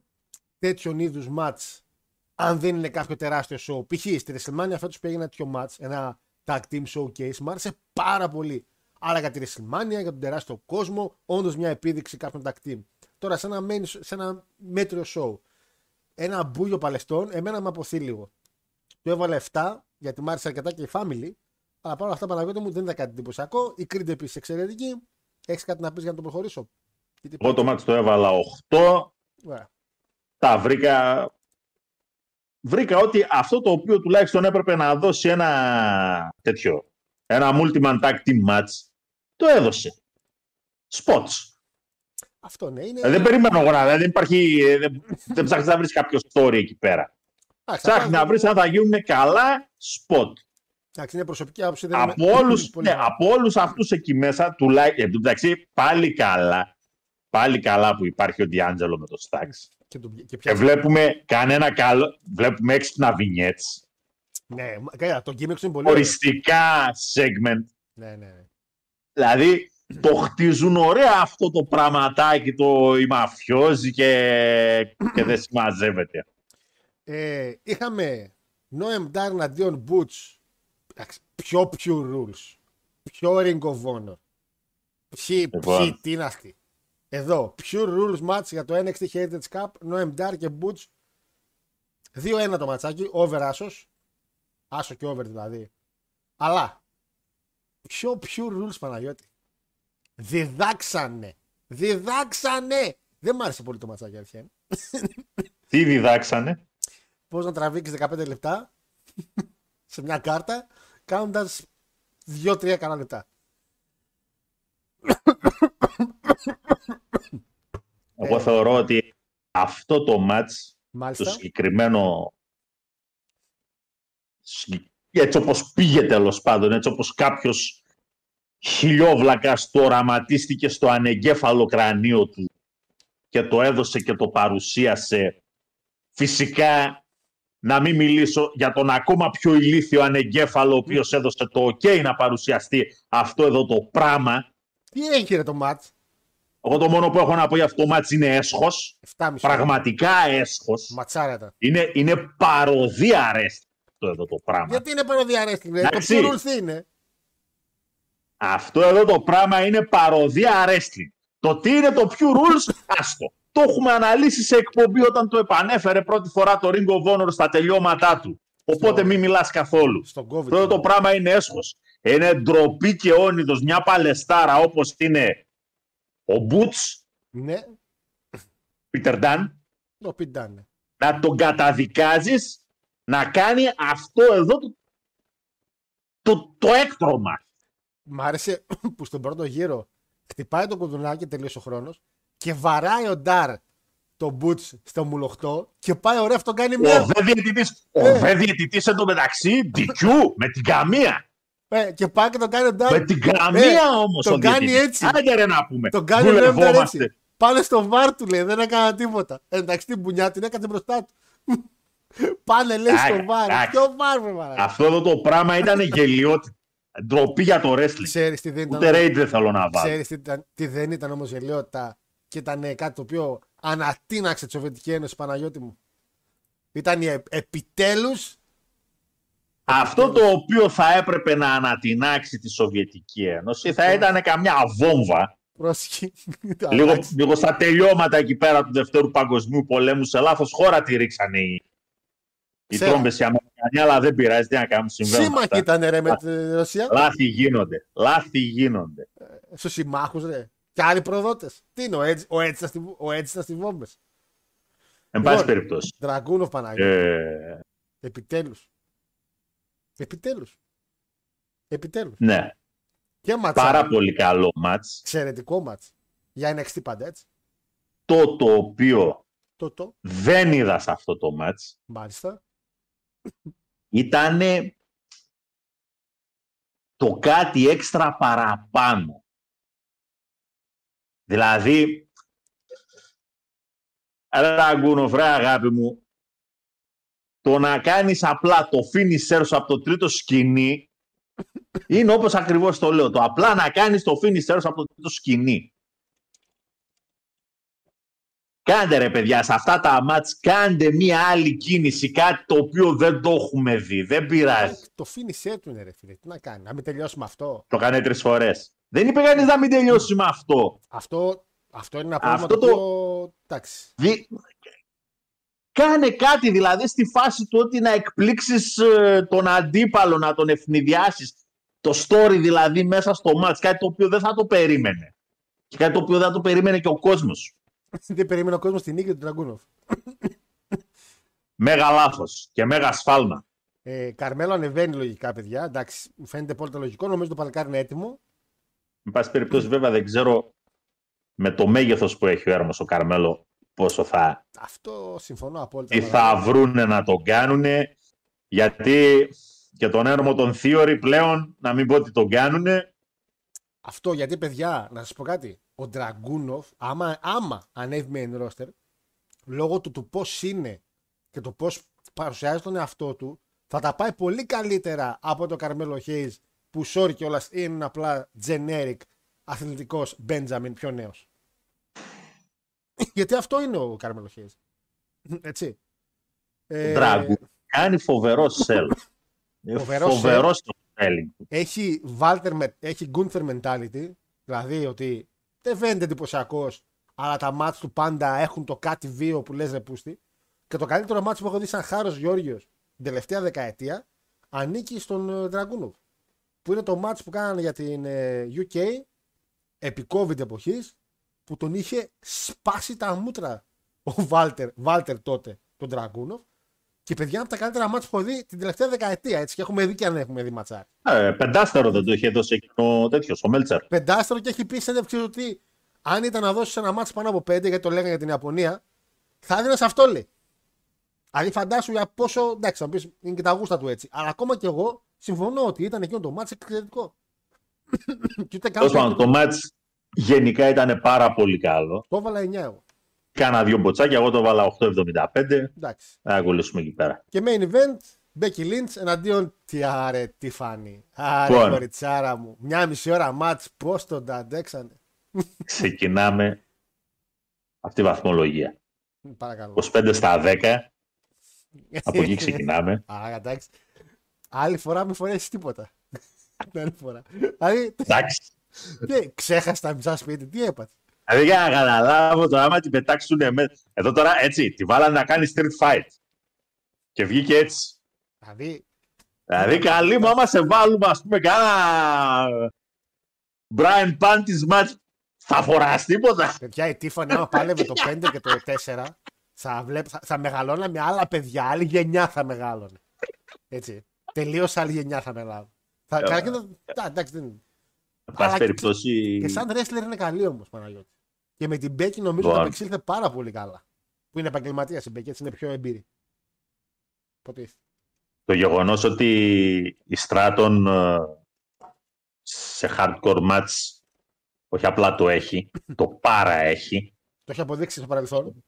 τέτοιων είδους match αν δεν είναι κάποιο τεράστιο show. Π.χ. στη WrestleMania φέτος πήγε ένα τέτοιο match, ένα tag team showcase, μου άρεσε πάρα πολύ. Άρα για τη WrestleMania, για τον τεράστιο κόσμο, όντως μια επίδειξη κάποιων tag team. Τώρα σε ένα, main, σε ένα μέτριο show, ένα μπούγιο παλαιστών, εμένα με αποθεί λίγο. Του έβαλε 7, γιατί μου άρεσε αρκετά και η family, αλλά παρόλα αυτά Παναγιώτη μου δεν ήταν κάτι εντυπωσιακό. Η Creed επίσης εξαιρετική. Έχεις κάτι να πεις για να το προχωρήσω; Γιατί Εγώ το μάτι το έβαλα 8, Ωραία. τα βρήκα. Βρήκα ότι αυτό το οποίο τουλάχιστον έπρεπε να δώσει ένα τέτοιο, ένα multi-man tag team match, το έδωσε. Spots. Αυτό ναι, είναι. Ε, δεν περιμένω εγώ να δεν υπάρχει, ε, δεν, [laughs] δεν ψάχνεις να βρεις κάποιο story εκεί πέρα. Εντάξει, Ψάχνεις απλά- να βρεις αν θα γίνουν καλά spot. Εντάξει, είναι προσωπική άποψη. δεν Από είμαι- όλους, [clears throat] πολύ ναι, καλά. από όλους αυτούς εκεί μέσα, τουλάχιστον, εν τω μεταξύ, πάλι καλά, πάλι καλά που υπάρχει ο Ντιάντζελο με το Stacks. Και, το, και Και πια... βλέπουμε κανένα καλό, βλέπουμε έξυπνα vignettes, Ναι, μα- καλά, το gimmick του είναι πολύ ωραίο. οριστικά segment. Ναι, ναι, ναι. Δηλαδή, το χτίζουν ωραία αυτό το πραγματάκι, το οι μαφιόζοι και, και δεν συμμαζεύεται. Ε, είχαμε Noem Dar εναντίον Butch. Εντάξει, πιο pure rules. Πιο Ring of Honor. Ποιοι, Λοιπόν. ποιοι, τι είναι αυτοί. Εδώ, pure rules match για το NXT Heritage Cup, Noem Dar και Butch. 2-1 το ματσάκι, over άσος. Άσο και over δηλαδή. Αλλά, πιο pure rules Παναγιώτη. Διδάξανε. Διδάξανε. Δεν μ' άρεσε πολύ το ματσάκι αρχαία. Τι διδάξανε; Πώς να τραβήξεις 15 λεπτά σε μια κάρτα κάνοντας 2-3 καλά λεπτά. Εγώ θεωρώ ότι αυτό το match, το Μάλιστα. συγκεκριμένο, συγκ- έτσι όπως πήγε τέλος πάντων, έτσι όπως κάποιος χιλιόβλακα το οραματίστηκε στο ανεγκέφαλο κρανίο του και το έδωσε και το παρουσίασε. Φυσικά, να μην μιλήσω για τον ακόμα πιο ηλίθιο ανεγκέφαλο, ο οποίος έδωσε το ok να παρουσιαστεί αυτό εδώ το πράγμα. Τι έχει ρε το μάτς; Εγώ το μόνο που έχω να πω για αυτό το μάτς είναι έσχος. 7,5. Πραγματικά έσχος. Ματσάρα ήταν. Είναι, είναι παροδία αρέστη αυτό εδώ το πράγμα. Γιατί είναι παροδία αρέστη, ρε; Το Εντάξει. πιο ρουλθ είναι. Αυτό εδώ το πράγμα είναι παροδία wrestling. Το τι είναι το Pure Rules, άστο. Το έχουμε αναλύσει σε εκπομπή όταν το επανέφερε πρώτη φορά το Ring of Honor στα τελειώματά του. Οπότε μην μιλάς καθόλου. Στον COVID. Αυτό εδώ το πράγμα είναι έσχος. Είναι ντροπή και όνειδος μια παλαιστάρα όπως είναι ο Boots, Ναι, Peter Dunn, το πιντάνε. να τον καταδικάζεις να κάνει αυτό εδώ το, το, το έκτρωμα. Μ' άρεσε [coughs] που στον πρώτο γύρο χτυπάει το κουδουνάκι, τελείωσε ο χρόνος και βαράει ο Ντάρ το μπουτ στο μουλοχτό και πάει ωραία, αυτόν κάνει Ο μια. δε διαιτητής, ο Ε. δε διαιτητής εντωμεταξύ, DQ, με την καμία. Ε, και πάει και τον κάνει ο Ντάρ. Με την καμία όμως τον ο κάνει διαιτητής. έτσι. Άντε ρε να πούμε. Τον κάνει ο Λέμτερ Δουλευόμαστε. έτσι. Πάνε στο βάρ του λέει, δεν έκανα τίποτα. Ε, εντάξει, την πουνιά την έκατσε μπροστά του. [laughs] Πάνε λέει στο Εντάξει, βάρ. εντάξει. Ποιο βάρ, με μαλάκα. Αυτό εδώ το πράγμα ήταν [laughs] γελιότητα. Ντροπή για το wrestling. Ξέρεις τι δεν ήταν. Ούτε rage δεν θέλω να βάλω. Ξέρεις τι, ήταν, τι δεν ήταν όμως γελιότητα και ήταν ε, κάτι το οποίο ανατείναξε τη Σοβιετική Ένωση Παναγιώτη μου. Ήταν η ε, επιτέλους Αυτό το οποίο θα έπρεπε να ανατινάξει τη Σοβιετική Ένωση θα ήταν καμιά βόμβα πρόσχη. [laughs] λίγο, λίγο στα τελειώματα εκεί πέρα του Δευτέρου Παγκοσμίου Πολέμου σε λάθος χώρα τη ρίξανε οι, οι Ξέρω. τρόμπες οι Αμερικανοί αλλά δεν πειράζει τι να κάνουμε συμβαίνουν Σύμμαχοι αυτά. ήταν ρε με τη Ρωσία. Λάθη γίνονται. Λάθη γίνονται. Στους συμμάχους ρε. Και άλλοι προδότες. Τι είναι ο Edge, ο Edge ήταν στη- ο Edge ήταν στις βόμβες. Εν πάση Λοιπόν, περιπτώσει. Δραγκούνοφ Παναγιώτη. Ε, Επιτέλους. Επιτέλους. Επιτέλους. ναι. Και ματσά. Πάρα πολύ καλό μάτς. Εξαιρετικό μάτς. Για NXT πάντα έτσι. Το το οποίο Το το. δεν είδα σε αυτό το μάτς Μάλιστα. Ήταν το κάτι έξτρα παραπάνω. Δηλαδή, Ραγκούνο, βρε αγάπη μου, το να κάνεις απλά το finisher σου από το τρίτο σκηνή είναι όπως ακριβώς το λέω. Το απλά να κάνεις το finisher σου από το τρίτο σκηνή. Κάντε ρε παιδιά, σε αυτά τα μάτς κάντε μία άλλη κίνηση, κάτι το οποίο δεν το έχουμε δει. Δεν πειράζει. Το finisher του είναι ρε φίλε. Τι να κάνει. Να μην τελειώσουμε αυτό. Το κάνει τρεις φορές. Δεν είπε κανείς να μην τελειώσει με αυτό. Αυτό, αυτό είναι ένα πρόβλημα Αυτό το το- οποίο... Εντάξει. Δι... Κάνε κάτι δηλαδή στη φάση του ότι να εκπλήξεις ε, τον αντίπαλο, να τον ευνηδιάσεις. Το story δηλαδή μέσα στο μάτς, κάτι το οποίο δεν θα το περίμενε. Και κάτι το οποίο δεν θα το περίμενε και ο κόσμος. [laughs] Δεν περίμενε ο κόσμος την νίκη του Τραγκούνοφ. Μέγα λάθος και μέγα σφάλμα. Ε, Καρμέλο ανεβαίνει λογικά, παιδιά. Εντάξει, μου φαίνεται πολύ λογικό. Νομίζω το παλικάρι είναι έτοιμο. Εν πάση περιπτώσει βέβαια δεν ξέρω με το μέγεθος που έχει ο Έρμος ο Καρμέλο πόσο θα, Αυτό συμφωνώ απόλυτα. τι μαζί. θα βρούνε να τον κάνουνε γιατί και τον Έρμο τον Θείορη πλέον να μην πω ότι τον κάνουνε Αυτό γιατί, παιδιά, να σας πω κάτι. Ο Ντραγκούνοφ, άμα, άμα ανέβει main roster, λόγω του, του πώς είναι και το πώς παρουσιάζει τον εαυτό του, θα τα πάει πολύ καλύτερα από το Καρμέλο Hayes που sorry κιόλας είναι απλά generic αθλητικός Benjamin πιο νέος. γιατί αυτό είναι ο Καρμέλο Hayes. Έτσι. Ε, Ντράγκου. κάνει φοβερό σελ. Φοβερό φοβερό στο selling του. έχει, Walter, με- έχει Gunther mentality, δηλαδή ότι δεν φαίνεται εντυπωσιακός, αλλά τα μάτς του πάντα έχουν το κάτι βίο που λες ρε πούστη. Και το καλύτερο μάτς που έχω δει σαν Χάρος Γιώργιος την τελευταία δεκαετία ανήκει στον ε, Dragunov. Που είναι το μάτς που κάνανε για την ε, UK επί COVID εποχής που τον είχε σπάσει τα μούτρα ο Βάλτερ, Βάλτερ τότε, τον Dragunov. Και παιδιά είναι από τα καλύτερα μάτς που έχω δει την τελευταία δεκαετία. Έτσι, και έχουμε δει και αν έχουμε δει ματσάρι. Ε, πεντάστερο δεν το είχε δώσει εκείνο ο τέτοιος, ο Μέλτσερ. πεντάστερο και έχει πει σε συνέντευξη ότι αν ήταν να δώσει ένα μάτσο πάνω από πέντε, γιατί το λέγανε για την Ιαπωνία, θα έδινε σε αυτό λέει. Δηλαδή φαντάσου για πόσο. Εντάξει, θα μου πεις είναι και τα γούστα του έτσι. Αλλά ακόμα και εγώ συμφωνώ ότι ήταν εκείνο το μάτσο εξαιρετικό. [coughs] και ούτε καν Τέλος πάντων, το μάτς γενικά ήταν πάρα πολύ καλό. το έβαλα 9 εγώ. Κάνα δύο μποτσάκια, εγώ το βάλα 8,75. Εντάξει. Θα ακολουθήσουμε εκεί πέρα. Και main event, Becky Lynch εναντίον τι άρε, τι φάνη. Άρε, Λοιπόν. κοριτσάρα μου. Μια μισή ώρα μάτς, πώς τον τα αντέξανε. Ξεκινάμε από τη βαθμολογία. Παρακαλώ. 25 στα 10. Από εκεί ξεκινάμε. [laughs] Α, εντάξει. Άλλη φορά μην φορέσεις τίποτα. [laughs] Άλλη φορά. Δηλαδή, Εντάξει. τι, ξέχασε τα μισάς σπίτι, τι έπαθες. Δηλαδή για να καταλάβω τώρα, άμα την πετάξουν μέσα. Εδώ τώρα έτσι, τη βάλανε να κάνει street fight. Και βγήκε έτσι. Δηλαδή, Δηλαδή καλή μου, άμα σε βάλουμε, ας πούμε, κάνα Brian Panties match, θα φοράς τίποτα. παιδιά, η Τίφανη άμα πάλευε το 5 και το 4, θα, βλέπ, θα, θα μεγαλώνε με άλλα παιδιά, άλλη γενιά θα μεγάλωνε. Έτσι. Τελείως άλλη γενιά θα μεγαλώνε. Θα, καταρχήν θα- τα- εντάξει, δεν είναι. Εν πάση Αλλά περιπτώσει, Και σαν wrestler είναι καλή όμως, Παναγιώτη. Και με την Μπέκη νομίζω ότι Λοιπόν. απεξήλθε πάρα πολύ καλά. Που είναι επαγγελματίας η Μπέκη, έτσι είναι πιο εμπειρή. Υποτίθεται. το γεγονός ότι η Stratton ε, σε hardcore match όχι απλά το έχει, το πάρα έχει. Το έχει αποδείξει στο παρελθόν.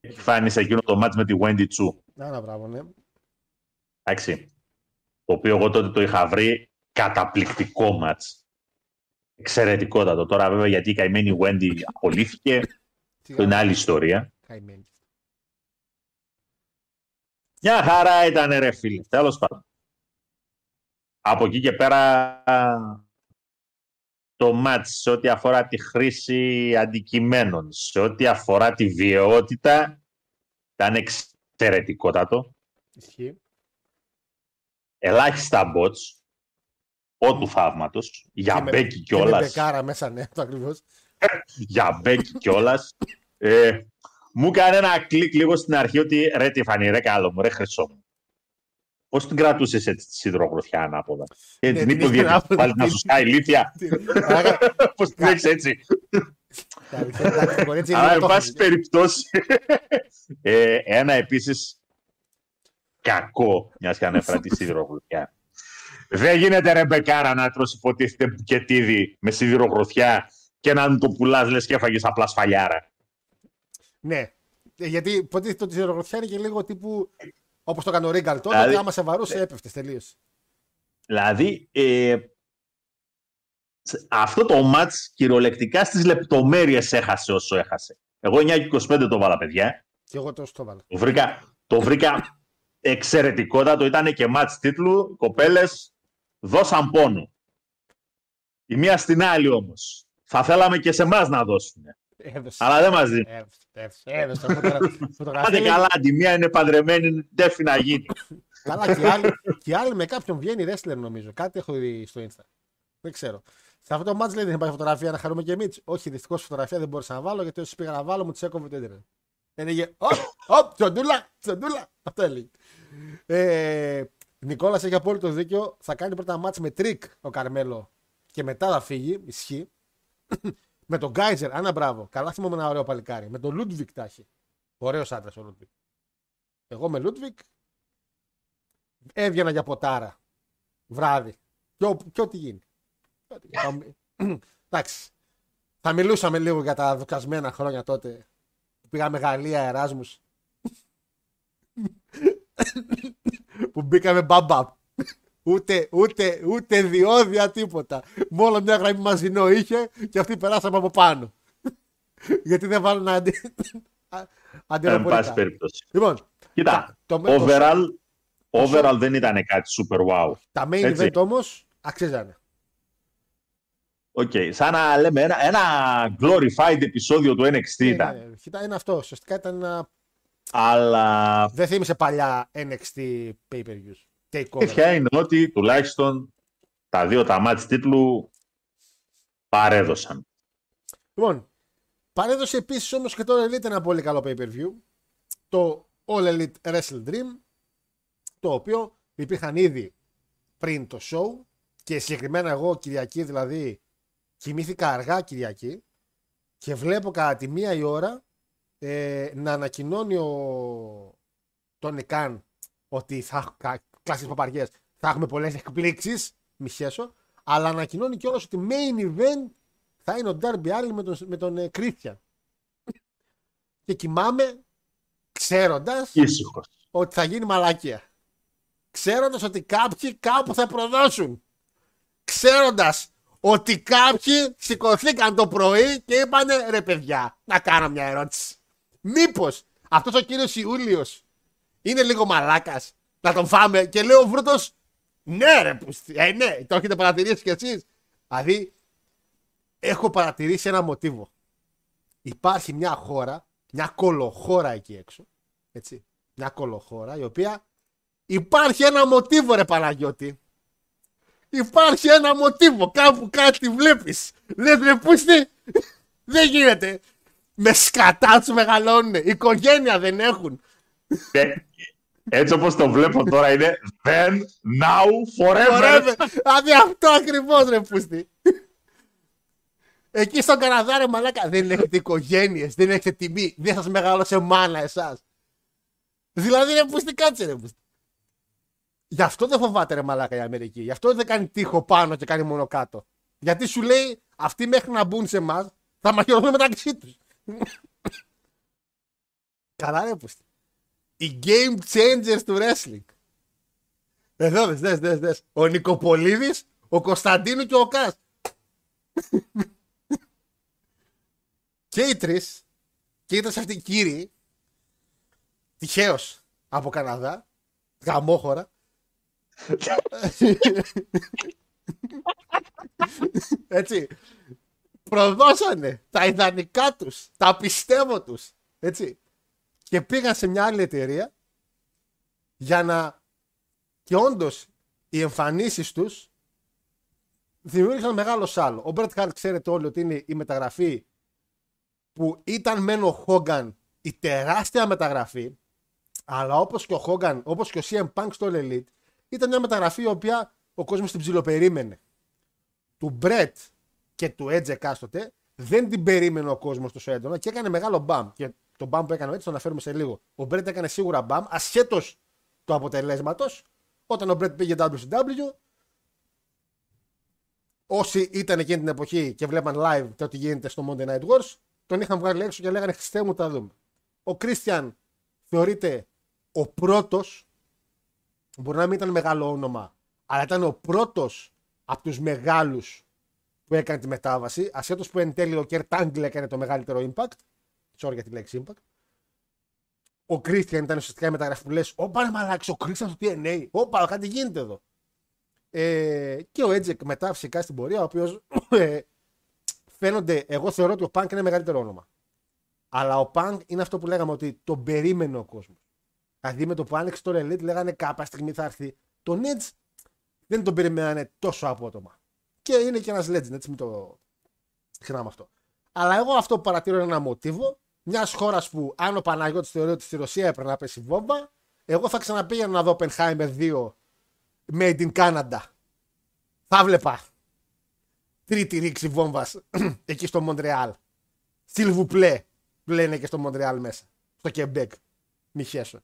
Έχει φάνει σε εκείνο το match με τη Wendy Chu. Να, ένα μπράβο, ναι. Εντάξει. Το οποίο εγώ τότε το είχα βρει καταπληκτικό match. Εξαιρετικότατο. Τώρα βέβαια γιατί η καημένη Wendy απολύθηκε, αυτό είναι άλλη ιστορία. Καημένη. Μια χαρά ήταν ρε φίλε. Τέλος πάντων. Από εκεί και πέρα το μάτς σε ό,τι αφορά τη χρήση αντικειμένων, σε ό,τι αφορά τη βιαιότητα, ήταν εξαιρετικότατο. Ισχύει. Ελάχιστα bots, ό του θαύματος, για Και με- Μπέκι Και με κιόλας. μπεκάρα μέσα, ναι, το ακριβώς. για Μπέκι κιόλας. Ε, μου έκανε ένα κλικ λίγο στην αρχή ότι ρε Τιφανή, ρε καλό μου, ρε χρυσό μου. Πώς την κρατούσες έτσι τη σιδηρογροθιά ανάποδα; Και Ναι, την την είπε ο είχε διαιτητής ανάποδα. πάλι να σου σκάει ηλίθεια. Πώς την έχεις έτσι. Εντάξει, το κορίτσι είναι Αλλά, εν το πάση έχει. περιπτώσει, ε, ένα επίσης κακό, μιας και ανέφερα τη σιδηρογροθιά. Δεν γίνεται ρε Μπεκάρα να τρώσει υποτίθεται μπουκετίδι με σιδηρογροθιά και να μου το πουλάς λες και έφαγες απλά σφαλιάρα. Ναι. Ε, Γιατί υποτίθεται ότι η ζερογροθιά είναι και λίγο τύπου όπως το έκανε ο Ρίγκαλ τότε, Δηλαδή- ότι άμα σε βαρούσε έπεφτες τελείως. Δηλαδή, ε, σε- αυτό το μάτς κυριολεκτικά στις λεπτομέρειες έχασε όσο έχασε. Εγώ 9 και 25 το βάλα, παιδιά. Και εγώ τόσο το βάλα. Το βρήκα, το βρήκα εξαιρετικότατο. Ήταν και μάτς τίτλου. Οι κοπέλες δώσαν πόνο. Η μία στην άλλη όμως. Θα θέλαμε και σε εμάς να δώσουν. Έδωσε. Αλλά δεν μας δίνουν. Έδωσε. Έδωσε. Έδωσε. Φωτογρα- [laughs] Φωτογραφία. Άντε είναι- καλά, τη μία είναι παντρεμένη, ντέφι να γίνει. Καλά, και οι άλλοι, και οι άλλοι με κάποιον βγαίνει wrestler νομίζω. Κάτι έχω δει στο Insta. Δεν ξέρω. Σε αυτό το match λέει δεν υπάρχει φωτογραφία να χαρούμε και εμείς. Όχι, δυστυχώς φωτογραφία δεν μπορούσα να βάλω γιατί όσοι πήγα να βάλω μου τις έκοβε το Ιντερνετ. Έλεγε Οπ, οπ, τσοντούλα, τσοντούλα. Αυτό έλεγε. Ε, Νικόλας έχει απόλυτο δίκιο. Θα κάνει πρώτα match με τρίκ ο Καρμέλο και μετά θα φύγει. Ισχύει. [coughs] με τον Γκάιζερ, άνα μπράβο. Καλά θυμάμαι ένα ωραίο παλικάρι. Με τον Λούντβικ τα έχει. Ωραίος άντρας ο Λούντβικ. Εγώ με Λούντβικ έβγαινα για ποτάρα. Βράδυ. Και, ό- και ό,τι γίνει. Ό,τι γίνει. Θα- [coughs] Εντάξει. Θα μιλούσαμε λίγο για τα δοκασμένα χρόνια τότε. Που πήγαμε Γαλλία, Εράσμους. [coughs] που μπήκαμε μπαμπαμ. Ούτε, ούτε, ούτε διόδια τίποτα. Μόνο μια γραμμή μαζινό είχε και αυτή περάσαμε από πάνω. Γιατί δεν βάλουν αντι... Εν αντιεροπορικά. πάση περιπτώσει. Λοιπόν, Κοίτα, το- το- overall, overall δεν ήταν κάτι super wow. τα main Έτσι. event όμως αξίζανε. Οκ, σαν να λέμε ένα, ένα glorified επεισόδιο του NXT Ναι, ήταν. ναι, ναι. Κοίτα, είναι αυτό. Ουσιαστικά ήταν ένα. Αλλά Δεν θύμισε παλιά NXT pay-per-views. η Takeover. αλήθεια είναι ότι τουλάχιστον τα δύο τα μάτς τίτλου παρέδωσαν. Λοιπόν, παρέδωσε επίσης όμως και το All Elite ένα πολύ καλό pay-per-view. Το All Elite Wrestle Dream. Το οποίο υπήρχαν ήδη πριν το show. Και συγκεκριμένα εγώ Κυριακή δηλαδή κοιμήθηκα αργά Κυριακή. Και βλέπω κατά τη μία η ώρα ε, να ανακοινώνει ο Τόνι Καν ότι θα κλασικές παπαριές, θα έχουμε πολλές εκπλήξεις, μη σχέσω, Αλλά ανακοινώνει κιόλας ότι main event θα είναι ο Darby Allin με τον, με τον ε, Christian. Και κοιμάμαι ξέροντας Ήσυχος. ότι θα γίνει μαλακία. Ξέροντας ότι κάποιοι κάπου θα προδώσουν. Ξέροντας ότι κάποιοι σηκωθήκαν το πρωί και είπανε ρε παιδιά, να κάνω μια ερώτηση. Μήπως αυτός ο κύριος Ιούλιος είναι λίγο μαλάκας να τον φάμε και λέει ο Βρούτος, ναι, ρε, πουστη, ε, ναι, το έχετε παρατηρήσει κι εσείς. Δηλαδή, έχω παρατηρήσει ένα μοτίβο. Υπάρχει μια χώρα, μια κολοχώρα εκεί έξω, έτσι, μια κολοχώρα η οποία υπάρχει ένα μοτίβο ρε Παναγιώτη. Υπάρχει ένα μοτίβο, κάπου κάτι βλέπεις. Λες ρε πούστη, δεν γίνεται. Με σκατάς τους μεγαλώνουν, οικογένεια δεν έχουν. Και έτσι όπως το βλέπω τώρα είναι then, now, forever. Forever. Δηλαδή αυτό ακριβώς ρε πούστη. Εκεί στον Καναδά ρε μαλάκα δεν έχετε οικογένειες, δεν έχετε τιμή, δεν σας μεγάλωσε μάνα εσάς. Δηλαδή ρε πούστη κάτσε ρε πούστη. Γι' αυτό δεν φοβάται ρε μαλάκα η Αμερική. Γι' αυτό δεν κάνει τείχο πάνω και κάνει μόνο κάτω. Γιατί σου λέει αυτοί μέχρι να μπουν σε εμάς θα μαχαιρωθούν μεταξύ τους. Καλά ρε πούστη. Οι game changers του wrestling. Εδώ δες, δες, δες, δες. Ο Νικοπολίδης, ο Κωνσταντίνου και ο Κάς. και οι τρεις, και ήταν σε αυτοί οι κύριοι, τυχαίως από Καναδά, γαμόχωρα, [laughs] έτσι, προδώσανε τα ιδανικά τους, τα πιστεύω τους, έτσι, και πήγαν σε μια άλλη εταιρεία για να και όντως οι εμφανίσεις τους δημιούργησαν μεγάλο σάλο. Ο Μπρέτ Χάρτ ξέρετε όλοι ότι είναι η μεταγραφή που ήταν μεν ο Χόγκαν η τεράστια μεταγραφή, αλλά όπως και ο Χόγκαν, όπως και ο CM Punk στο All Elite, ήταν μια μεταγραφή η οποία ο κόσμος την ψιλοπερίμενε. Του Μπρέτ και του Edge εκάστοτε δεν την περίμενε ο κόσμος τόσο έντονα και έκανε μεγάλο μπαμ. Και το μπαμ που έκανε ο Edge το αναφέρουμε σε λίγο. Ο Μπρέτ έκανε σίγουρα μπαμ, ασχέτως του αποτελέσματος, όταν ο Μπρέτ πήγε WCW, όσοι ήταν εκείνη την εποχή και βλέπαν live το τι γίνεται στο Monday Night Wars, τον είχαν βγάλει έξω και λέγανε Χριστέ μου τα δούμε. Ο Κρίστιαν θεωρείται ο πρώτος, μπορεί να μην ήταν μεγάλο όνομα, αλλά ήταν ο πρώτος από τους μεγάλους που έκανε τη μετάβαση, ασχέτως που εν τέλει ο Κέρ Τάγκλ έκανε το μεγαλύτερο impact, sorry για τη λέξη impact, ο Κρίστιαν ήταν ουσιαστικά η μεταγραφή που λες, όπα ρε μαλάξι, ο Κρίστιαν στο TNA, όπα κάτι γίνεται εδώ. Ε, και ο Έτζεκ μετά φυσικά στην πορεία, ο οποίος ε, φαίνονται, εγώ θεωρώ ότι ο Πανκ είναι μεγαλύτερο όνομα. Αλλά ο Πανκ είναι αυτό που λέγαμε ότι τον περίμενε ο κόσμος. Δηλαδή με το που άνοιξε το Elite λέγανε κάποια στιγμή θα έρθει. Τον Edge δεν τον περιμένανε τόσο απότομα. Και είναι και ένας legend, έτσι μην το ξεχνάμε αυτό. Αλλά εγώ αυτό που παρατηρώ είναι ένα μοτίβο μιας χώρας που αν ο Παναγιώτης θεωρεί ότι στη Ρωσία έπρεπε να πέσει βόμβα, εγώ θα ξαναπήγαινα να δω Oppenheimer 2 Made in Canada. Θα βλέπα τρίτη ρήξη βόμβας [clears throat] εκεί στο Μοντρεάλ. Σιλβουπλέ, λένε και στο Μοντρεάλ μέσα. Στο Κεμπέκ. Μη χέσω.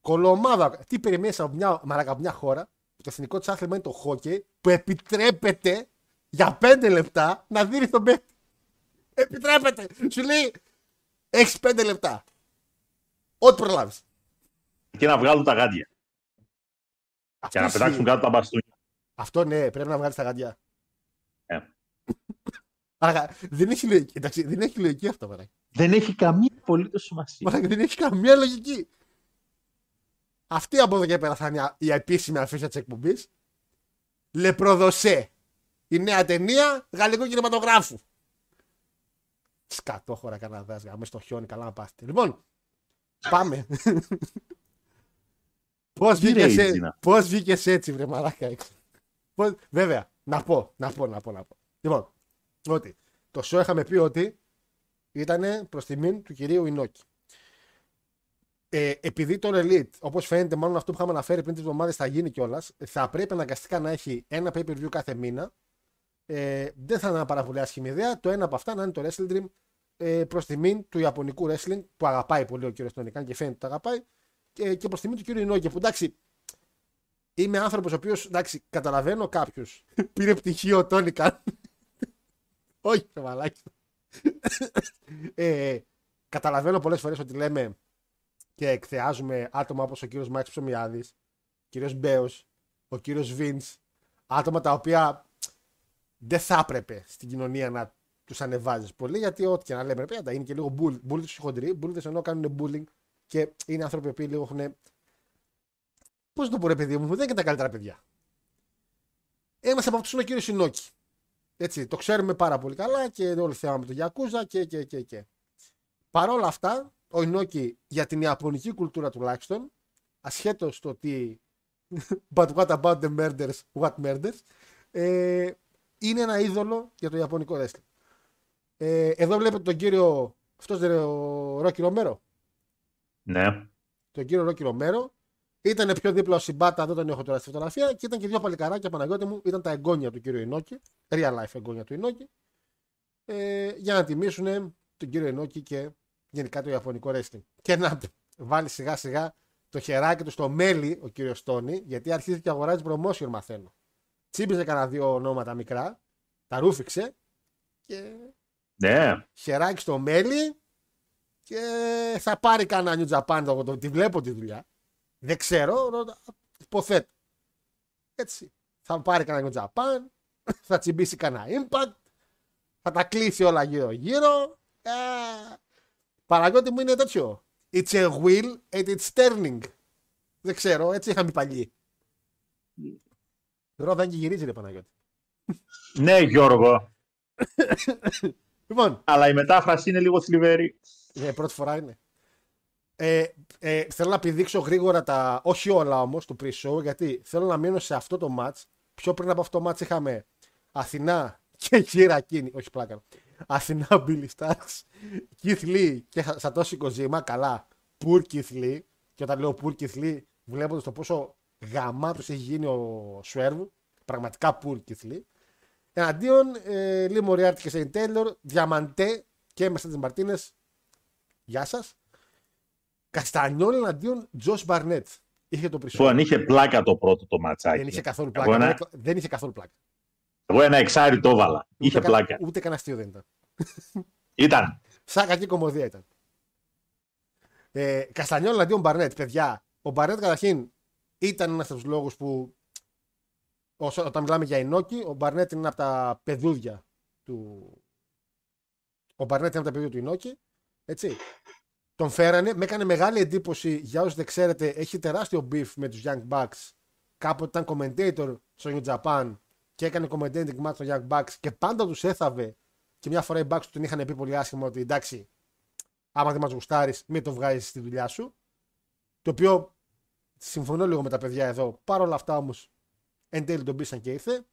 Κολομάδα. Τι περιμένεις από μια, μαρακα, από μια χώρα που το εθνικό τη άθλημα είναι το χόκεϊ που επιτρέπεται για πέντε λεπτά να δίνει τον παίκτη. Επιτρέπεται. Σου λέει έχεις πέντε λεπτά. Ό,τι προλάβεις. Και να βγάλουν τα γάντια. Αυτό Και να ισχύει. πετάξουν κάτω τα μπαστούνια. Αυτό ναι, πρέπει να βγάλεις τα γαντιά. Ε. Άρα, δεν έχει λογική. Εντάξει, δεν έχει λογική αυτό, μαλάκα. Δεν έχει καμία απολύτως σημασία. Μαλάκα, δεν έχει καμία λογική. Αυτή από εδώ και πέρα θα είναι η επίσημη αφήσα της εκπομπής. Λεπροδοσέ. Η νέα ταινία γαλλικού κινηματογράφου. Σκατόχωρα Καναδάς, γάμε στο χιόνι, καλά να πάστε. Λοιπόν, πάμε. [laughs] Πώς βγήκες rage έτσι, είναι. πώς βγήκες έτσι, βρε μαλάκα έξω. Πώς... Βέβαια, να πω, να πω, να πω, να πω. Λοιπόν, ότι το show είχαμε πει ότι ήταν προς τιμήν του κυρίου Ινόκη. Ε, επειδή το Elite, όπως φαίνεται, μάλλον αυτό που είχαμε αναφέρει πριν τις εβδομάδες θα γίνει κιόλας, θα πρέπει αναγκαστικά να έχει ένα pay per view κάθε μήνα. Ε, δεν θα είναι ένα πάρα πολύ άσχημη ιδέα. Το ένα από αυτά να είναι το Wrestle Dream ε, προς τιμήν του Ιαπωνικού wrestling που αγαπάει πολύ ο κύριος Τονικάν και φαίνεται ότι το αγαπάει. Και, και προς τιμήν του κύριου Ινόκη που εντάξει, είμαι άνθρωπος ο οποίος, εντάξει, καταλαβαίνω κάποιους. [laughs] Πήρε πτυχίο Τόνι Καν. [laughs] Όχι, ρε μαλάκι. ε, καταλαβαίνω πολλές φορές ότι λέμε και εκθεάζουμε άτομα όπως ο κύριος Μάξ Ψωμιάδης, ο κύριος Μπέος, ο κύριος Βίντς, άτομα τα οποία δεν θα έπρεπε στην κοινωνία να τους ανεβάζεις πολύ, γιατί ό,τι και να λέμε, ρε παιδιά, είναι και λίγο μπουλ. Μπουλ τους χοντροί, μπουλ ενώ κάνουν bullying και είναι άνθρωποι που λίγο έχουν. Πώς το πω, ρε παιδί μου, δεν είναι και τα καλύτερα παιδιά. Ένα από αυτούς είναι ο κύριος Σινόκη. Έτσι, το ξέρουμε πάρα πολύ καλά και όλο θέμα με το Γιακούζα και, και, και, και. Παρ' όλα αυτά, ο Ινόκη για την Ιαπωνική κουλτούρα τουλάχιστον, ασχέτως το ότι. [laughs] But what about the murders, what murders, ε, είναι ένα είδωλο για το Ιαπωνικό wrestling. Ε, εδώ βλέπετε τον κύριο. Αυτός δεν είναι ο Ρόκι Ρομέρο; Ναι. Τον κύριο Ρόκι Ρομέρο. Ήταν πιο δίπλα ο Σιμπάτα, δεν τον έχω τώρα στη φωτογραφία. Και ήταν και δύο παλικαράκια Παναγιώτη μου. Ήταν τα εγγόνια του κύριου Ινόκη. Real life εγγόνια του Ινόκη. Ε, για να τιμήσουν τον κύριο Ινόκη και γενικά το Ιαπωνικό wrestling. Και να βάλει σιγά σιγά το χεράκι του στο μέλι ο κύριος Τόνι, γιατί αρχίζει και αγοράζει promotion, μαθαίνω. Τσίμπησε κανένα δύο ονόματα μικρά, τα ρούφηξε και Ναι. χεράκι στο μέλι και θα πάρει κανένα New Japan. Εγώ το, τη βλέπω τη δουλειά. Δεν ξέρω, ρώτα- υποθέτω. Έτσι. Θα πάρει κανένα New Japan, θα τσιμπήσει κανένα Impact, θα τα κλείσει όλα γύρω-γύρω. Ε, Παραγιώτη μου είναι τέτοιο. It's a wheel and it's turning. Δεν ξέρω, έτσι είχαμε παλιοί. Τώρα δεν και γυρίζει ρε Παναγιώτη. Ναι, Γιώργο. Λοιπόν, Αλλά η μετάφραση είναι λίγο θλιβερή. Ναι, πρώτη φορά είναι. Ε, ε, θέλω να πηδήξω γρήγορα τα. Όχι όλα όμως του pre-show, γιατί θέλω να μείνω σε αυτό το match. Πιο πριν από αυτό το match είχαμε Αθηνά και Χειρακίνη. Όχι πλάκα. Αθηνά Billy Stars, Keith Lee και Σατώση Κοζίμα. Καλά. Poor Keith Lee. Και όταν λέω Poor Keith Lee, βλέποντας το πόσο γαμάτο έχει γίνει ο Swerve. Πραγματικά Poor Keith Lee. Εναντίον ε, Lee Moriarty και Shane Taylor, Diamante και Mercedes Martinez. Γεια σας. Castagnoli εναντίον Josh Barnett. Είχε το pre-show. Λοιπόν, είχε πλάκα το πρώτο το ματσάκι. Δεν είχε καθόλου Εγώ πλάκα. ένα- Δεν- Δεν είχε καθόλου πλάκα. Εγώ ένα εξάρι το έβαλα. Είχε Ούτε κα- πλάκα. Ούτε κανένα αστείο δεν ήταν. Ήταν. Σαν κακή κωμωδία ήταν. Ε, Castagnoli εναντίον Barnett, παιδιά. Ο Barnett καταρχήν ήταν ένας από τους λόγους που όσο, όταν μιλάμε για Ινόκη, ο Μπαρνέτ είναι από τα παιδούδια του. Ο Μπαρνέτ είναι από τα παιδούδια του Ινόκη. Έτσι. Τον φέρανε, με έκανε μεγάλη εντύπωση για όσους δεν ξέρετε, έχει τεράστιο beef με τους Young Bucks. Κάποτε ήταν commentator στο New Japan και έκανε commentating match στο Young Bucks και πάντα τους έθαβε. Και μια φορά οι Bucks του την είχαν πει πολύ άσχημα ότι εντάξει, άμα δεν μας γουστάρεις, μην το βγάζεις στη δουλειά σου. Το οποίο συμφωνώ λίγο με τα παιδιά εδώ. Παρ' όλα αυτά όμως, εν τέλει τον πείσαν και ήρθε.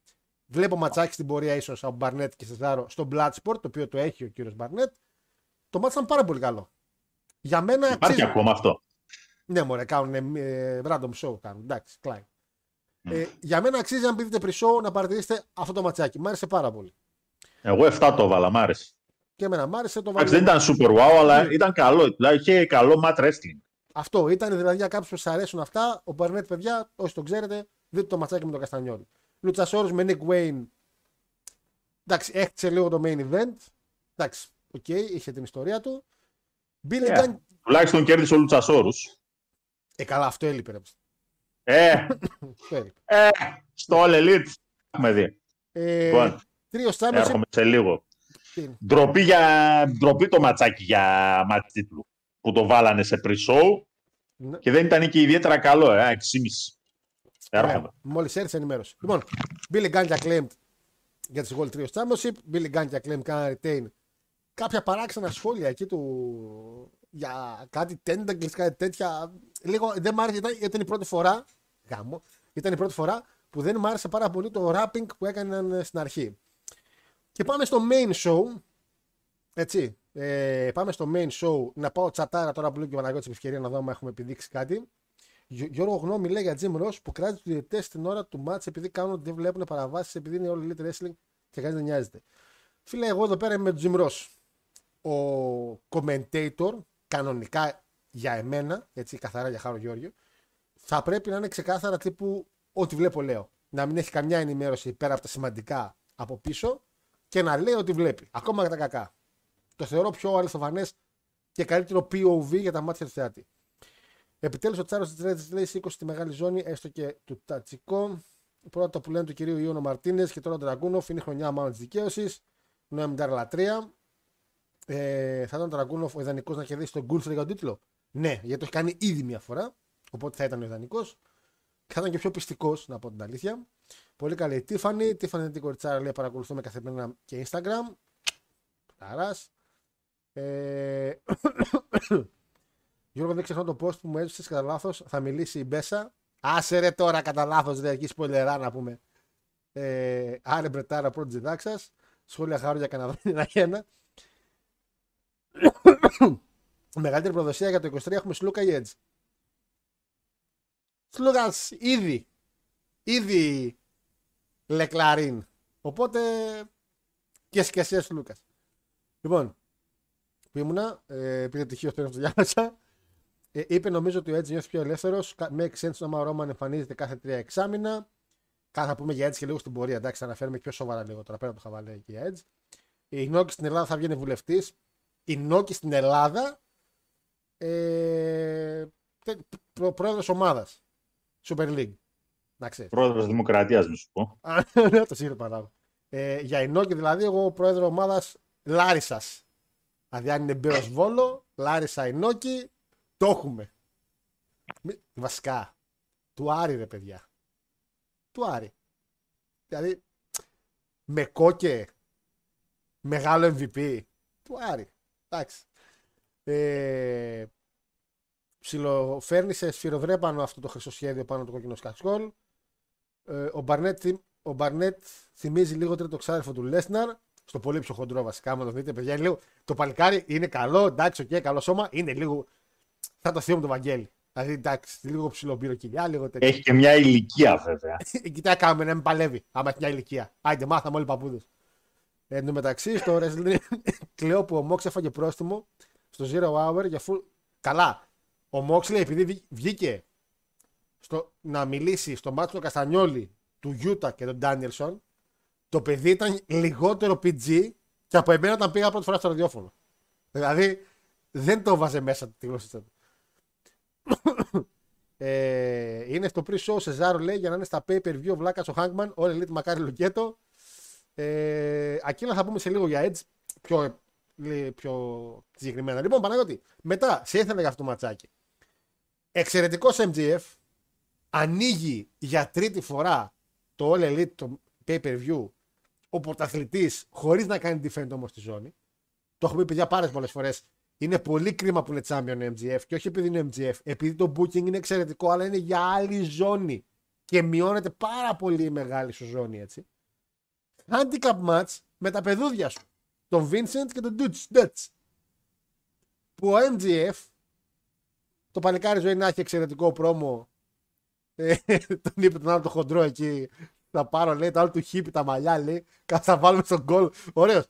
Βλέπω ματσάκι στην πορεία ίσως από Μπαρνέτ και Σεζάρο στο Bloodsport, το οποίο το έχει ο κύριος Μπαρνέτ. Το μάτι ήταν πάρα πολύ καλό. Για μένα Υπάρχει αξίζει. ακόμα αυτό. Ναι, μωρέ, κάνουν ε, random show. Κάνουν. Εντάξει, κλάιν. Ε, για μένα αξίζει αν πείτε pre-show να παρατηρήσετε αυτό το ματσάκι. Μ' άρεσε πάρα πολύ. Εγώ 7 το έβαλα, μ' άρεσε. Και εμένα μ' άρεσε το Εντάξει, δεν βάλω. ήταν super wow, αλλά Ναι. ήταν καλό. Δηλαδή είχε καλό mat wrestling. Αυτό ήταν δηλαδή για κάποιους που σας αρέσουν αυτά. Ο Barnett, παιδιά, όσοι το ξέρετε, δείτε το ματσάκι με τον Castagnoli. Luchasaurus με Nick Wayne. Εντάξει, έχτισε λίγο το main event. Εντάξει, οκ, είχε την ιστορία του. Billy Yeah. Gunn. Τουλάχιστον κέρδισε ο Luchasaurus. Ε, καλά, αυτό έλειπε. Ρε. Ε, Αυτό έλειπε. ε, στο All Elite. Έχουμε δει. Ε, Λοιπόν, Τρίο Championship. έρχομαι σε λίγο. Τι είναι; Ντροπή, για... Ντροπή το ματσάκι για μάτς τίτλου. Που το βάλανε σε pre-show Ναι. και δεν ήταν και ιδιαίτερα καλό, ε, 6,5. Έρχομαι. Μόλις έρθει ενημέρωση. Λοιπόν, Billy Gunn και acclaimed για τη World Trios Championship. Billy Gunn και acclaimed κάνανε retain. Κάποια παράξενα σχόλια εκεί του για κάτι tentacles, κάτι τέτοια. Λίγο δεν μ' άρεσε, ήταν, ήταν η πρώτη φορά. Γάμο. Ήταν η πρώτη φορά που δεν μου άρεσε πάρα πολύ το rapping που έκαναν ε, στην αρχή. Και πάμε στο main show. Έτσι. Ε, πάμε στο main show. Να πάω τσατάρα τώρα που λέω και ο Παναγιώτης ευκαιρία να δω αν έχουμε επιδείξει κάτι. Γιώ- Γιώργο γνώμη λέει για Jim Ross που κράζει τους διαιτητές στην ώρα του μάτς επειδή κάνουν ότι δεν βλέπουν παραβάσεις επειδή είναι όλοι elite wrestling και κανείς δεν νοιάζεται. Φίλε, εγώ εδώ πέρα είμαι με τον Jim Ross. Ο commentator, κανονικά για εμένα, έτσι καθαρά για Χάρο Γιώργιο, θα πρέπει να είναι ξεκάθαρα τύπου ό,τι βλέπω λέω. Να μην έχει καμιά ενημέρωση πέρα από τα σημαντικά από πίσω και να λέει ότι βλέπει. Ακόμα και τα κακά. Το θεωρώ πιο αληθοφανές και καλύτερο POV για τα μάτια του θεάτη. Επιτέλους ο Τσάρος της Ρέτζη λέει 20 στη μεγάλη ζώνη, έστω και του Τατσικό. Πρώτα που λένε του κυρίου Ιώνο Μαρτίνες και τώρα ο Τραγκούνοφ είναι χρονιά μάλλον της δικαίωσης. Νοέμνταρ λατρεία. Ε, θα ήταν ο Τραγκούνοφ ο ιδανικός να κερδίσει τον Γκούλφρε για τον τίτλο. Ναι, γιατί το έχει κάνει ήδη μία φορά. Οπότε θα ήταν ο ιδανικός. Και θα ήταν και πιο πιστικός, να πω την αλήθεια. Πολύ καλή η Τίφανη. Τίφανη την κοριτσάρα λέει παρακολουθούμε καθημερινά και Instagram. Ταράς. Ε... [coughs] Γιώργο, δεν ξεχνώ το post που μου έδωσε κατά λάθος. Θα μιλήσει η Μπέσα. Άσε ρε τώρα κατά λάθος, ρε εκεί σπολερά να πούμε. Ε, άρε μπρετάρα πρώτη ζητάξα. Σχόλια χάρου για κανένα ένα ένα. [coughs] Μεγαλύτερη προδοσία για το 23 έχουμε Σλούκα ή Edge. Σλούκα ήδη. Ήδη Λεκλαρίν. Οπότε και σκεσία Σλούκα. Λοιπόν, που ήμουνα, ε, επειδή τυχαίο το διάβασα, ε, είπε νομίζω ότι ο Edge νιώθει πιο ελεύθερος. Make sense άμα ο Ρόμαν εμφανίζεται κάθε τρία εξάμεινα. Κάθε θα πούμε για Edge και λίγο στην πορεία. Εντάξει, θα αναφέρουμε πιο σοβαρά λίγο τώρα πέρα από το χαβαλέ και για Edge. Η Νόκη στην Ελλάδα θα βγαίνει βουλευτής. Η Νόκη στην Ελλάδα ε, προ, πρόεδρος ομάδας. Super League. Να ξέρεις. Πρόεδρος Δημοκρατίας, να σου πω. [laughs] Ναι, το σίγουρο παράδειγμα. Ε, για η Νόκη δηλαδή, εγώ πρόεδρος ομάδας Λάρισας. Δηλαδή, αν είναι Μπέο Βόλο, Λάρισα η Νόκη, το έχουμε. Μη- Βασικά. Του Άρη, ρε παιδιά. Του Άρη. Δηλαδή, με κόκε, μεγάλο MVP. Του Άρη. Εντάξει. Ε, ψιλοφέρνει σε σφυροδρέπανο αυτό το χρυσοσχέδιο πάνω το κόκκινο σκατσκόλ. Ε, ο, Μπαρνέτ, θυμ- ο Μπαρνέτ θυμίζει λίγο τρίτο ξάδερφο του Λέσναρ. Στο πολύ πιο χοντρό βασικά, άμα το δείτε, παιδιά. είναι Λίγο, το παλικάρι είναι καλό, εντάξει, οκ, καλό σώμα. Είναι λίγο. Θα το θείο μου το Βαγγέλη. Δηλαδή, εντάξει, λίγο ψηλό πύρο κοιλιά, λίγο τέτοιο. Έχει και μια ηλικία, βέβαια. [laughs] Κοιτά, κάνουμε να μην παλεύει. Άμα έχει μια ηλικία. Άιντε, μάθαμε όλοι παππούδες. Εν τω μεταξύ, στο wrestling [laughs] κλαίω που ο Μόξ έφαγε πρόστιμο στο Zero Hour για full. Καλά. Ο Μόξ λέει επειδή βγή- βγήκε στο, να μιλήσει στο μάτσο του Καστανιόλη, του Γιούτα και τον Ντάνιελσον, το παιδί ήταν λιγότερο PG και από εμένα όταν πήγα πρώτη φορά στο ραδιόφωνο. Δηλαδή δεν το βάζε μέσα τη γλώσσα του. [coughs] Ε, είναι στο pre-show ο Σεζάρο λέει για να είναι στα pay per view ο Βλάκας ο Hangman, ο Elite Μακάρι Λουκέτο. Ε, Ακίλα θα πούμε σε λίγο για Edge πιο, λί- πιο συγκεκριμένα. Λοιπόν, Παναγιώτη, μετά σε ήθελα για αυτό το ματσάκι. Εξαιρετικός MGF ανοίγει για τρίτη φορά το All Elite το pay per view ο πρωταθλητής χωρίς να κάνει defend όμως στη ζώνη. Το έχω πει παιδιά πάρα πολλές φορές. Είναι πολύ κρίμα που είναι champion MGF και όχι επειδή είναι MGF, επειδή το booking είναι εξαιρετικό, αλλά είναι για άλλη ζώνη. Και μειώνεται πάρα πολύ η μεγάλη σου ζώνη έτσι. Handicap match με τα παιδούδια σου. Τον Vincent και τον Dutch. Dutch. Που ο MGF, το παλικάρι ζωή να έχει εξαιρετικό πρόμο. Ε, [laughs] τον είπε τον άλλο το χοντρό εκεί. Θα πάρω λέει το άλλο του χίπη τα μαλλιά λέει. Κάτι θα βάλουμε στον γκολ. Ωραίος.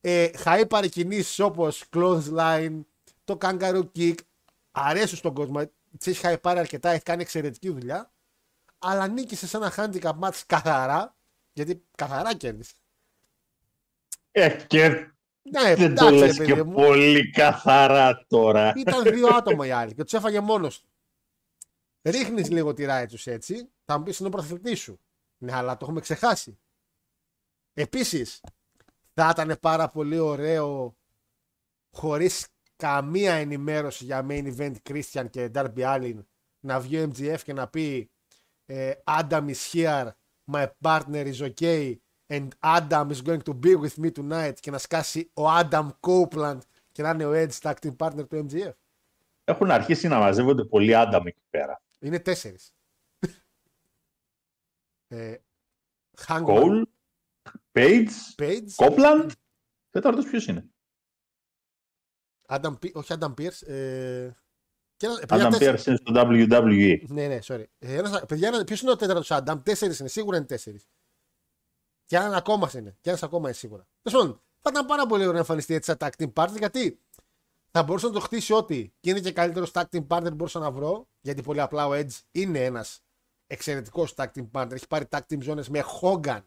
Ε, χαεί παρεκκινήσει όπω clothesline, το kangaroo kick. Αρέσουν στον κόσμο. Τι έχει χαεί πάρει αρκετά, έχει κάνει εξαιρετική δουλειά. Αλλά νίκησε σε ένα handicap match καθαρά. Γιατί καθαρά κέρδισε. Ε, και Ναι, δεν το εντάξει, ρε λες παιδί και μου. πολύ καθαρά τώρα. Ήταν δύο άτομα οι άλλοι και τους έφαγε μόνος του. Ρίχνεις λίγο τη ράη τους έτσι, θα μου πεις είναι ο πρωταθλητής σου. Ναι, αλλά το έχουμε ξεχάσει. Επίσης, θα ήταν πάρα πολύ ωραίο χωρίς καμία ενημέρωση για main event Christian και Darby Allin να βγει ο MGF και να πει ε, Adam is here, my partner is okay and Adam is going to be with me tonight και να σκάσει ο Adam Copeland και να είναι ο Edge tag team partner του MGF. Έχουν αρχίσει να μαζεύονται πολλοί άνταμοι εκεί πέρα. Είναι τέσσερις. [laughs] ε, Hangman, Cole, Page, Page, Copeland. Τέταρτος ποιος είναι; Adam, Pe- όχι Adam Pierce. Ε, και ένα, παιδιά, Adam τέσσερις. Pierce είναι στο WWE. Ναι, ναι, sorry. Ε, ένας, παιδιά, ένα, ποιος είναι ο τέταρτος Adam, τέσσερις είναι, σίγουρα είναι τέσσερις. Και έναν ακόμα είναι, και ένας ακόμα είναι σίγουρα. Τέλος πάντων, θα ήταν πάρα πολύ ωραίο να εμφανιστεί έτσι σαν tag team partner, γιατί θα μπορούσε να το χτίσει ό,τι και είναι και καλύτερος tag team partner που μπορούσα να βρω, γιατί πολύ απλά ο Edge είναι ένας εξαιρετικός tag team partner. Έχει πάρει tag team zones με Hogan.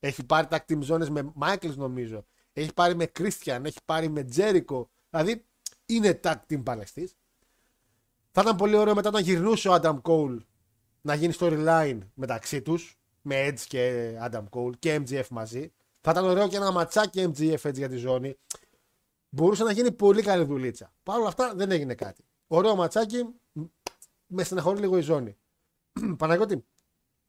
Έχει πάρει tag team zones με Michaels νομίζω. Έχει πάρει με Christian. Έχει πάρει με Jericho. Δηλαδή είναι tag team παλαιστή. Θα ήταν πολύ ωραίο μετά να γυρνούσε ο Adam Cole να γίνει storyline μεταξύ τους με Edge και Adam Cole και MGF μαζί. Θα ήταν ωραίο και ένα ματσάκι MGF έτσι για τη ζώνη. Μπορούσε να γίνει πολύ καλή δουλίτσα. Παρ' όλα αυτά δεν έγινε κάτι. Ωραίο ματσάκι. μ, Με στεναχωρεί λίγο η ζώνη. [clears throat] Παναγιώτη,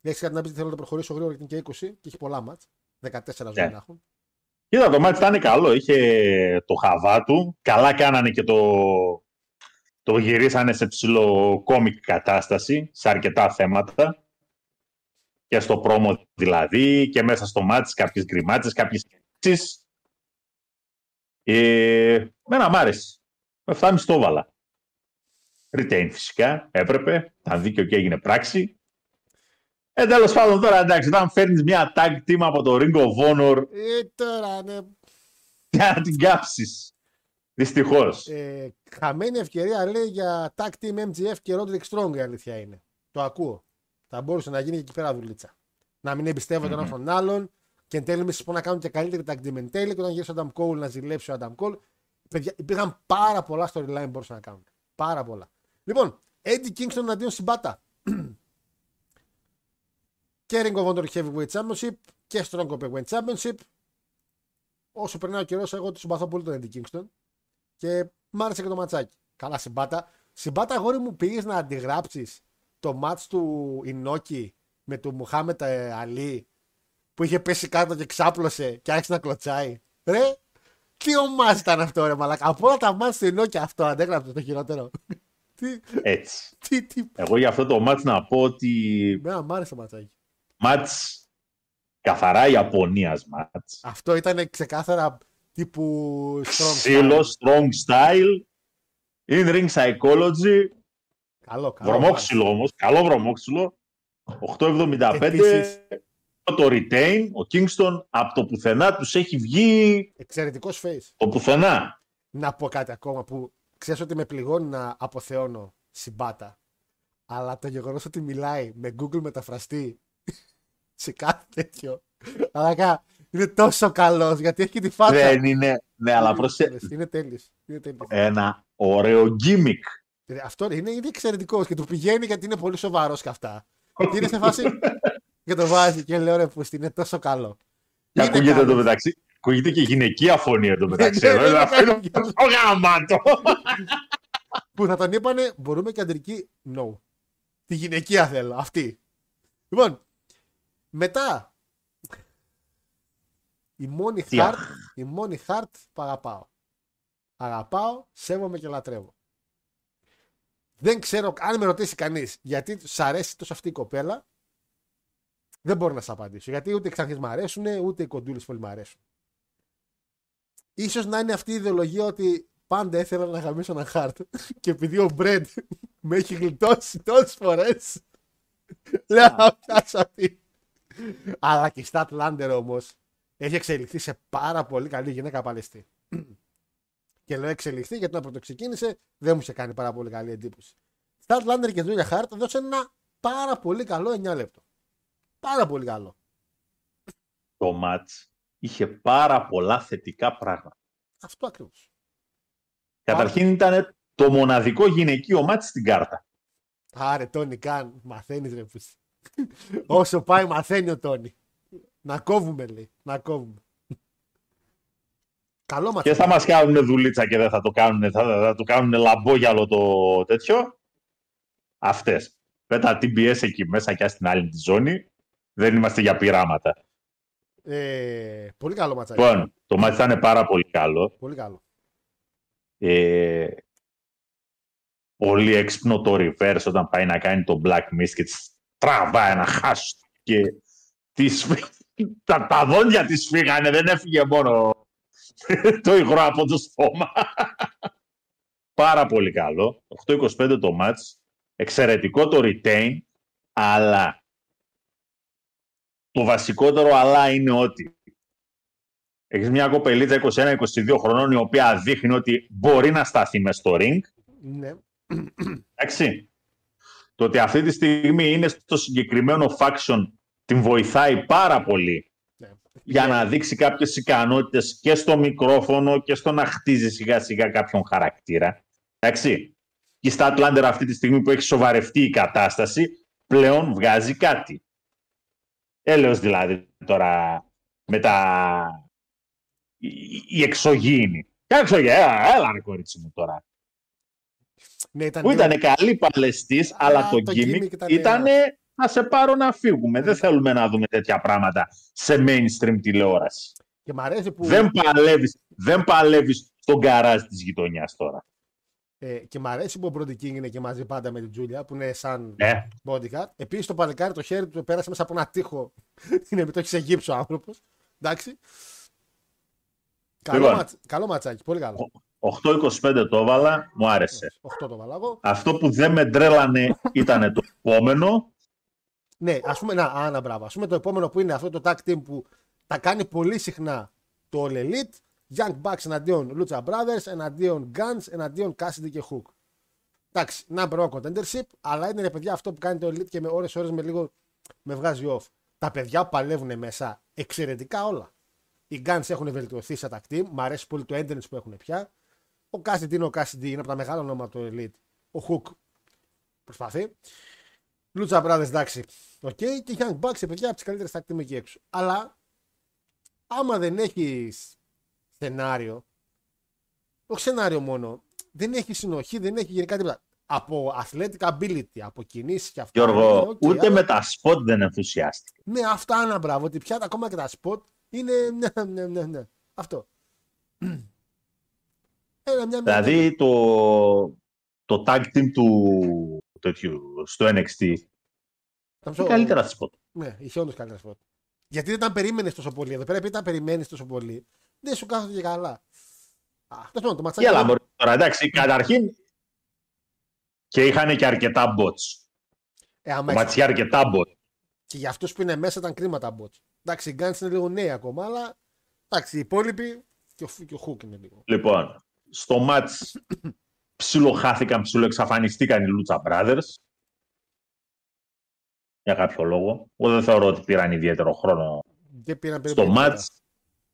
έχεις κάτι να πεις, θέλω να το προχωρήσω γρήγορα γιατί είναι και 20 και έχει πολλά μάτς. 14 ζώνη να έχουν. Κοίτα, το μάτι ήταν καλό. Είχε το χαβά του. Καλά κάνανε και το, το γυρίσανε σε ψηλό κόμικ κατάσταση, σε αρκετά θέματα. Και στο πρόμο δηλαδή, και μέσα στο μάτι κάποιες γκριμάτσες, κάποιες σκέψεις. Ε, μένα μ' άρεσε. Με 7,5 το έβαλα. Retain φυσικά, έπρεπε. Ήταν δίκαιο και έγινε πράξη. Ε, τέλος πάντων τώρα εντάξει, όταν φέρνεις μια tag team από το Ring of Honor Ε, τώρα, ναι. για να την κάψεις. Δυστυχώς. Ε, χαμένη ευκαιρία λέει για tag team MGF και Roderick Strong η αλήθεια είναι. Το ακούω. Θα μπορούσε να γίνει και εκεί πέρα δουλίτσα. Να μην εμπιστεύονται mm-hmm. ένα τον άλλον και εν τέλει εμείς να κάνουν και καλύτερη tag team εν τέλει και όταν γυρίσει ο Adam Cole να ζηλέψει ο Adam Cole. Παιδιά, υπήρχαν πάρα πολλά storyline που μπορούσαν να κάνουν. Πάρα πολλά. Λοιπόν, Eddie Kingston αντίον Συμπάτα. και [clears throat] Ring of Honor Heavyweight Championship και Strong Open Championship. Όσο περνάει ο καιρός, εγώ τους συμπαθώ πολύ τον Eddie Kingston. Και μ' άρεσε και το ματσάκι. Καλά, συμπάτα. Συμπάτα, αγόρι μου, πήγες να αντιγράψεις το μάτς του Ινόκη με του Μουχάμετ ε, Αλή που είχε πέσει κάτω και ξάπλωσε και άρχισε να κλωτσάει. Ρε, τι ομάζ ήταν αυτό, ρε Μαλάκα. Από όλα τα μάτς του Ινόκη αυτό αντέγραψε το χειρότερο. τι, Έτσι. τι, τι. Εγώ για αυτό το μάτς να πω ότι Μένα μ' άρεσε το ματσάκι. μάτς καθαρά Ιαπωνίας μάτς. Αυτό ήταν ξεκάθαρα τύπου strong Ξύλο, style. strong style, in ring psychology, Καλό, καλό. βρωμόξυλο όμως, καλό βρωμόξυλο, 8.75, Επίσης- το retain, ο Kingston από το πουθενά τους έχει βγει Εξαιρετικός face. το πουθενά. Να πω κάτι ακόμα που ξέρεις ότι με πληγώνει να αποθεώνω συμπάτα. Αλλά το γεγονός ότι μιλάει με Google μεταφραστή [laughs] σε κάθε τέτοιο. Αλλά είναι τόσο καλός γιατί έχει τη φάτσα. Δεν είναι, ναι, αλλά προσε... Είναι τέλειος. Είναι τέλειος. ένα ωραίο gimmick. Δηλαδή, Αυτό είναι, είναι εξαιρετικό και του πηγαίνει γιατί είναι πολύ σοβαρός και αυτά. Και είναι σε φάση. και το βάζει και λέω ρε Πούστη, είναι τόσο καλό. Και Είναι ακούγεται καλός. το μεταξύ. Ακούγεται και γυναικεία φωνή εδώ μεταξύ. Ναι, ναι, εδώ, ναι, Αυτό είναι ναι. τόσο γαμάτο. Που θα τον είπανε, μπορούμε και αντρική. No. Τη γυναικεία θέλω. Αυτή. Λοιπόν, μετά. Η μόνη Τι χαρτ, η μόνη χαρτ που αγαπάω. Αγαπάω, σέβομαι και λατρεύω. Δεν ξέρω, αν με ρωτήσει κανείς γιατί σ' αρέσει τόσο αυτή η κοπέλα, δεν μπορώ να σας απαντήσω. Γιατί ούτε οι ξανθείς μ' αρέσουν, ούτε οι κοντούλες πολύ μ' αρέσουν. Ίσως να είναι αυτή η ιδεολογία ότι πάντα ήθελα να γαμίσω ένα χάρτ [laughs] και επειδή ο Μπρέντ με έχει γλιτώσει τόσες φορές [laughs] λέω να πιάσω αυτή. Αλλά και η Στάτ Λάντερ όμως έχει εξελιχθεί σε πάρα πολύ καλή γυναίκα παλαιστή. Και λέω εξελιχθεί γιατί όταν το ξεκίνησε δεν μου είχε κάνει πάρα πολύ καλή εντύπωση. Στάτ Λάντερ και Τζούλια Χάρτ έδωσαν ένα πάρα πολύ καλό 9 λεπτό. Πάρα πολύ καλό. Το μάτς είχε πάρα πολλά θετικά πράγματα. Αυτό ακριβώς. Καταρχήν ήταν το μοναδικό γυναικείο μάτς στην κάρτα. Άρε, Τόνι, καν. Μαθαίνεις ρε πούστη. Όσο πάει, μαθαίνει ο Τόνι. Να κόβουμε, λέει. Να κόβουμε. Καλό Και μαθαίνει. θα μας κάνουν δουλίτσα και δεν θα το κάνουν, θα, θα το κάνουν λαμπόγιαλο το τέτοιο. Αυτές. Με τα TBS εκεί μέσα και στην άλλη τη ζώνη. Δεν είμαστε για πειράματα. Ε, πολύ καλό ματσάκι. Λοιπόν, το μάτι ήταν πάρα πολύ καλό. Πολύ καλό. Ε, πολύ έξυπνο το reverse όταν πάει να κάνει το Black Mist και της τραβάει ένα χάστο και της, φύ- [laughs] τα, τα δόντια της φύγανε, δεν έφυγε μόνο [laughs] το υγρό από το στόμα. Πάρα πολύ καλό. 8-25 το match. Εξαιρετικό το retain, αλλά το βασικότερο αλλά είναι ότι Έχεις μια κοπελίτσα 21-22 χρονών η οποία δείχνει ότι μπορεί να σταθεί μες στο ring. Ναι. Εντάξει. Το ότι αυτή τη στιγμή είναι στο συγκεκριμένο faction την βοηθάει πάρα πολύ Ναι. Για να δείξει κάποιες ικανότητες και στο μικρόφωνο και στο να χτίζει σιγά σιγά κάποιον χαρακτήρα. Εντάξει. Και στα Ατλάντερ αυτή τη στιγμή που έχει σοβαρευτεί η κατάσταση, πλέον βγάζει κάτι. Έλεος δηλαδή τώρα με τα... η, η εξωγήινη. Ποια εξωγήινη, έλα, έλα ρε κορίτσι μου τώρα. Ναι, ήταν Που λίγο- ήταν καλή παλαιστής, αλλά το το gimmick gimmick ήταν- ήταν να σε πάρω να φύγουμε. Δεν θέλουμε να δούμε τέτοια πράγματα σε mainstream τηλεόραση. Και μ' αρέσει που. Δεν παλεύεις, δεν παλεύεις στον καράζ της γειτονιάς τώρα. Ε, και μ' αρέσει που ο Brody King είναι και μαζί πάντα με την Τζούλια που είναι σαν Ναι. bodyguard. Επίσης το παλικάρι το χέρι του το πέρασε μέσα από ένα τείχο. [laughs] είναι με το έχεις σε γύψο ο άνθρωπος. Εντάξει. Καλό, Λοιπόν. ματ, καλό ματσάκι, πολύ καλό. 8-25 το έβαλα, μου άρεσε. 8 το βάλα εγώ. Αυτό που δεν με τρέλανε ήταν το επόμενο. Ναι, ας πούμε, να, άνα, μπράβο. Α πούμε το επόμενο που είναι αυτό το tag team που τα κάνει πολύ συχνά το All Elite. Young Bucks εναντίον Lucha Brothers, εναντίον Guns, εναντίον Cassidy και Hook. Εντάξει, number one contendership, αλλά είναι ρε παιδιά αυτό που κάνει το Elite και με ώρες ώρες με λίγο με βγάζει off. Τα παιδιά που παλεύουν μέσα, εξαιρετικά όλα. Οι Guns έχουν βελτιωθεί σε tag team, μου αρέσει πολύ το entrance που έχουν πια. Ο Cassidy είναι ο Cassidy, είναι από τα μεγάλα ονόματα του Elite. Ο Hook προσπαθεί. Lucha Brothers, εντάξει. Οκ, και Young Bucks, ε, παιδιά, από τις καλύτερες tag team εκεί έξω. Αλλά άμα δεν έχεις σενάριο, όχι σενάριο μόνο, δεν έχει συνοχή, δεν έχει γενικά τίποτα. Από athletic ability, από κινήσεις και αυτά. Γιώργο, ναι, οκ, ούτε αλλά- με τα spot δεν ενθουσιάστηκε. Ναι, αυτά είναι μπράβο. Ότι πια ακόμα και τα spot είναι. Ναι, ναι, ναι, ναι. Αυτό. [clears throat] Ένα, μια, μια, Δηλαδή το, το tag team του τέτοιου στο NXT Ήταν είναι πιο- καλύτερα spot. Ναι, είχε όντως καλύτερα spot. Γιατί δεν τα περίμενες τόσο πολύ. Εδώ πέρα, επειδή τα περιμένεις τόσο πολύ, δεν σου κάθονται και καλά. Α, τέλος πάντων, το ματσάκι. Έλα, δεν- μωρέ, τώρα, εντάξει, καταρχήν και είχαν και αρκετά botches. Ε, άμα Το έχεις- ματς είχε αρκετά botches. Και για αυτούς που είναι μέσα ήταν κρίμα τα botches. Εντάξει, οι Guns είναι λίγο νέοι ακόμα, αλλά εντάξει, οι υπόλοιποι και ο, και ο Hook είναι λίγο. Λοιπόν, στο μάτς ψιλοχάθηκαν, ψιλοεξαφανιστήκαν οι Lucha Brothers. Για κάποιο λόγο. Εγώ δεν θεωρώ ότι πήραν ιδιαίτερο χρόνο Δεν πήραν περίπου. στο τίποτα. μάτς.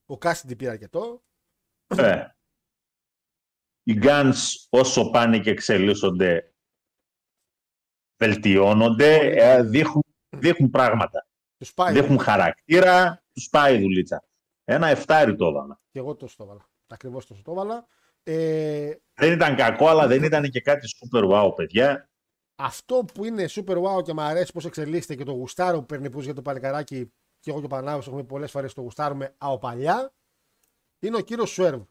Ο Cassidy πήρε αρκετό. Ε, οι Guns όσο πάνε και εξελίσσονται βελτιώνονται, ε, δείχνουν, δείχνουν πράγματα. Τους πάει. Δείχνουν χαρακτήρα, τους πάει η δουλίτσα. Ένα εφτάρι το έβαλα. Και εγώ τόσο το έβαλα. Ακριβώς τόσο το έβαλα. Ε, Δεν ήταν κακό, αλλά δεν ήταν και κάτι super wow, παιδιά. αυτό που είναι super wow και μου αρέσει πώς εξελίσσεται και το γουστάρο που παίρνει πούς για το παλικαράκι και εγώ και ο Πανάγος έχουμε πολλές φορές το γουστάρουμε από παλιά είναι ο κύριος Σουέρβ.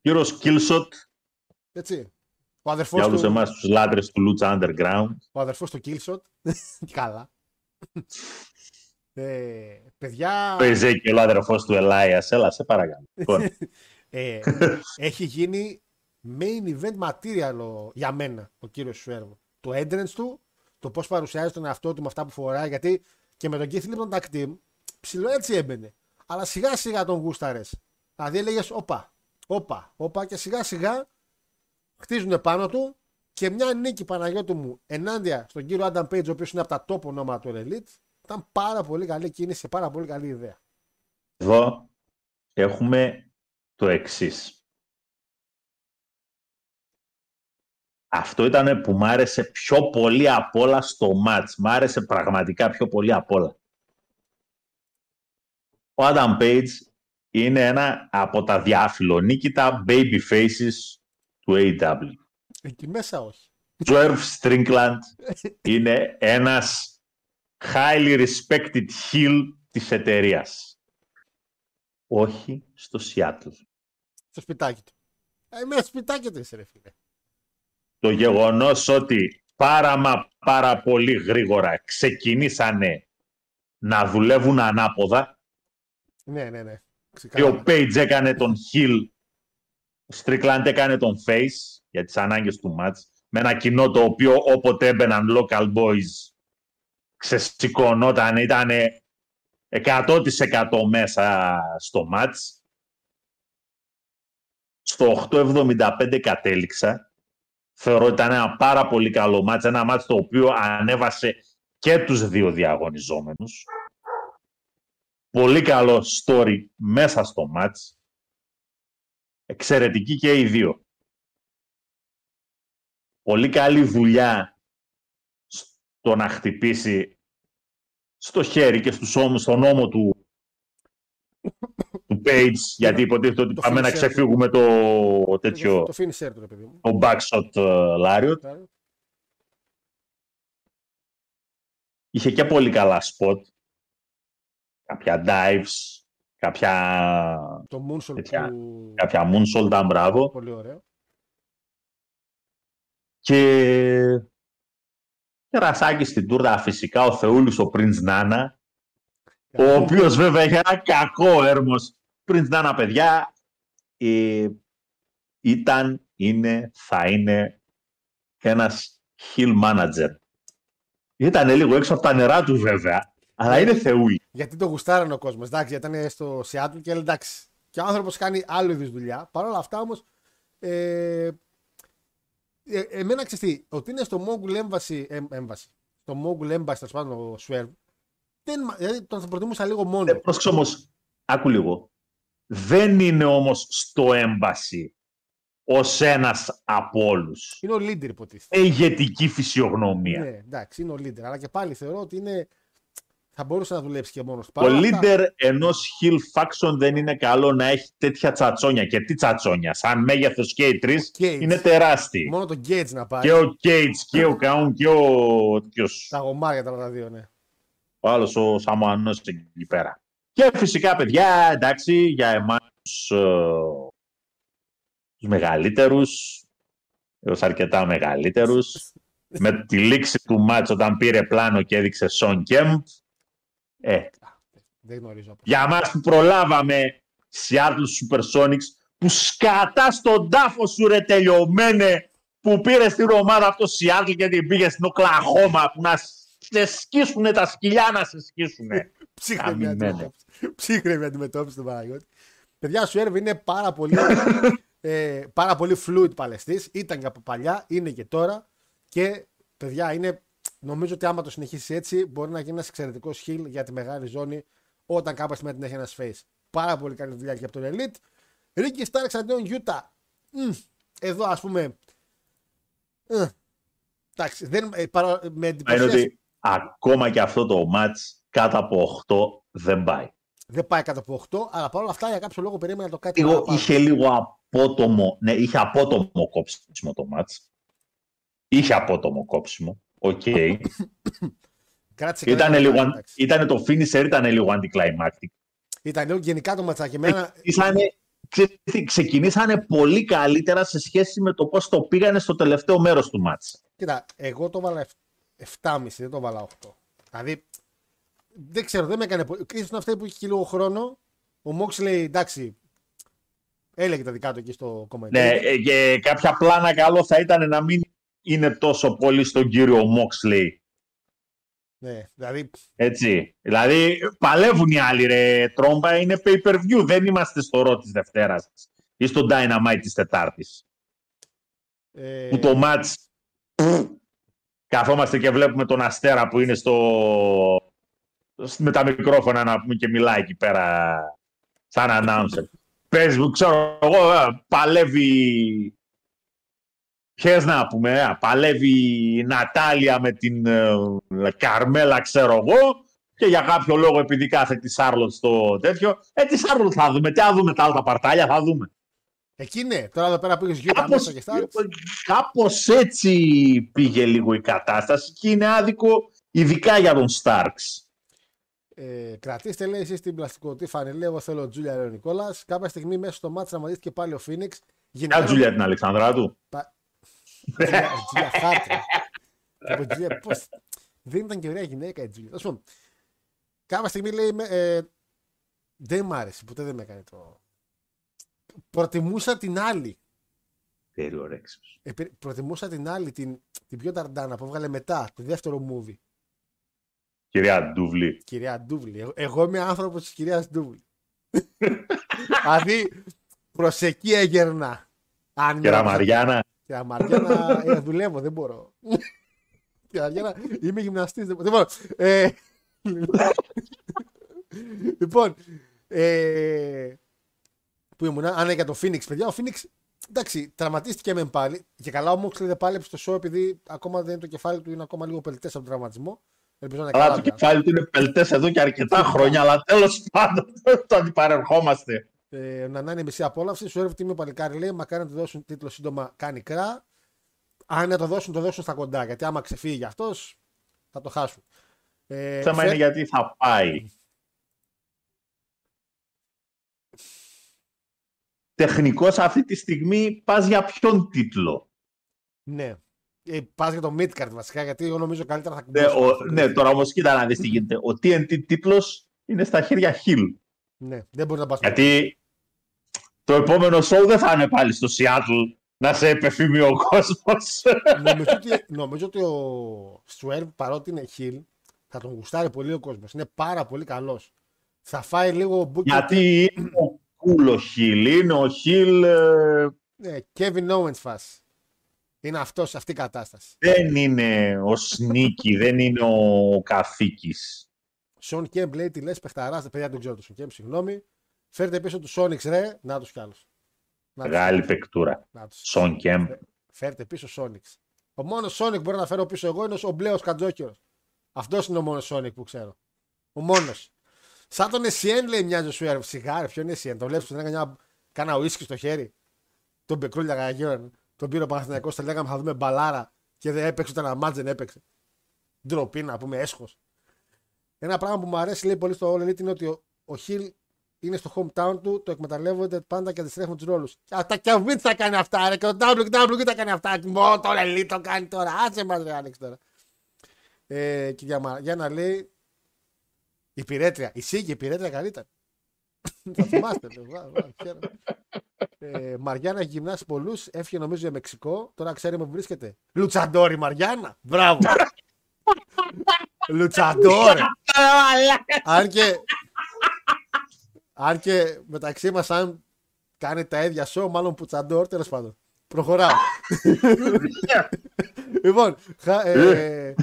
Κύριος Killshot, Έτσι. Ο αδερφός για όλους του, εμάς τους λάτρες του Lucha Underground. ο αδερφός του Killshot. [laughs] Καλά. Ε, παιδιά, Ο Εζέκιο, ο αδερφός του Ελάιας. Έλα, σε παρακαλώ. Λοιπόν, [laughs] ε, έχει γίνει main event material ο- για μένα ο κύριος Σουέρβ. Το entrance του, το πώς παρουσιάζει τον εαυτό του με αυτά που φοράει. Γιατί και με τον Keith Lee τον tag team ψηλό έτσι έμπαινε. Αλλά σιγά σιγά τον γούσταρες. Δηλαδή έλεγες όπα, όπα, όπα και σιγά σιγά χτίζουν πάνω του και μια νίκη Παναγιώτου μου ενάντια στον κύριο Adam Page, ο οποίος είναι από τα top ονόματα του Elite, ήταν πάρα πολύ καλή κίνηση και πάρα πολύ καλή ιδέα. εδώ έχουμε το εξής. Αυτό ήταν που μ' άρεσε πιο πολύ απ' όλα στο μάτς. Μ' άρεσε πραγματικά πιο πολύ απ' όλα. Ο Adam Page είναι ένα από τα διαφιλονίκητα baby faces του AEW. Εκεί μέσα όχι. Swerve Strickland [laughs] είναι ένας highly respected heel της εταιρείας. Όχι στο Seattle. Στο σπιτάκι του. Ε, μέσα στο σπιτάκι του είσαι, ρε φίλε. Το γεγονός ότι πάρα μα πάρα πολύ γρήγορα ξεκινήσανε να δουλεύουν ανάποδα Ναι, ναι, ναι. και Ξεκάθαρα. ο Page έκανε τον heel, ο Strickland έκανε τον face για τις ανάγκες του match με ένα κοινό το οποίο όποτε έμπαιναν local boys ξεσηκωνόταν, ήταν 100% μέσα στο match. Στο 8.75 κατέληξα. Θεωρώ ότι ήταν ένα πάρα πολύ καλό μάτς, ένα μάτς το οποίο ανέβασε και τους δύο διαγωνιζόμενους. Πολύ καλό story μέσα στο μάτς. Εξαιρετική και οι δύο. Πολύ καλή δουλειά στο να χτυπήσει στο χέρι και στους ώμους, στον ώμο του, του Page, γιατί υποτίθεται ότι το πάμε να finisher. ξεφύγουμε το τέτοιο, Το finisher του, ρε παιδί μου. το backshot ε, Lariat. Είχε και πολύ καλά spot. Κάποια dives, κάποια, Το moonsault τέτοια, που... κάποια moonsault, αν μπράβο. Πολύ ωραίο. Και κερασάκι στην τούρτα φυσικά ο Θεούλης ο Prince Nana, ο οποίος βέβαια είχε ένα κακό έρμος. Prince Nana, παιδιά, ε, ήταν, είναι, θα είναι ένας hill manager. Ήταν λίγο έξω από τα νερά του βέβαια, αλλά είναι θεούλη. Γιατί το γουστάρανε ο κόσμος. Εντάξει, γιατί ήταν στο Seattle και έλεγε εντάξει. Και ο άνθρωπος κάνει άλλο είδους δουλειά. Παρ' όλα αυτά όμως. Ε, ε, εμένα ξέρεις ότι είναι στο Mogul Embassy. Ε, embassy στο Mogul Embassy, τέλος πάντων, ο Swerve. Δεν, μα- δηλαδή τον θα προτιμούσα λίγο μόνο. Ε, πρόσεξε όμως, άκου λίγο. Δεν είναι όμως στο embassy ως ένας από όλους. Είναι ο leader, υποτίθεται. Με ηγετική φυσιογνωμία. Ναι, εντάξει, είναι ο leader. Αλλά και πάλι θεωρώ ότι είναι. Θα μπορούσε να δουλέψει και μόνος του. Ο leader ενός hill faction δεν είναι καλό να έχει τέτοια τσατσόνια. Και τι τσατσόνια, σαν μέγεθος και οι τρεις, Cage. είναι τεράστιοι. Μόνο τον Gates να πάρει. Και ο Cage και ο Καούν και ο, ποιος, Τα γομάρια τα άλλα δύο, ναι. ο άλλος ο Σαμοανός εκεί πέρα. Και φυσικά παιδιά, εντάξει, για εμάς τους, ε, τους μεγαλύτερους, έως αρκετά μεγαλύτερους, [laughs] με τη λήξη του μάτς όταν πήρε πλάνο και έδειξε Σον Κέμπ, ε, Δεν γνωρίζω. για μας που προλάβαμε Seattle Supersonics που σκατά στον τάφο σου ρε τελειωμένε που πήρε στην ομάδα αυτό Seattle και την πήγε στην Οκλαχώμα που να σε σκίσουνε τα σκυλιά να σε σκίσουνε. Ψύχρεμη Αμημένε. αντιμετώπιση. Ψύχρεμη αντιμετώπιση του Παναγιώτη. Παιδιά, σου έρβει είναι πάρα πολύ, [laughs] ε, πάρα πολύ fluid παλαιστής. Ήταν και από παλιά, είναι και τώρα. Και παιδιά, είναι, νομίζω ότι άμα το συνεχίσεις έτσι, μπορεί να γίνει ένας εξαιρετικός χιλ για τη μεγάλη ζώνη όταν κάποια στιγμή την έχει ένας face. Πάρα πολύ καλή δουλειά και από τον Elite. Ρίκη Στάρεξ αντίον Γιούτα. Μμ, Εδώ ας πούμε. ε, Εντάξει, δεν, ε, παρα, με Είναι εντυπωσίασε. ότι ακόμα και αυτό το match κάτω από 8 δεν πάει. Δεν πάει κάτω από 8, αλλά παρόλα αυτά για κάποιο λόγο περίμενα να το κάτι Λίγο, παραπάνω. είχε λίγο απότομο, ναι, είχε απότομο κόψιμο το match. Είχε απότομο κόψιμο. Οκ. [coughs] Κράτησε Ήταν κανένα λίγο, λεπτό, εντάξει. ήτανε το finisher ήταν λίγο anticlimactic. Ήταν λίγο γενικά το ματσάκι. Εμένα, Ξεκινήσανε, ξέρεις τι, ξεκινήσανε πολύ καλύτερα σε σχέση με το πώς το πήγανε στο τελευταίο μέρος του ματς. κοίτα, εγώ το βάλα 7,5, δεν το βάλα 8. Δηλαδή, δεν ξέρω, δεν με έκανε πολύ. Ίσως αυτή που είχε και λίγο χρόνο. Ο Μόξ λέει εντάξει, έλεγε τα δικά του εκεί στο κομμάτι. Ναι, ε, και κάποια πλάνα καλό θα ήταν να μην είναι τόσο πολύ στον κύριο Moxley. ναι, δηλαδή, Έτσι. Δηλαδή, παλεύουν οι άλλοι, ρε. Τρόμπα είναι pay-per-view. Δεν είμαστε στο ρο της Δευτέρας ή στο Dynamite της Τετάρτης. ε, Που το match καθόμαστε και βλέπουμε τον Αστέρα που είναι στο με τα μικρόφωνα να πούμε και μιλάει εκεί πέρα σαν announcer. Πες μου, ξέρω εγώ, ε, παλεύει Ποιες να πούμε, ε, παλεύει η Νατάλια με την ε, Καρμέλα, ξέρω εγώ, και για κάποιο λόγο επειδή κάθε τη Σάρλοτ στο τέτοιο, ε, τη Σάρλοτ θα δούμε, τι θα δούμε τα άλλα τα παρτάλια, θα δούμε. εκεί ναι, τώρα εδώ πέρα πήγε Γιούτα Κάπως, μέσα και στα. κάπως έτσι πήγε λίγο η κατάσταση και είναι άδικο ειδικά για τον Στάρξ. Ε, κρατήστε, λέει, εσείς την πλαστικοτή φανελή. λέει, Εγώ θέλω Τζούλια Ρέο Νικόλας. Κάποια στιγμή μέσα στο μάτσα να μαζίσει και πάλι ο Φίνιξ. Ποια Τζούλια την Αλεξανδρά του; Τζούλια Τζούλια Χάρτρε. [laughs] Από Τζούλια, πώς... Δεν ήταν και ωραία γυναίκα η Τζούλια. Τέλος πάντων, Κάποια στιγμή λέει. με- Ε, δεν μ' άρεσε, ποτέ δεν με έκανε το. Προτιμούσα την άλλη. Περιορέξιμος. Ε, πε- προτιμούσα την άλλη, την, την πιο ταρντάνα που έβγαλε μετά, το δεύτερο movie. Κυρία Ντούβλη. Κυρία Ντούβλη. Εγώ, εγώ είμαι άνθρωπος της κυρίας Ντούβλη. [laughs] δηλαδή, προ εκεί έγερνα. Αν Κυρία νιώθω- Μαριάννα. Και Μαριάννα, ε, δουλεύω, δεν μπορώ. [laughs] Και Μαριάννα, είμαι γυμναστής, δεν μπορώ. Δεν μπορώ. Ε, [laughs] λοιπόν, ε, που ήμουν, αν είναι για το Phoenix, παιδιά, ο Phoenix, εντάξει, τραυματίστηκε μεν πάλι. Και καλά, ο Moxley δεν πάλεψε στο show επειδή ακόμα δεν είναι το κεφάλι του, είναι ακόμα λίγο πελτές από τον τραυματισμό. Ελπίζω να είναι Αλλά καλά. το κεφάλι του είναι πελτές εδώ και αρκετά χρόνια, αλλά τέλος πάντων [laughs] το αντιπαρερχόμαστε. Ε, να είναι μισή απόλαυση. Σου έρευε τιμή παλικάρι λέει: Μακάρι να του δώσουν τίτλο σύντομα, κάνει κρά. Αν να το δώσουν, το δώσουν στα κοντά. Γιατί άμα ξεφύγει αυτός, θα το χάσουν. Ε, Το θέμα φε- είναι γιατί θα πάει. Τεχνικώς αυτή τη στιγμή πας για ποιον τίτλο; Ναι. Ε, Πας για το midcard βασικά, γιατί εγώ νομίζω καλύτερα θα Ναι, κουμπώσουν ο, αυτό. ναι, τώρα όμως κοίτα να δεις τι γίνεται. Ο TNT τίτλος είναι στα χέρια Hill. Ναι, δεν μπορεί να πας. Γιατί το επόμενο show δεν θα είναι πάλι στο Seattle να σε επεφήμει ο κόσμος. [laughs] νομίζω, ότι, νομίζω ότι ο Swerve παρότι είναι heel, θα τον γουστάρει πολύ ο κόσμος. Είναι πάρα πολύ καλός. Θα φάει λίγο Booker Γιατί είναι ο cool ο Hill. Είναι ο Hill... ε, Ναι, Kevin Owens φάση. Είναι αυτός σε αυτή η κατάσταση. δεν είναι ο Sneaky, δεν είναι ο Καθήκης. Σον Κέμπ λέει τι λες, παιχταράς. Παιδιά δεν ξέρω το Σον Κέμπ, συγγνώμη. Φέρτε πίσω τους Sonics ρε, να τους κι άλλους. Μεγάλη παικτούρα. Να τους. Σον Κέμπ. Φέρτε πίσω Sonics. Ο μόνος Sonic που μπορώ να φέρω πίσω εγώ είναι ο μπλέο Κατζόκυρος. Αυτός είναι ο μόνος Sonic που ξέρω. Ο μόνος. Σαν τον Εσιέν λέει μοιάζει ο Σουέρ. Σιγάρε, ποιο είναι Εσιέν. Το βλέπεις που δεν έκανε μια... κάνα ουίσκι στο χέρι. Τον Μπεκρούλια Γαγιόν. Τον πήρε ο Παναθηναϊκός, το λέγαμε θα δούμε μπαλάρα και δεν έπαιξε ούτε ένα μάτς δεν έπαιξε. Ντροπή να πούμε, έσχος. Ένα πράγμα που μου αρέσει λέει πολύ στο All Elite είναι ότι ο, ο Χιλ είναι στο hometown του, το εκμεταλλεύονται πάντα και αντιστρέφουν τους ρόλους. Αυτά και ο Βίντ θα κάνει αυτά, ρε, και ο WWE θα κάνει αυτά. Μόνο το All Elite το κάνει τώρα. Άσε μας, ρε, Άλεξ τώρα. Ε, και για, Μα- για να λέει η πυρέτρια. Η Σίγη, η πυρέτρια καλή ήταν. [laughs] Θα θυμάστε. το. Βα- βα- χαίρομαι. ε, Μαριάννα έχει γυμνάσει πολλούς. Έφυγε νομίζω για Μεξικό. Τώρα ξέρουμε που βρίσκεται. Λουτσαντόρι Μαριάννα. Μπράβο. Λουτσαντόρι. αν και. Αν και μεταξύ μας, αν κάνει τα ίδια show, μάλλον πουτσαντόρ, τέλος πάντων. Προχωράω. λοιπόν, χα, ε,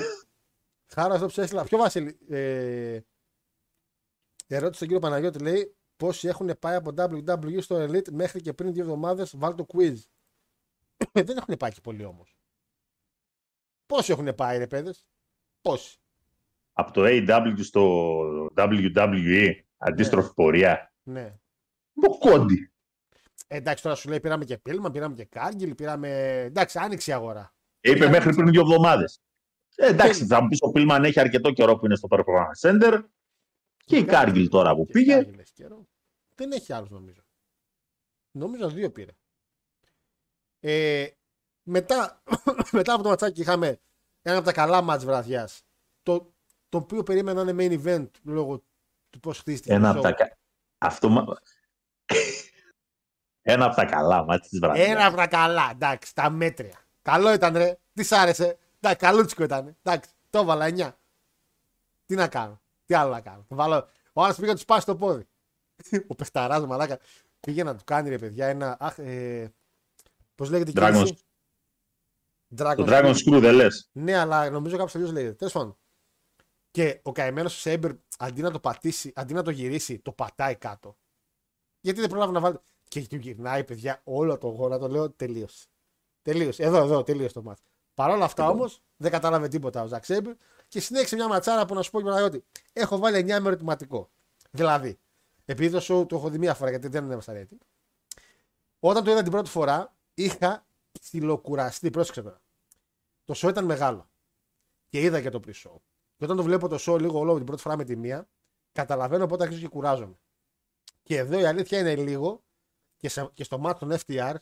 χάρα αυτό που έστειλα. Ποιο Βασίλη. Ε, ερώτηση στον κύριο Παναγιώτη λέει πόσοι έχουν πάει από WWE στο Elite μέχρι και πριν δύο εβδομάδες. Βάλ το quiz. Ε, [coughs] Δεν έχουν πάει και πολλοί όμως. Πόσοι έχουν πάει, ρε παιδες; Πόσοι; Από το AW στο WWE, αντίστροφη πορεία. Ναι. Ο Κόντι. Ε, εντάξει, τώρα σου λέει πήραμε και Πίλμα, πήραμε και Κάργιλ, πήραμε. Εντάξει, άνοιξε η αγορά. Είπε μέχρι πριν δύο εβδομάδες. Ε, εντάξει, θα μου πεις ο Πίλμαν έχει αρκετό καιρό που είναι στο Performance Center. Και η Κάργιλ τώρα που Και πήγε. Κάργιλ έχει καιρό. Δεν έχει άλλους νομίζω. Νομίζω δύο πήρε. Ε, μετά, [coughs] μετά από το ματσάκι είχαμε ένα από τα καλά μάτς βραδιάς. Το, το οποίο περίμενα να είναι main event λόγω του πώς χτίστηκε. Ένα το από show. τα. κα- Αυτό. μα- [laughs] Ένα από τα καλά μάτια της βραδιάς. Ένα από τα καλά, εντάξει, τα μέτρια. Καλό ήταν, ρε. Τι σ' άρεσε. Εντάξει, καλούτσικο ήταν. Εντάξει, το έβαλα 9. Τι να κάνω. Τι άλλο να κάνω. Το βάλω. Ο άλλος πήγε να τους σπάσει το πόδι. Ο παιχταράς, μαλάκα. Πήγε να του κάνει ρε παιδιά ένα. Αχ, ε, Πώς λέγεται η Dragon's- κίνηση; Dragon Το Dragon Screw δεν λες. Ναι, αλλά νομίζω κάποιος αλλιώ λέγεται. Τέλος πάντων. Και ο καημένος ο Σέιμπερ αντί να το πατήσει, αντί να το γυρίσει, το πατάει κάτω. Γιατί δεν προλάβει να βάλει. Και του γυρνάει, παιδιά, όλο το γόνα, το λέω τελείωσε. Τελείωσε. Εδώ, εδώ, τελείωσε το ματς. Παρ' όλα αυτά όμως δεν κατάλαβε τίποτα ο Ζακ Σέιμπερ και συνέχισε μια ματσάρα που να σου πω και ότι έχω βάλει 9 με ερωτηματικό. Δηλαδή, επειδή το show το έχω δει μία φορά γιατί δεν έβασα rating. Όταν το είδα την πρώτη φορά, είχα ψιλοκουραστεί. Πρόσεξε τώρα. Το show ήταν μεγάλο. Και είδα και το pre-show. Και όταν το βλέπω το show λίγο όλο την πρώτη φορά με τη μία, καταλαβαίνω πότε αρχίζω και κουράζομαι. Και εδώ η αλήθεια είναι λίγο και, σε, και στο μάτι των FTR,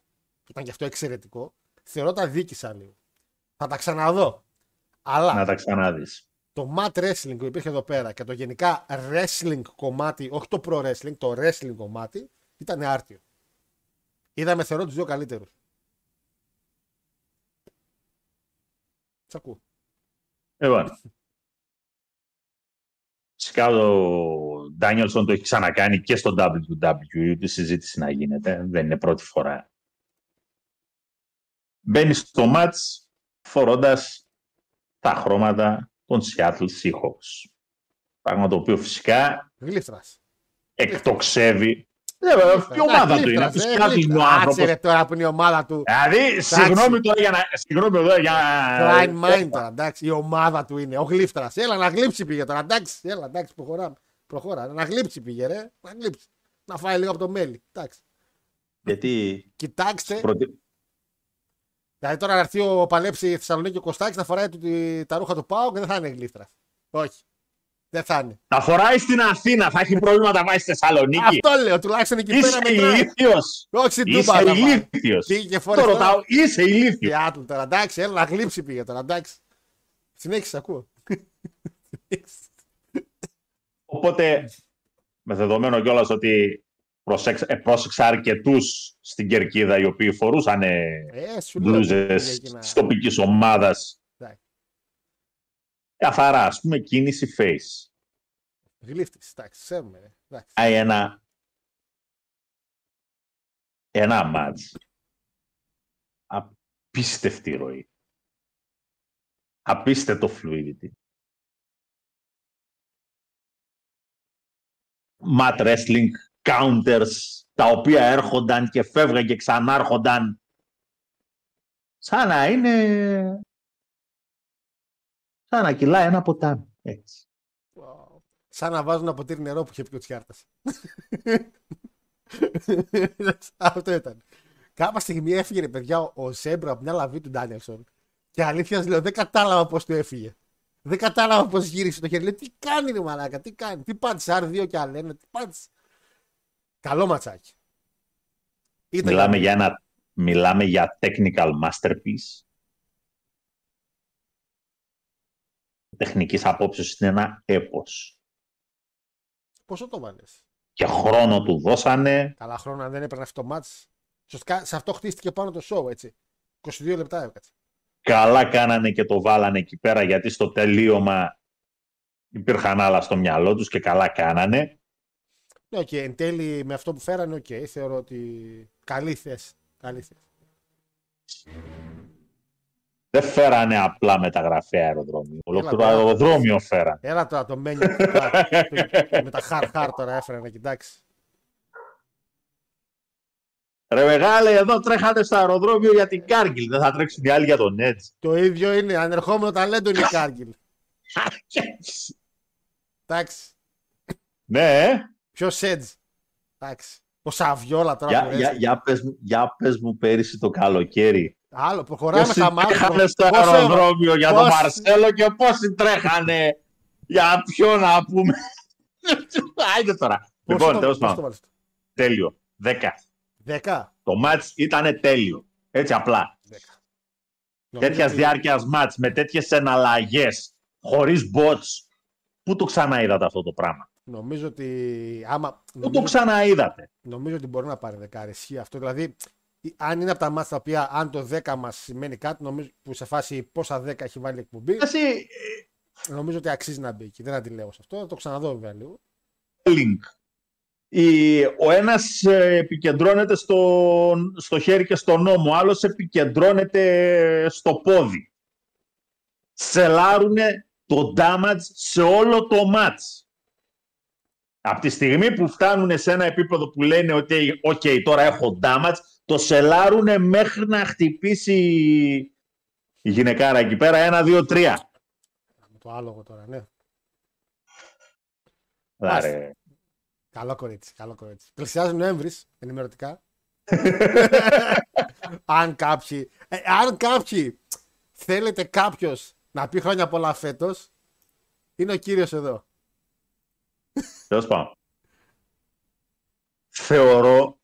που ήταν και αυτό εξαιρετικό, θεωρώ τα δίκησα λίγο. Θα τα ξαναδώ. Αλλά Να τα ξαναδείς. Το mat wrestling που υπήρχε εδώ πέρα και το γενικά wrestling κομμάτι, όχι το pro wrestling, το wrestling κομμάτι, ήταν άρτιο. Είδαμε θεωρώ τους δύο καλύτερους. Σ' ακούω. Λοιπόν. Φυσικά ο Ντάνιελσον το έχει ξανακάνει και στο WWE, τη συζήτηση να γίνεται. Δεν είναι πρώτη φορά. μπαίνει στο μάτς φορώντας τα χρώματα των Seattle Seahawks. Πράγμα το οποίο φυσικά Γλύφτρας. εκτοξεύει. Ε, βέβαια, η ομάδα του είναι. Γλύφτρας, Του ε, Seattle είναι ο γλύφτρας. Κάτσε άνθρωπος. ρε τώρα που είναι η ομάδα του. Δηλαδή, συγγνώμη τώρα για να. Συγγνώμη εδώ για Klein να. Mind τώρα, εντάξει. Η ομάδα του είναι. Ο Γλύφτρα. Έλα να γλύψει πήγε τώρα. Εντάξει, έλα, εντάξει, προχωράμε. Προχώρα. Να γλύψει πήγε, ρε. Να γλύψει. Να φάει λίγο από το μέλι. Εντάξει. Γιατί. Κοιτάξτε. πρωτι- Δηλαδή τώρα να έρθει ο Παλέψη στη Θεσσαλονίκη ο Κωστάκης να φοράει του- τη- τα ρούχα του Πάου και δεν θα είναι γλύφτρα. Όχι. Δεν θα είναι. Τα φοράει στην Αθήνα, θα έχει πρόβλημα να πάει στη Θεσσαλονίκη. Αυτό λέω, τουλάχιστον εκεί πέρα Είσαι μετράει. ηλίθιος. Όχι στην Είσαι Τούμπα. θα πάει. ηλίθιος. Πήγε και Το φόρεσε τώρα. ρωτάω, είσαι ηλίθιος. Seattle τώρα, εντάξει, έλα να γλύψει πήγε τώρα, εντάξει. Συνέχισε, ακούω. Οπότε, με δεδομένο κιόλας ότι προσέξα, ε, πρόσεξα αρκετού στην κερκίδα οι οποίοι φορούσαν Ε, σου λέω. μπλούζες πήγε εκεί να- της τοπικής ομάδας. Εντάξει. Καθαρά, ας πούμε, κίνηση face. Γλύφτης, εντάξει, ξέρουμε. ρε. Εντάξει.Άει ένα, ένα μάτς. Απίστευτη ροή. Απίστευτο fluidity. Mat wrestling, counters, τα οποία έρχονταν και φεύγαν και ξανάρχονταν. Σαν να είναι... Σαν να κυλάει ένα ποτάμι. Έτσι. Wow. Σαν να βάζουν ένα ποτήρι νερό που είχε πει ο Τσιάρτας. [laughs] Αυτό ήταν. Κάποια στιγμή έφυγε ρε παιδιά ο- ο Σέιμπερ από μια λαβή του Ντάνιελσον. Και αλήθεια σας λέω δεν κατάλαβα πώς του έφυγε. Δεν κατάλαβα πώς γύρισε το χέρι. Λέει τι κάνει ρε μαλάκα, τι κάνει. Τι πάτησε R2 και άλλα. Τι πάτησε. Καλό ματσάκι. Ήταν Μιλάμε για ένα μιλάμε για technical masterpiece. Τεχνικής απόψεως είναι ένα έπος. Πόσο το βάλες; Και χρόνο του δώσανε. Καλά χρόνια δεν έπαιρνες αυτό το ματς. Σωστά, σε αυτό χτίστηκε πάνω το show έτσι. 22 λεπτά έκατσε. Καλά κάνανε και το βάλανε εκεί πέρα γιατί στο τελείωμα υπήρχαν άλλα στο μυαλό τους και καλά κάνανε. Ναι, οκ, εν τέλει με αυτό που φέρανε, οκ, θεωρώ ότι καλή θέση. Καλή θέση. Δεν φέρανε απλά μεταγραφή αεροδρόμιο. Ολόκληρο τώρα. αεροδρόμιο φέρανε. Έλα τώρα το μένιο [laughs] με τα χαρ χαρ τώρα έφερε να κοιτάξει. Ρε μεγάλε, εδώ τρέχατε στο αεροδρόμιο για την Κάργκιλ. Δεν θα τρέξουν οι άλλοι για τον Edge. Το ίδιο είναι, ανερχόμενο ταλέντο είναι η [laughs] Κάργκιλ. Εντάξει. ναι, ε. Ποιος Σέτζ. Εντάξει. Ο Σαβιόλα τώρα Για, που για, ρέζει. για, πες, μου- για πες μου πέρυσι το καλοκαίρι. Άλλο, προχωράμε Πόσοι στα μάτια. τρέχανε στο Πόσο- αεροδρόμιο για τον πόσοι- Μαρσέλο και πόσοι τρέχανε για ποιο να πούμε; [laughs] Άιντε τώρα. πόσο Λοιπόν, το- τέλος πόσο το πάντων. βάλες; Τέλειο. Δέκα. Δέκα. Το μάτς ήταν τέλειο. Έτσι απλά. Δέκα. Νομίζω Τέτοια ότι- διάρκειας μάτς με τέτοιες εναλλαγές, χωρίς bots. Πού το ξαναείδατε αυτό το πράγμα; Νομίζω ότι άμα. Πού το νομίζω- ξαναείδατε. Νομίζω ότι μπορεί να πάρει δεκάρι. Ισχύει αυτό. Δηλαδή, η- αν είναι από τα μάτια τα οποία αν το 10 μας σημαίνει κάτι, νομίζω που σε φάση πόσα 10 έχει βάλει η εκπομπή, Εσύ, νομίζω ότι αξίζει να μπει εκεί. Δεν αντιλέω σε αυτό. Θα το ξαναδώ βέβαια λίγο. link. Η, ο ένας ε, επικεντρώνεται στο, στο χέρι και στον νόμο, ο άλλος επικεντρώνεται στο πόδι. Σελάρουνε το damage σε όλο το match. Από τη στιγμή που φτάνουν σε ένα επίπεδο που λένε ότι «ΟΚ, τώρα έχω damage», το σελάρουνε μέχρι να χτυπήσει η γυναικάρα εκεί πέρα, ένα, δύο, τρία. Με το άλογο τώρα, ναι. Άρα, Καλό κορίτσι, καλό κορίτσι. Πλησιάζει Νοέμβρη, ενημερωτικά. [laughs] αν κάποιοι, ε, αν κάποιοι θέλετε κάποιος να πει χρόνια πολλά φέτος, είναι ο κύριος εδώ. Τέλος πάντων. Θεωρώ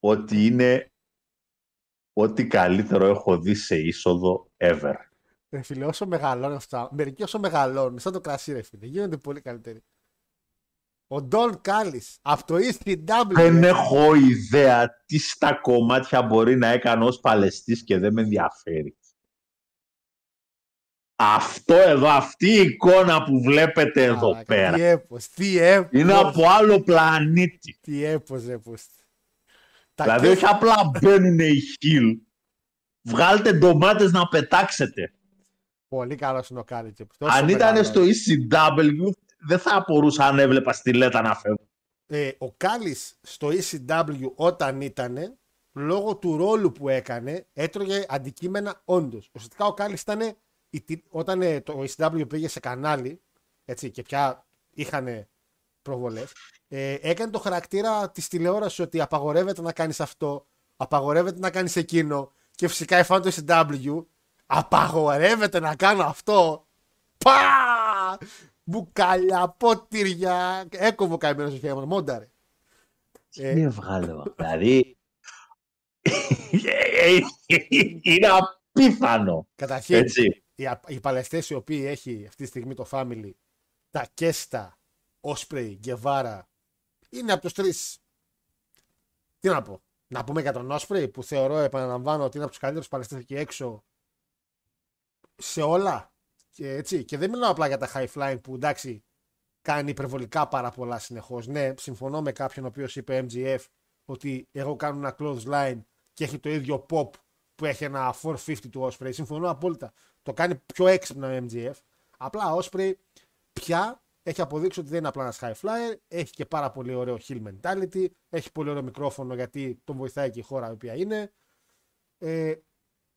ότι είναι ό,τι καλύτερο έχω δει σε είσοδο ever. Ρε φίλε, όσο μεγαλώνει αυτά, μερικοί όσο μεγαλώνουν, σαν το κρασί, ρε φίλε, γίνονται πολύ καλύτεροι. Ο Ντόν Κάλλη από το ECW. Δεν έχω ιδέα τι στα κομμάτια μπορεί να έκανε ως παλαιστής και δεν με ενδιαφέρει. Αυτό εδώ, αυτή η εικόνα που βλέπετε εδώ Μαλάκα, πέρα, Τι έπος, τι έπος. είναι από άλλο πλανήτη. Τι έπος, ρε πούστη. Τα Δηλαδή και- όχι απλά μπαίνουν οι χιλ Βγάλτε ντομάτες να πετάξετε. Πολύ καλό είναι ο Κάλι. και τόσο Αν ήταν μεγάλο. στο ECW, δεν θα απορούσα αν έβλεπα στιλέτα να φεύγουν. Ε, ο Κάλης στο ECW όταν ήταν, λόγω του ρόλου που έκανε, έτρωγε αντικείμενα όντως. Ουσιαστικά ο Κάλης ήταν, η τι- όταν ε, το ECW πήγε σε κανάλι, έτσι, και πια είχαν προβολές, ε, έκανε το χαρακτήρα της τηλεόρασης ότι απαγορεύεται να κάνεις αυτό, απαγορεύεται να κάνεις εκείνο και φυσικά εφάνω το ECW, απαγορεύεται να κάνω αυτό. Πα! Μπουκάλια, ποτήρια. Έκοβε ο καημένο στο χέρι μου. Μόνταρε. Ε, Τι έβγαλε, δηλαδή. [laughs] είναι απίθανο. Καταρχήν, Έτσι. Οι, α- οι παλαιστέ οι οποίοι έχει αυτή τη στιγμή το family, τα Κέστα, Όσπρεϊ, Γκεβάρα, είναι από τους τρεις. Τι να πω. Να πούμε για τον Όσπρεϊ που θεωρώ, επαναλαμβάνω, ότι είναι από τους καλύτερους παλαιστέ εκεί έξω σε όλα. Και, έτσι. και δεν μιλάω απλά για τα high flying που εντάξει κάνει υπερβολικά πάρα πολλά συνεχώς. Ναι, συμφωνώ με κάποιον ο οποίος είπε MGF ότι εγώ κάνω ένα close line και έχει το ίδιο pop που έχει ένα 450 του Osprey. Συμφωνώ απόλυτα. Το κάνει πιο έξυπνο ο MGF. Απλά ο Osprey πια έχει αποδείξει ότι δεν είναι απλά ένας high flyer. Έχει και πάρα πολύ ωραίο hill mentality. Έχει πολύ ωραίο μικρόφωνο γιατί τον βοηθάει και η χώρα η οποία είναι. Ε,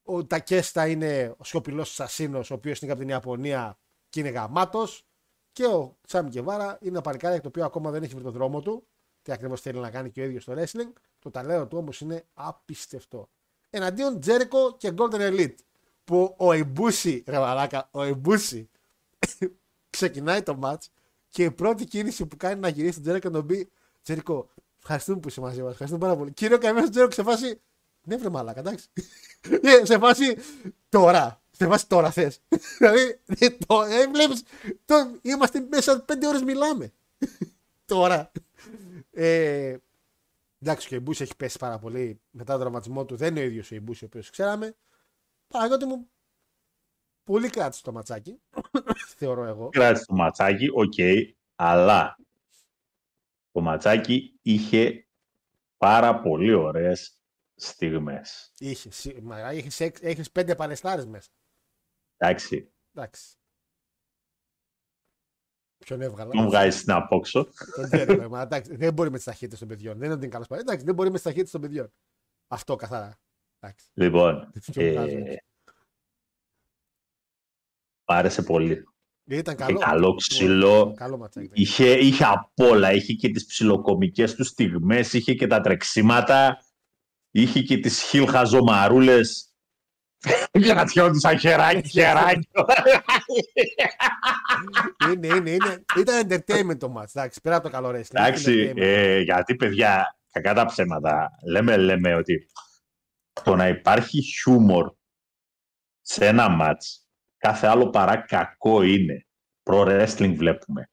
ο Τακέστα είναι ο σιωπηλός ασασίνο, ο οποίος είναι από την Ιαπωνία και είναι γαμάτος. Και ο Τσάμι Γκεβάρα είναι ένα παλικάρι το οποίο ακόμα δεν έχει βρει τον δρόμο του. Τι ακριβώς θέλει να κάνει και ο ίδιος στο wrestling. Το ταλέντο του όμως είναι απίστευτο. Εναντίον Τζέρικο και Golden Elite. Που ο Εμπούση, ρε μαλάκα, ο Εμπούση [laughs] ξεκινάει το match και η πρώτη κίνηση που κάνει να γυρίσει τον Τζέρικο να τον πει Τζέρικο, ευχαριστούμε που είσαι μαζί μας. Ευχαριστούμε πάρα πολύ. Κύριε Καημένο Τζέρικο σε φάση. Ναι, βρε μαλάκα, εντάξει. [laughs] Ε, σε φάση τώρα. Σε φάση τώρα θες. [laughs] δηλαδή, ε, το, ε, βλέπεις, το, είμαστε μέσα πέντε ώρες μιλάμε. τώρα. Ε, εντάξει, και ο Ιμπούσι έχει πέσει πάρα πολύ μετά τον τραυματισμό του. Δεν είναι ο ίδιος ο Ιμπούσι ο οποίος ξέραμε. Παραγωγή μου, πολύ κράτησε το ματσάκι. θεωρώ εγώ. Κράτησε το ματσάκι, οκ, αλλά το ματσάκι είχε πάρα πολύ ωραίες στιγμές. Είχε, σι- μα, έχεις, έξ- έχεις πέντε παλαιστάρες μέσα. Εντάξει, Εντάξει. Ποιον έβγαλα; τον βγάζεις την απόξω. Τον Τζέρικο, μα, εντάξει, δεν μπορεί με τις ταχύτητες των παιδιών. Δεν είναι ότι είναι καλός παλαιστάρι. Εντάξει, δεν μπορεί με τις ταχύτητες των παιδιών. Αυτό καθαρά. Εντάξει. Λοιπόν, Ποιον βγάζω ε, έτσι. πάρεσε πολύ. Ήταν Είχε καλό. καλό ξύλο. Καλό ματσάκι. ήταν. Είχε, είχε απ' όλα. Είχε και τις ψιλοκομικές του στιγμές, είχε και τα τρεξίματα, είχε και τις χιλ χαζομαρούλες. Για να τιώνει σαν χεράκι, [laughs] χεράκι. είναι, είναι, είναι. Ήταν entertainment το match. Εντάξει, πέρα από το καλό wrestling. Εντάξει, entertainment. ε, γιατί παιδιά, κακά τα ψέματα, λέμε, λέμε ότι το να υπάρχει χιούμορ σε ένα μάτς, κάθε άλλο παρά κακό είναι. Pro wrestling βλέπουμε.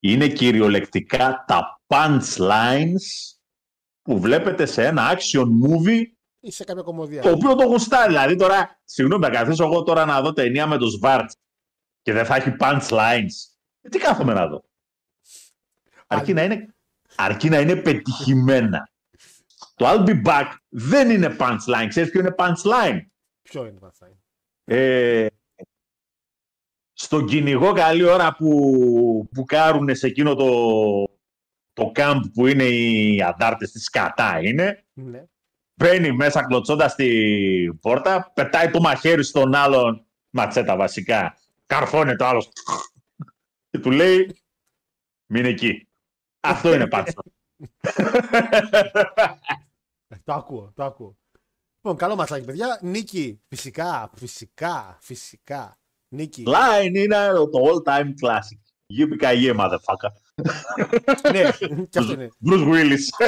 Είναι κυριολεκτικά τα punchlines που βλέπετε σε ένα action movie Ή σε κάποια κομμωδία. το οποίο το γουστάρει. Δηλαδή τώρα, συγγνώμη, να καθίσω εγώ τώρα να δω ταινία με τον Σβάρτ και δεν θα έχει punchlines. Ε, τι κάθομαι να δω. Αρκεί να είναι, αρκεί να είναι πετυχημένα. Το I'll be back δεν είναι punchline. Ξέρεις ποιο είναι punchline; Ποιο είναι το match. Ε, στον κυνηγό καλή ώρα που, που κάρουνε σε εκείνο το, το camp που είναι οι αντάρτες της κατά είναι. Ναι. Μπαίνει μέσα κλωτσώντας την πόρτα, πετάει το μαχαίρι στον άλλον, ματσέτα βασικά, καρφώνει το άλλος [laughs] και του λέει μην εκεί. Αυτό είναι [laughs] πάτσο. [laughs] Ε, Το ακούω, το ακούω. Λοιπόν, καλό ματσάκι, παιδιά. Νίκη, φυσικά, φυσικά, φυσικά. Νίκη. Line είναι το all time classic. Yippee motherfucker. ναι, και αυτό είναι. Bruce Willis.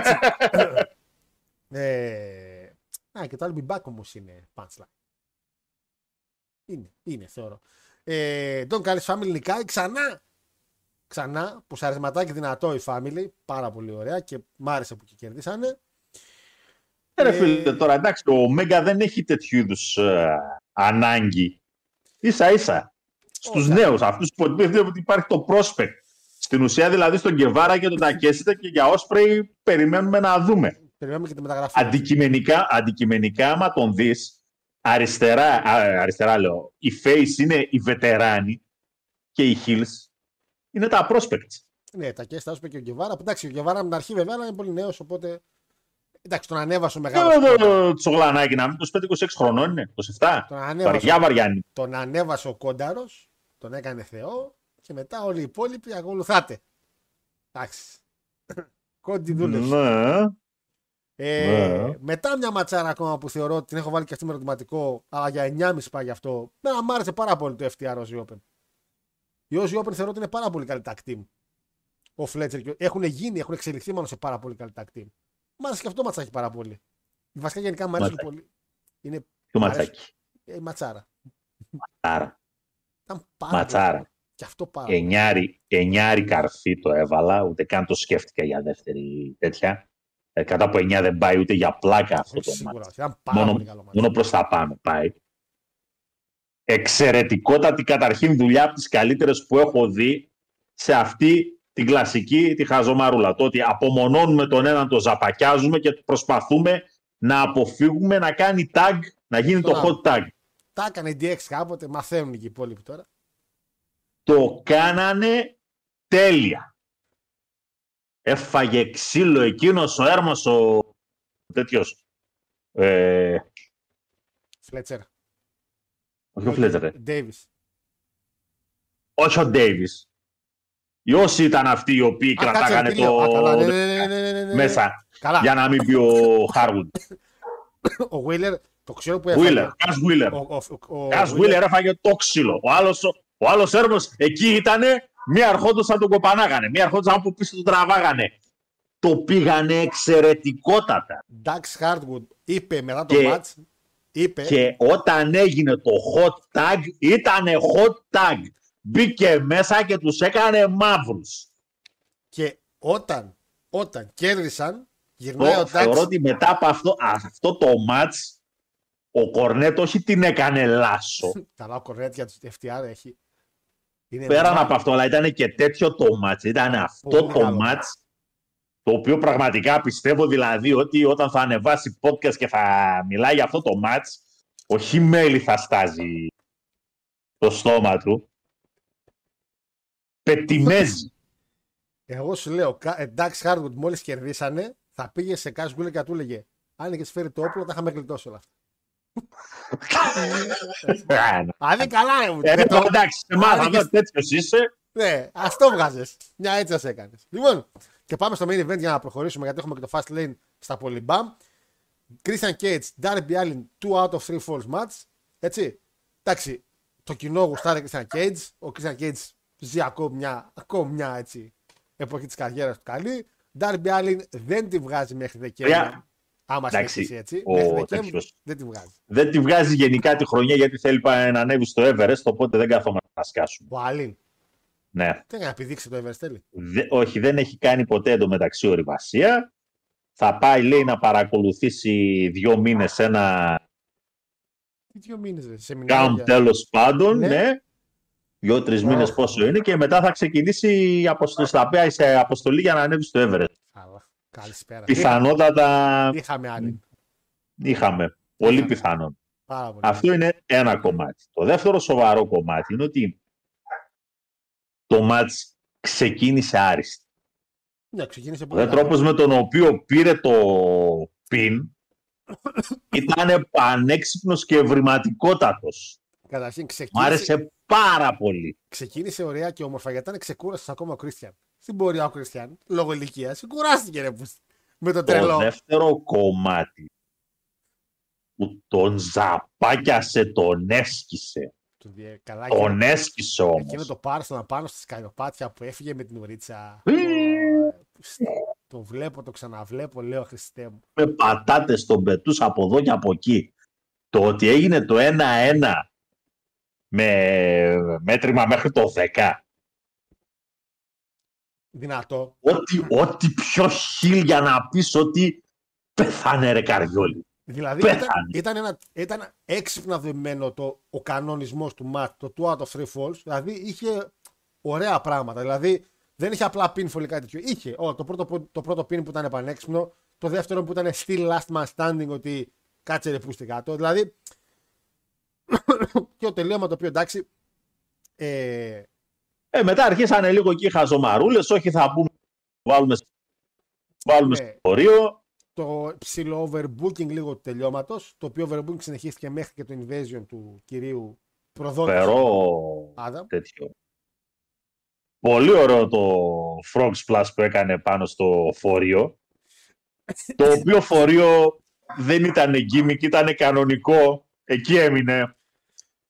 Ε, α, και το άλλο be back όμως είναι punchline. Είναι, είναι, θεωρώ. Ε, Don Callis Family νικάει ξανά. Ξανά, που σαρισματάκι δυνατό η Family. Πάρα πολύ ωραία και μ' άρεσε που και κερδίσανε. Ε, Ρε φίλε, τώρα εντάξει, ο Μέγκα δεν έχει τέτοιου είδους ανάγκη. σα ίσα στους Όχι. νέους, αυτούς που υποτίθεται ότι υπάρχει το prospect. Στην ουσία δηλαδή στον Γκεβάρα και τον Τακέσιτα και για Όσπρεϊ περιμένουμε να δούμε. Περιμένουμε και τη μεταγραφή. Αντικειμενικά, αντικειμενικά, άμα τον δεις, αριστερά, α, αριστερά λέω, οι face είναι οι βετεράνοι και οι heels είναι τα prospects. Ναι, τα κέστα όσο είπε και ο Γκεβάρα. που Εντάξει, ο Γκεβάρα με την αρχή βέβαια αλλά είναι πολύ νέος, οπότε. Εντάξει, τον ανέβασε ο μεγάλος. Εδώ το τσογλανάκι να μην 25-26 χρονών είναι, 27. Τον ανέβασε, Βαριά βαριά τον ανέβασε ο Κόνταρος, τον έκανε Θεό και μετά όλοι οι υπόλοιποι ακολουθάτε. Εντάξει. [coughs] Κόντι δούλεψε. Ναι. Ε, Ναι. Μετά μια ματσάρα ακόμα που θεωρώ ότι την έχω βάλει και αυτή με ερωτηματικό, αλλά για 9,5 πάει γι' αυτό. Μένα μου άρεσε πάρα πολύ το FTR Ozzy Open. Η Ozzy Open θεωρώ ότι είναι πάρα πολύ καλή tag team. Ο Fletcher και ο- έχουν γίνει, έχουν εξελιχθεί μάλλον σε πάρα πολύ καλή tag team. Μ' άρεσε και αυτό ματσάκι πάρα πολύ. Βασικά γενικά μου αρέσουν Ματσάκι. πολύ. Είναι Το Μ' αρέσει. ματσάκι. ε, η ματσάρα. Άρα, Ήταν πάρα πολύ. ματσάρα. Και αυτό πάρα πολύ. Εννιάρι, εννιάρι καρφί το έβαλα, ούτε καν το σκέφτηκα για δεύτερη τέτοια. Ε, κατά από 9 δεν πάει ούτε για πλάκα αυτό Όχι, το σίγουρα. μάτι. Ήταν πάρα Μόνο, πολύ καλό μάτι. μόνο προς τα πάνω πάει. Εξαιρετικότατη καταρχήν δουλειά από τις καλύτερες που έχω δει σε αυτή την κλασική τη χαζομαρούλα. Το ότι απομονώνουμε τον έναν, τον ζαπακιάζουμε και προσπαθούμε να αποφύγουμε να κάνει tag, να γίνει το Τώρα. hot tag. Τα έκανε η DX κάποτε, μαθαίνουν και οι υπόλοιποι τώρα. το κάνανε τέλεια. Έφαγε ξύλο εκείνος ο Έρμος ο τέτοιος. Ε, Φλέτσερ. όχι ο Φλέτζερ, ρε. Ντέιβι. όχι ο Ντέιβις. Οι όσοι ήταν αυτοί οι οποίοι κρατάγανε το ναι, ναι, ναι, ναι, ναι, ναι, ναι. μέσα Καλά. για να μην πει ο Χάρβουντ. [coughs] Ο Wheeler, το ξέρω που έφαγε. Βίλερ, Κας Βίλερ. Ο, ο, ο, ο Κας Wheeler- Βίλερ έφαγε το ξύλο. Ο άλλος, ο άλλος Έρμος εκεί ήτανε, μία αρχόντουσαν τον κοπανάγανε, μία αρχόντουσαν από πίσω τον τραβάγανε. Το πήγανε εξαιρετικότατα. Dax Hardwood είπε μετά το Και- match, είπε, Και όταν έγινε το hot tag, ήτανε hot tag. Μπήκε μέσα και τους έκανε μαύρους. και όταν, όταν κέρδισαν, γυρνάει Το, ο θεωρώ Dax, ότι μετά από αυτό, αυτό το match, ο Κορνέτ όχι την έκανε λάσο. [laughs] καλά ο Κορνέτ για τους FTR έχει, είναι Πέραν μα- από αυτό, αλλά ήταν και τέτοιο το match. Ήταν αυτό Πολύ το καλό. match, το οποίο πραγματικά πιστεύω δηλαδή ότι όταν θα ανεβάσει podcast και θα μιλάει για αυτό το match, ο Χιμέλη θα στάζει το στόμα του. Πετιμέζει. Εγώ σου λέω, κα- ε, Dax Hardwood μόλις κερδίσανε, θα πήγε σε Cash Wheeler και θα του έλεγε, αν είχες φέρει το όπλο, τα είχαμε γλιτώσει όλα αυτά. Α, δεν καλά, ρε μου. Ε, Δεν το- εντάξει, σε μάθαμε Άδικες- τέτοιος είσαι. Ναι, αυτό βγάζε. Μια έτσι σα έκανες. Λοιπόν, και πάμε στο main event για να προχωρήσουμε γιατί έχουμε και το fast lane στα πολυμπάμ. Christian Cage, Darby Allin, 2 out of 3 falls match. Έτσι. Εντάξει, το κοινό γουστάρει Christian Cage. Ο Christian Cage ζει ακόμη μια, ακόμη μια έτσι, εποχή της καριέρας του καλή. Darby Allin δεν τη βγάζει μέχρι Δεκέμβρη. Ρεά. Άμα Εντάξει, σκέφτεσαι έτσι. ο μέχρι Δεκέμβρη τέτοιος. δεν τη βγάζει. Δεν τη βγάζει γενικά τη χρονιά γιατί θέλει πά- να ανέβει στο Everest, οπότε δεν καθόμαστε να σκάσουμε. Ο Allin Ναι. δεν έκανε να επιδείξει το Everest τέλει. Δε- όχι, δεν έχει κάνει ποτέ εντωμεταξύ ορειβασία. Θα πάει, λέει, να παρακολουθήσει δύο μήνες ένα Τι δύο μήνες, camp σεμινάρια. τέλος πάντων, Ναι. ναι. Δύο-τρει μήνες πόσο είναι και μετά θα ξεκινήσει η αποστολή, θα πάει σε αποστολή για να ανέβει στο Everest. Καλά. Καλησπέρα. Πιθανότατα Είχαμε άλλη. είχαμε. Πολύ Είχαμε. πιθανόν. Πάρα πολύ. Αυτό είναι ένα κομμάτι. Το δεύτερο σοβαρό κομμάτι είναι ότι το μάτς ξεκίνησε άριστα. Ναι, ξεκίνησε Ο πολύ. δε καλά. τρόπος με τον οποίο πήρε το πιν [coughs] ήταν πανέξυπνος και ευρηματικότατος. Καταρχήν Μου ξεκίνησε, άρεσε πάρα πολύ. ξεκίνησε ωραία και όμορφα γιατί ήταν ξεκούραστος ακόμα ο Κρίστιαν. Στην πορεία ο Κρίστιαν, λόγω ηλικίας, κουράστηκε ρε, που- με το Το τρελό. δεύτερο κομμάτι που τον ζαπάκιασε, τον έσκησε. Του διε- Καλά, Τον εκείνο- έσκησε όμως. εκείνο το πάρσο πάνω στη σκαλοπάτια που έφυγε με την ουρίτσα. Ε. Το βλέπω, το ξαναβλέπω, λέω Χριστέ μου. με πατάτες τον πετούς από εδώ και από εκεί. Το ότι έγινε το 1-1 με μέτρημα μέχρι το 10. Δυνατό. Ό,τι, ό,τι πιο χίλ για να πεις ότι πεθάνε ρε καριόλι. Δηλαδή Πέθανε. ήταν, ήταν, ένα, ήταν έξυπνα δεμένο το, ο κανονισμός του ματ, το 2 out of 3 falls. Δηλαδή είχε ωραία πράγματα. Δηλαδή δεν είχε απλά pinfall ή κάτι τέτοιο. Είχε. Ω, το, πρώτο, το πρώτο pin που ήταν πανέξυπνο, Το δεύτερο που ήταν still last man standing ότι κάτσε ρε πούστε κάτω. Δηλαδή και το τελείωμα το οποίο εντάξει ε, Ε, μετά αρχίσανε λίγο εκεί χαζομαρούλες. Όχι, θα πούμε. Βάλουμε, βάλουμε Ναι. στο χωρίο. το ψηλό overbooking λίγο του τελειώματος. Το οποίο overbooking συνεχίστηκε μέχρι και το invasion του κυρίου προδότη. Φερό Άδαμ. τέτοιο. Πολύ ωραίο το frog splash που έκανε πάνω στο φορείο. το οποίο φορείο δεν ήταν gimmick, ήταν κανονικό. Εκεί έμεινε.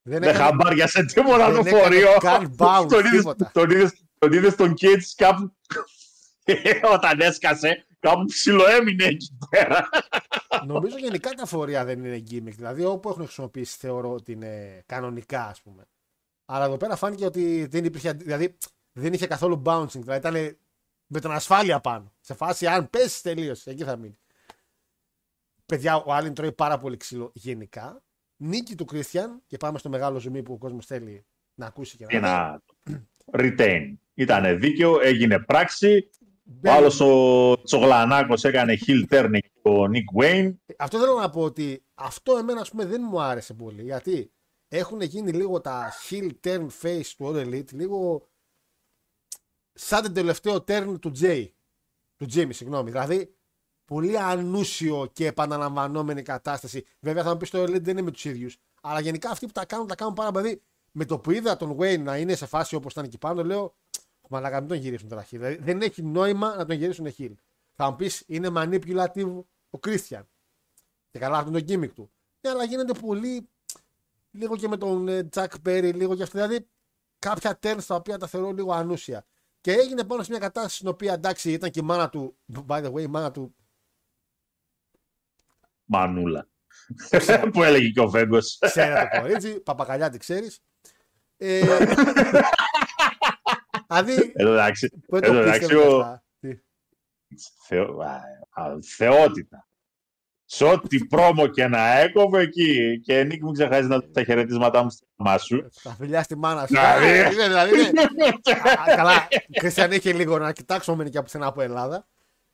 Δεν Δεν έκανε- χαμπάριασε τίποτα δεν το έκανε φορείο. καν bounce, τον, είδες, τίποτα. τον, είδες, τον είδες τον Cage κάπου [laughs] όταν έσκασε κάπου ψιλοέμεινε εκεί πέρα. Νομίζω γενικά τα φορεία δεν είναι gimmick. Δηλαδή όπου έχουν χρησιμοποιήσει θεωρώ ότι είναι κανονικά ας πούμε. Αλλά εδώ πέρα φάνηκε ότι δεν υπήρχε. Δηλαδή δεν είχε καθόλου bouncing. Δηλαδή ήταν με τον ασφάλεια πάνω. Σε φάση αν πέσεις τελείωσε. Εκεί θα μείνει. Παιδιά, ο Άλιν τρώει πάρα πολύ ξύλο γενικά. Νίκη του Κρίστιαν και πάμε στο μεγάλο ζουμί που ο κόσμος θέλει να ακούσει και να δει. Ένα retain. Ήταν δίκαιο, έγινε πράξη. Ο Μπαίνει- άλλος ο Τσογλανάκος έκανε heel turn εκεί, ο Nick Wayne. Αυτό θέλω να πω ότι αυτό εμένα ας πούμε δεν μου άρεσε πολύ γιατί έχουν γίνει λίγο τα heel turn face του All Elite λίγο σαν το τελευταίο turn του Jay. Του Jimmy, συγγνώμη. Δηλαδή πολύ ανούσιο και επαναλαμβανόμενη κατάσταση. Βέβαια θα μου πεις το All Elite δεν είναι με τους ίδιους. Αλλά γενικά αυτοί που τα κάνουν, τα κάνουν πάρα πολύ. Με το που είδα τον Wayne να είναι σε φάση όπως ήταν εκεί πάνω, λέω Μαλάκα, μην τον γυρίσουν τώρα heel. Δηλαδή, δεν έχει νόημα να τον γυρίσουν heel. Θα μου πεις είναι manipulative ο Christian. Και καλά, αυτό είναι το gimmick του. Ναι, αλλά γίνεται πολύ. Λίγο και με τον ε, Jack Perry, λίγο και αυτό. Δηλαδή, κάποια turns τα οποία τα θεωρώ λίγο ανούσια. Και έγινε πάνω σε μια κατάσταση στην οποία εντάξει ήταν και η μάνα του. By the way, η μάνα του. Μανούλα. [laughs] που έλεγε και ο Βέγκος. Ξέρει το κορίτσι, παπακαλιά τη ξέρεις. Ε, δηλαδή. Εδώ εντάξει, Δεν εδώ το εντάξει, πίστευα ο- αυτά; Τι; θεο- α, α, θεότητα. Σε ό,τι πρόμο και να έκοβε εκεί. Και Νίκ, μην ξεχάσεις να δώσει τα χαιρετίσματά μου στη μαμά σου. Τα φιλιά στη μάνα σου. Δηλαδή. Α, είναι, δηλαδή, είναι. Α, Καλά, Χριστιαν είχε λίγο να κοιτάξουμε και από πουθενά από Ελλάδα.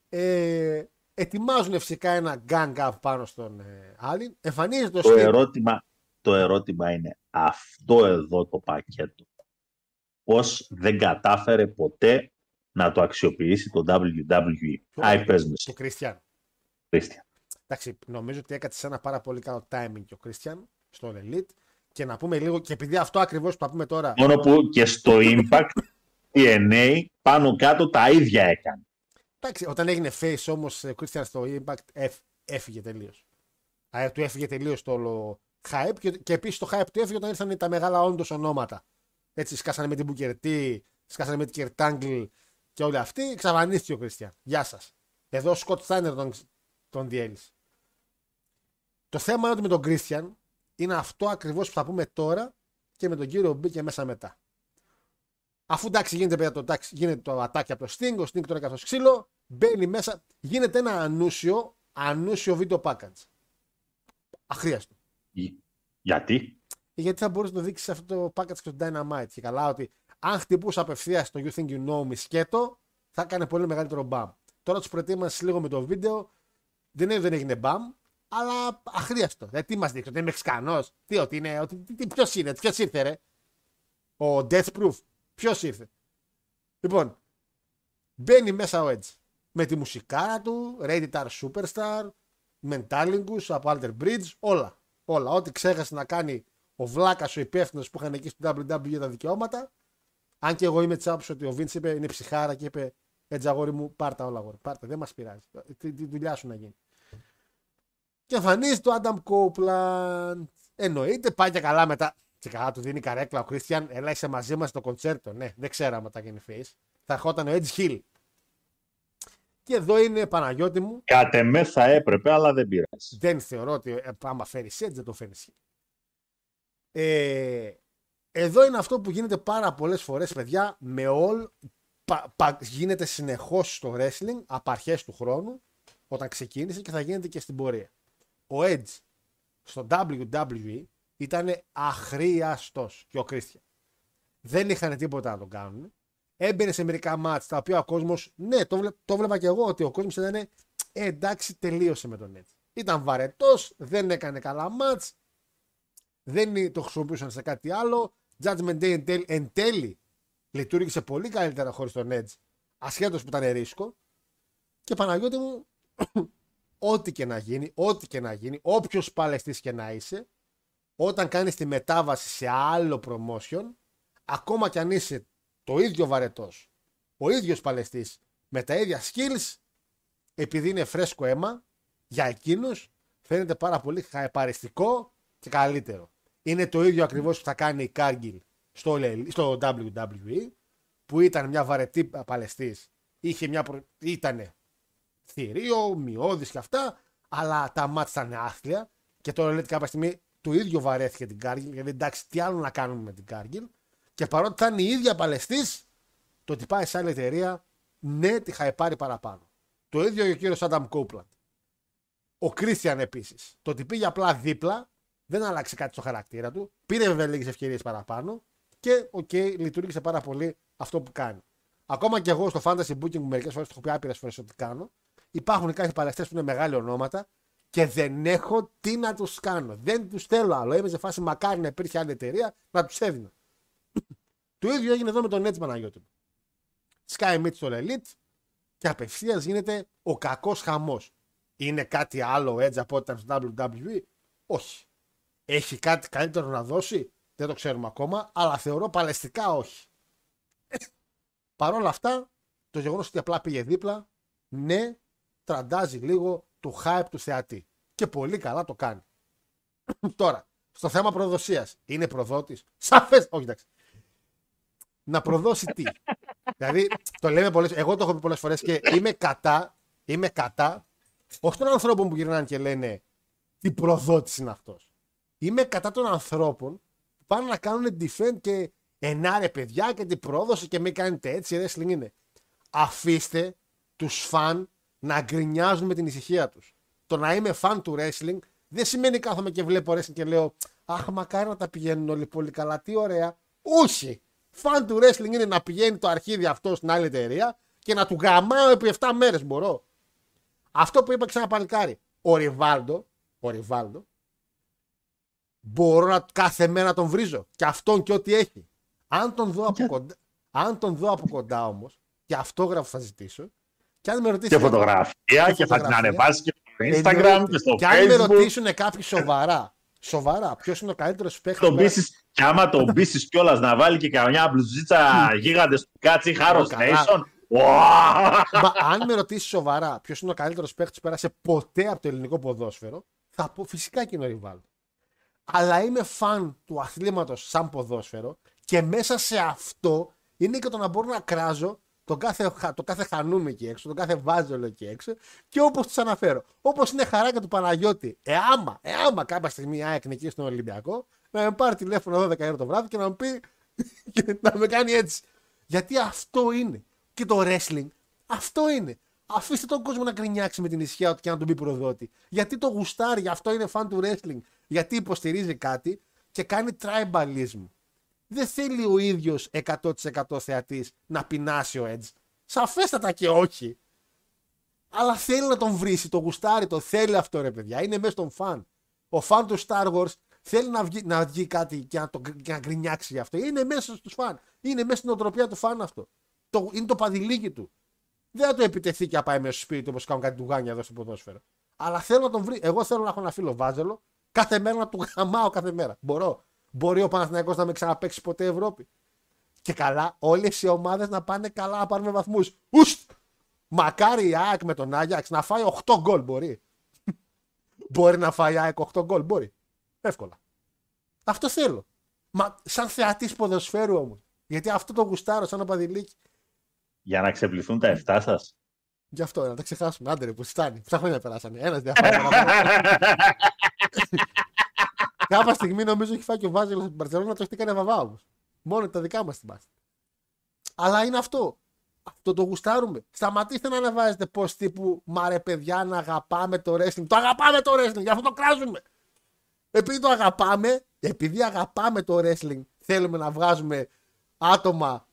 Ε, ετοιμάζουν φυσικά ένα gang up πάνω στον ε, Άλιν. Εμφανίζεται ο Το Steve. ερώτημα, το ερώτημα είναι αυτό εδώ το πακέτο. Πώς δεν κατάφερε ποτέ να το αξιοποιήσει το WWE. Άι, πες μου του εσύ, Κριστιαν. Christian. Εντάξει, νομίζω ότι έκατσε σε ένα πάρα πολύ καλό timing και ο Κριστιαν στο Elite. Και να πούμε λίγο, και επειδή αυτό ακριβώς που θα πούμε τώρα. Μόνο που και στο Impact TNA πάνω κάτω τα ίδια έκανε. Εντάξει, όταν έγινε face όμως ο Christian στο Impact έφ- έφυγε τελείως. του έφυγε τελείως το όλο hype και, και επίσης το hype του έφυγε όταν ήρθαν τα μεγάλα όντως ονόματα. Έτσι, σκάσανε με την Booker T, σκάσανε με την Kurt Angle και όλοι αυτοί. Εξαφανίστηκε ο Christian. Γεια σας. Εδώ ο Scott Steiner τον, τον διέλυσε. Το θέμα είναι ότι με τον Christian είναι αυτό ακριβώς που θα πούμε τώρα και με τον κύριο μπήκε μέσα μετά. Αφού εντάξει γίνεται, παιδιά, το, εντάξει, γίνεται το ατάκι από το Sting, ο Sting τώρα καθώς ξύλο, μπαίνει μέσα, γίνεται ένα ανούσιο, ανούσιο βίντεο package. Αχρίαστο. Γι- Γιατί; Γιατί θα μπορούσε να το δείξεις αυτό το package και στο Dynamite. Και καλά ότι αν χτυπούσε απευθείας το You Think You Know Me σκέτο, θα έκανε πολύ μεγαλύτερο μπαμ. Τώρα τους προετοίμασες λίγο με το βίντεο. Δεν είναι ότι δεν έγινε μπαμ, αλλά αχρίαστο. Δηλαδή τι μας δείχνει, ότι είναι Μεξικανό. Τι, ότι είναι, ότι, τι, τι, ποιος είναι, ποιος ήρθε, ρε; Ο Death Proof. Ποιος ήρθε; Λοιπόν, μπαίνει μέσα ο Edge. Με τη μουσικάρα του, Radiator Superstar, Mentalingus από Alter Bridge, όλα. Όλα. Ό,τι ξέχασε να κάνει ο Βλάκας ο υπεύθυνος που είχαν εκεί στο WWE για τα δικαιώματα. Αν και εγώ είμαι τη άποψη ότι ο Vince είπε είναι ψυχάρα και είπε Έτσι αγόρι μου, πάρτα όλα αγόρι. Πάρτα, δεν μας πειράζει. Τι, τι δουλειά σου να γίνει. Και εμφανίζει το Adam Copeland. Εννοείται, πάει και καλά μετά. Και καλά του δίνει καρέκλα ο Christian. Έλα είσαι μαζί μας στο κοντσέρτο. Ναι, δεν ξέραμε τα γίνει face. Θα ερχόταν ο Edge Hill. Και εδώ είναι Παναγιώτη μου. Κατ' εμέ θα έπρεπε, αλλά δεν πειράζει. Δεν θεωρώ ότι ε, άμα φέρεις Edge δεν το φέρεις Hill. Ε, εδώ είναι αυτό που γίνεται πάρα πολλές φορές παιδιά με all πα, πα, γίνεται συνεχώς στο wrestling από αρχές του χρόνου όταν ξεκίνησε και θα γίνεται και στην πορεία. Ο Edge στο WWE ήταν αχρίαστος και ο Christian. Δεν είχαν τίποτα να τον κάνουν. Έμπαινε σε μερικά μάτς τα οποία ο κόσμος, ναι το, βλέ, το βλέπα και εγώ ότι ο κόσμος ήταν Ε, εντάξει, τελείωσε με τον Edge. Ήταν βαρετός, δεν έκανε καλά μάτς, δεν το χρησιμοποιούσαν σε κάτι άλλο. Judgment Day εν τέλει, εν τέλει λειτουργήσε πολύ καλύτερα χωρίς τον Edge, ασχέτως που ήταν ρίσκο. Και Παναγιώτη μου, [clears throat] ό,τι και να γίνει, ό,τι και να γίνει, όποιος παλαιστής και να είσαι, όταν κάνεις τη μετάβαση σε άλλο promotion, ακόμα κι αν είσαι το ίδιο βαρετός, ο ίδιος παλαιστής με τα ίδια skills, επειδή είναι φρέσκο αίμα, για εκείνους φαίνεται πάρα πολύ χαρεπαριστικό και καλύτερο. Είναι το ίδιο ακριβώς που θα κάνει η Κάργιλ στο, στο WWE, που ήταν μια βαρετή παλαιστής, είχε μια προ... ήτανε θηρίο, μειώδης και αυτά, αλλά τα μάτς ήταν άθλια και τώρα λέτε κάποια στιγμή το ίδιο βαρέθηκε την Κάργιλ, γιατί εντάξει, τι άλλο να κάνουμε με την Κάργιλ. Και παρότι θα είναι η ίδια παλαιστής, το ότι πάει σε άλλη εταιρεία, ναι, τη είχα πάρει παραπάνω. Το ίδιο και ο κύριος Άνταμ Κόπλαντ. Ο Κρίστιαν επίσης. Το ότι πήγε απλά δίπλα, δεν άλλαξε κάτι στο χαρακτήρα του. Πήρε βέβαια λίγες ευκαιρίες παραπάνω και OK, okay, λειτουργήσε πάρα πολύ αυτό που κάνει. Ακόμα και εγώ στο fantasy booking που μερικές φορές το έχω πει άπειρες φορές ότι κάνω, υπάρχουν κάποιοι παλαιστές που είναι μεγάλοι ονόματα και δεν έχω τι να τους κάνω. Δεν τους θέλω άλλο. Είμαι σε φάση μακάρι να υπήρχε άλλη εταιρεία να τους έδινα. Το ίδιο έγινε εδώ με τον Έτσι Παναγιώτη. Sky Meet στο Elite και απευθείας γίνεται ο κακός χαμός. Είναι κάτι άλλο έτσι από ό,τι ήταν στο WWE. Όχι. Έχει κάτι καλύτερο να δώσει; Δεν το ξέρουμε ακόμα, αλλά θεωρώ παλαιστικά όχι. [coughs] Παρ' όλα αυτά, το γεγονός ότι απλά πήγε δίπλα, ναι, τραντάζει λίγο του hype του θεατή. Και πολύ καλά το κάνει. [coughs] Τώρα, στο θέμα προδοσίας, είναι προδότης. Σαφές. Όχι, εντάξει. Να προδώσει τι. δηλαδή, το λέμε πολλές Εγώ το έχω πει πολλές φορές και είμαι κατά, είμαι κατά, όχι των ανθρώπων που γυρνάνε και λένε τι προδότης είναι αυτός. Είμαι κατά των ανθρώπων που πάνε να κάνουν defend και ενάρε παιδιά και την πρόδοση και μην κάνετε έτσι. Wrestling είναι. Αφήστε τους φαν να γκρινιάζουν με την ησυχία τους. Το να είμαι φαν του wrestling δεν σημαίνει κάθομαι και βλέπω wrestling και λέω Αχ, μακάρι να τα πηγαίνουν όλοι πολύ καλά. Τι ωραία. Όχι. Φαν του wrestling είναι να πηγαίνει το αρχίδι αυτό στην άλλη εταιρεία και να του γαμάω επί 7 μέρες μπορώ. Αυτό που είπα ξανά παλικάρι. Ο Ριβάλντο, ο Ριβάλντο, μπορώ να, κάθε μέρα τον βρίζω. Και αυτόν και ό,τι έχει. Αν τον δω από κοντά, αν τον δω από κοντά όμως, και αυτόγραφο θα ζητήσω, και αν με ρωτήσει. Και φωτογραφία, και, θα την ανεβάσει και στο Instagram και στο και Facebook. αν με ρωτήσουν κάποιοι σοβαρά, σοβαρά, ποιος είναι ο καλύτερος παίκτης. Τον πείσεις, και άμα τον πείσει κιόλας να βάλει και καμιά μπλουζίτσα γίγαντες του Κάτσι Χάρο καλά. Nation. Μα αν με ρωτήσεις σοβαρά ποιος είναι ο καλύτερος παίκτης που πέρασε ποτέ από το ελληνικό ποδόσφαιρο, θα πω φυσικά και είναι ο Ριβάλ. Αλλά είμαι φαν του αθλήματος σαν ποδόσφαιρο και μέσα σε αυτό είναι και το να μπορώ να κράζω τον κάθε, το κάθε χανούμι εκεί έξω, τον κάθε βάζελο εκεί έξω και όπως τους αναφέρω. Όπως είναι χαράκα του Παναγιώτη, εάμα, εάμα κάποια στιγμή η ΑΕΚ νικήσει στον Ολυμπιακό, να με πάρει τηλέφωνο 12 ώρα το βράδυ και να μου πει [laughs] και να με κάνει έτσι. Γιατί αυτό είναι. Και το wrestling αυτό είναι. Αφήστε τον κόσμο να γκρινιάξει με την ισχύα του και να τον πει προδότη. Γιατί το γουστάρει, γι' αυτό είναι fan του wrestling. Γιατί υποστηρίζει κάτι και κάνει tribalism. Δεν θέλει ο ίδιος 100% θεατής να πεινάσει ο Edge. Σαφέστατα και όχι. Αλλά θέλει να τον βρήσει, το γουστάρει, το θέλει αυτό ρε παιδιά. Είναι μέσα στον φαν. Ο φαν του Star Wars θέλει να βγει, να βγει κάτι και να, το, και να γκρινιάξει γι' αυτό. Είναι μέσα στους φαν. Είναι μέσα στην οτροπία του φαν αυτό. Το, είναι το παδιλίκι του. Δεν θα το επιτεθεί και να πάει μέσα στο σπίτι όπως κάνουν κάτι του γάνια εδώ στο ποδόσφαιρο. Αλλά θέλω να τον βρει. Εγώ θέλω να έχω ένα φίλο Βάζελο κάθε μέρα να του γαμάω κάθε μέρα. Μπορώ. Μπορεί ο Παναθηναϊκός να με ξαναπέξει ποτέ Ευρώπη. Και καλά, όλες οι ομάδες να πάνε καλά να πάρουμε βαθμούς. Ουστ! Μακάρι η ΑΕΚ με τον Άγιαξ να φάει 8 γκολ. Μπορεί. μπορεί να φάει η ΑΕΚ 8 γκολ. Μπορεί. Εύκολα. Αυτό θέλω. Μα σαν θεατής ποδοσφαίρου όμως. Γιατί αυτό το γουστάρω σαν παδιλίκι. Για να ξεπληθούν τα 7 σας. Γι' αυτό να τα ξεχάσουμε. Άντε ρε, που φτάνει. Πόσα χρόνια περάσανε. Ένας διαφορά. [laughs] Κάποια στιγμή νομίζω έχει φάει και ο Βάζελος στην Παρσελόνα το έχει κάνει βαβά όμως. Μόνο τα δικά μας την πάση. Αλλά είναι αυτό. Αυτό το γουστάρουμε. Σταματήστε να ανεβάζετε πώ τύπου Μα ρε παιδιά να αγαπάμε το wrestling. Το αγαπάμε το wrestling, γι' αυτό το κράζουμε. Επειδή το αγαπάμε, επειδή αγαπάμε το wrestling, θέλουμε να βγάζουμε άτομα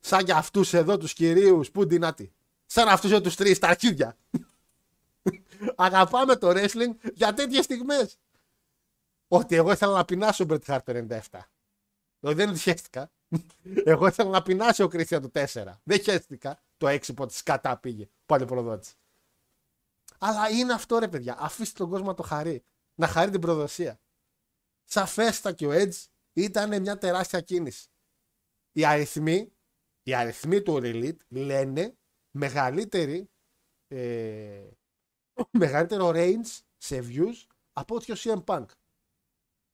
σαν για αυτούς εδώ τους κυρίους που ντυνάτι. Σαν αυτούς εδώ τους τρεις, τα αρχίδια. [laughs] Αγαπάμε το wrestling για τέτοιες στιγμές. Ότι εγώ ήθελα να πεινάσω ο Μπρετ Χάρτ το 97. Δηλαδή δεν χαίστηκα. Εγώ ήθελα να πεινάσει ο Κρίστιαν το 4. [laughs] Δεν χαίστηκα το 6 που της σκατά πήγε. Πάλι προδότηση. Αλλά είναι αυτό ρε παιδιά. Αφήστε τον κόσμο να το χαρεί. Να χαρεί την προδοσία. Σαφέστα και ο Edge ήταν μια τεράστια κίνηση. Οι αριθμοί, οι αριθμοί του Elite λένε μεγαλύτερη, ε, μεγαλύτερο range σε views από ότι ο CM Punk.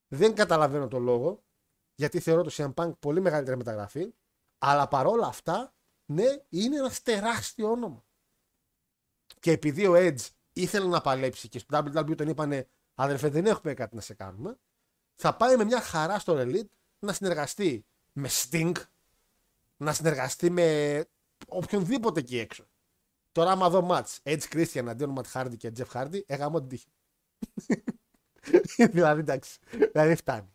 Δεν καταλαβαίνω το λόγο, γιατί θεωρώ το CM Punk πολύ μεγαλύτερη μεταγραφή, αλλά παρόλα αυτά, ναι, είναι ένας τεράστιο όνομα. Και επειδή ο Edge ήθελε να παλέψει και στο WWE τον είπανε αδερφέ δεν έχουμε κάτι να σε κάνουμε, θα πάει με μια χαρά στο Elite να συνεργαστεί με Sting, να συνεργαστεί με οποιονδήποτε εκεί έξω. Τώρα, άμα δω μάτς Edge Christian αντίον Matt Hardy και Jeff Hardy, έγαμε την τύχη. [laughs] δηλαδή, εντάξει, δηλαδή φτάνει.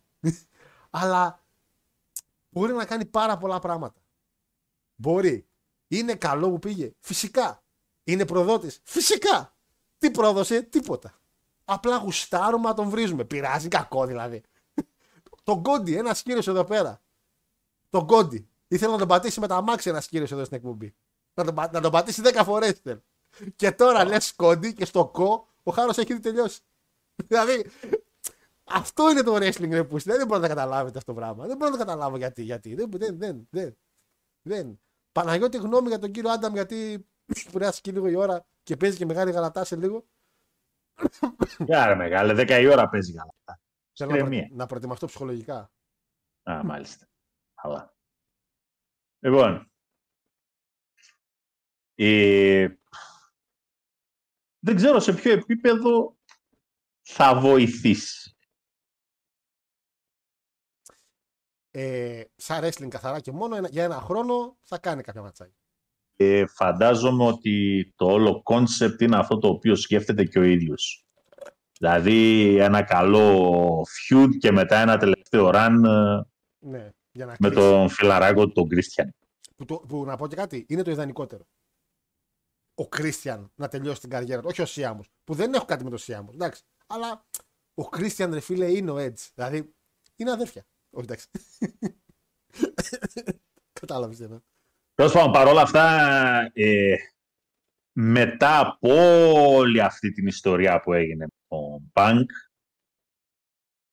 Αλλά μπορεί να κάνει πάρα πολλά πράγματα. Μπορεί. Είναι καλό που πήγε. Φυσικά. Είναι προδότης. Φυσικά. Τι πρόδωσε, τίποτα. Απλά γουστάρουμε να τον βρίζουμε. Πειράζει κακό δηλαδή. τον Κόντι, ένας κύριος εδώ πέρα. Τον Κόντι. Ήθελα να τον πατήσει με τα αμάξια ένας κύριος εδώ στην εκπομπή. Να τον, πα- να τον πατήσει 10 φορές. Και τώρα λες Κόντι και στο κο ο Χάρος έχει ήδη τελειώσει. Δηλαδή αυτό είναι το wrestling ρε που δεν μπορείτε να καταλάβετε αυτό το πράγμα. Δεν μπορώ να το καταλάβω γιατί. γιατί. Δεν, δεν, δεν, δεν, δεν. Παναγιώτη γνώμη για τον κύριο Άνταμ γιατί πειράσει και λίγο η ώρα και παίζει και μεγάλη γαλατά σε λίγο. Άρα μεγάλε, 10 η ώρα παίζει καλά. Θέλω να, προ... Ηρεμία. να προετοιμαστώ ψυχολογικά. Α, μάλιστα. Καλά. Λοιπόν. Ε, δεν ξέρω σε ποιο επίπεδο θα βοηθήσει. Ε, σαν wrestling καθαρά και μόνο ένα- για ένα χρόνο θα κάνει κάποια ματσάκια. Ε, φαντάζομαι ότι το όλο concept είναι αυτό το οποίο σκέφτεται και ο ίδιος. Δηλαδή ένα καλό feud και μετά ένα τελευταίο run ε, Ναι, για να με κλείσει. τον φιλαράκο του τον Κρίστιαν. Που, το- που να πω και κάτι, είναι το ιδανικότερο. Ο Κρίστιαν να τελειώσει την καριέρα του, όχι ο Σέιμους, που δεν έχω κάτι με τον Σέιμους, εντάξει. Αλλά ο Κρίστιαν, ρε φίλε, είναι ο Edge. Δηλαδή, είναι αδέρφια. Όχι, εντάξει. [laughs] Κατάλαβες τι εννοώ. Τέλος πάντων, παρόλα αυτά, ε, μετά από όλη αυτή την ιστορία που έγινε με τον Bank,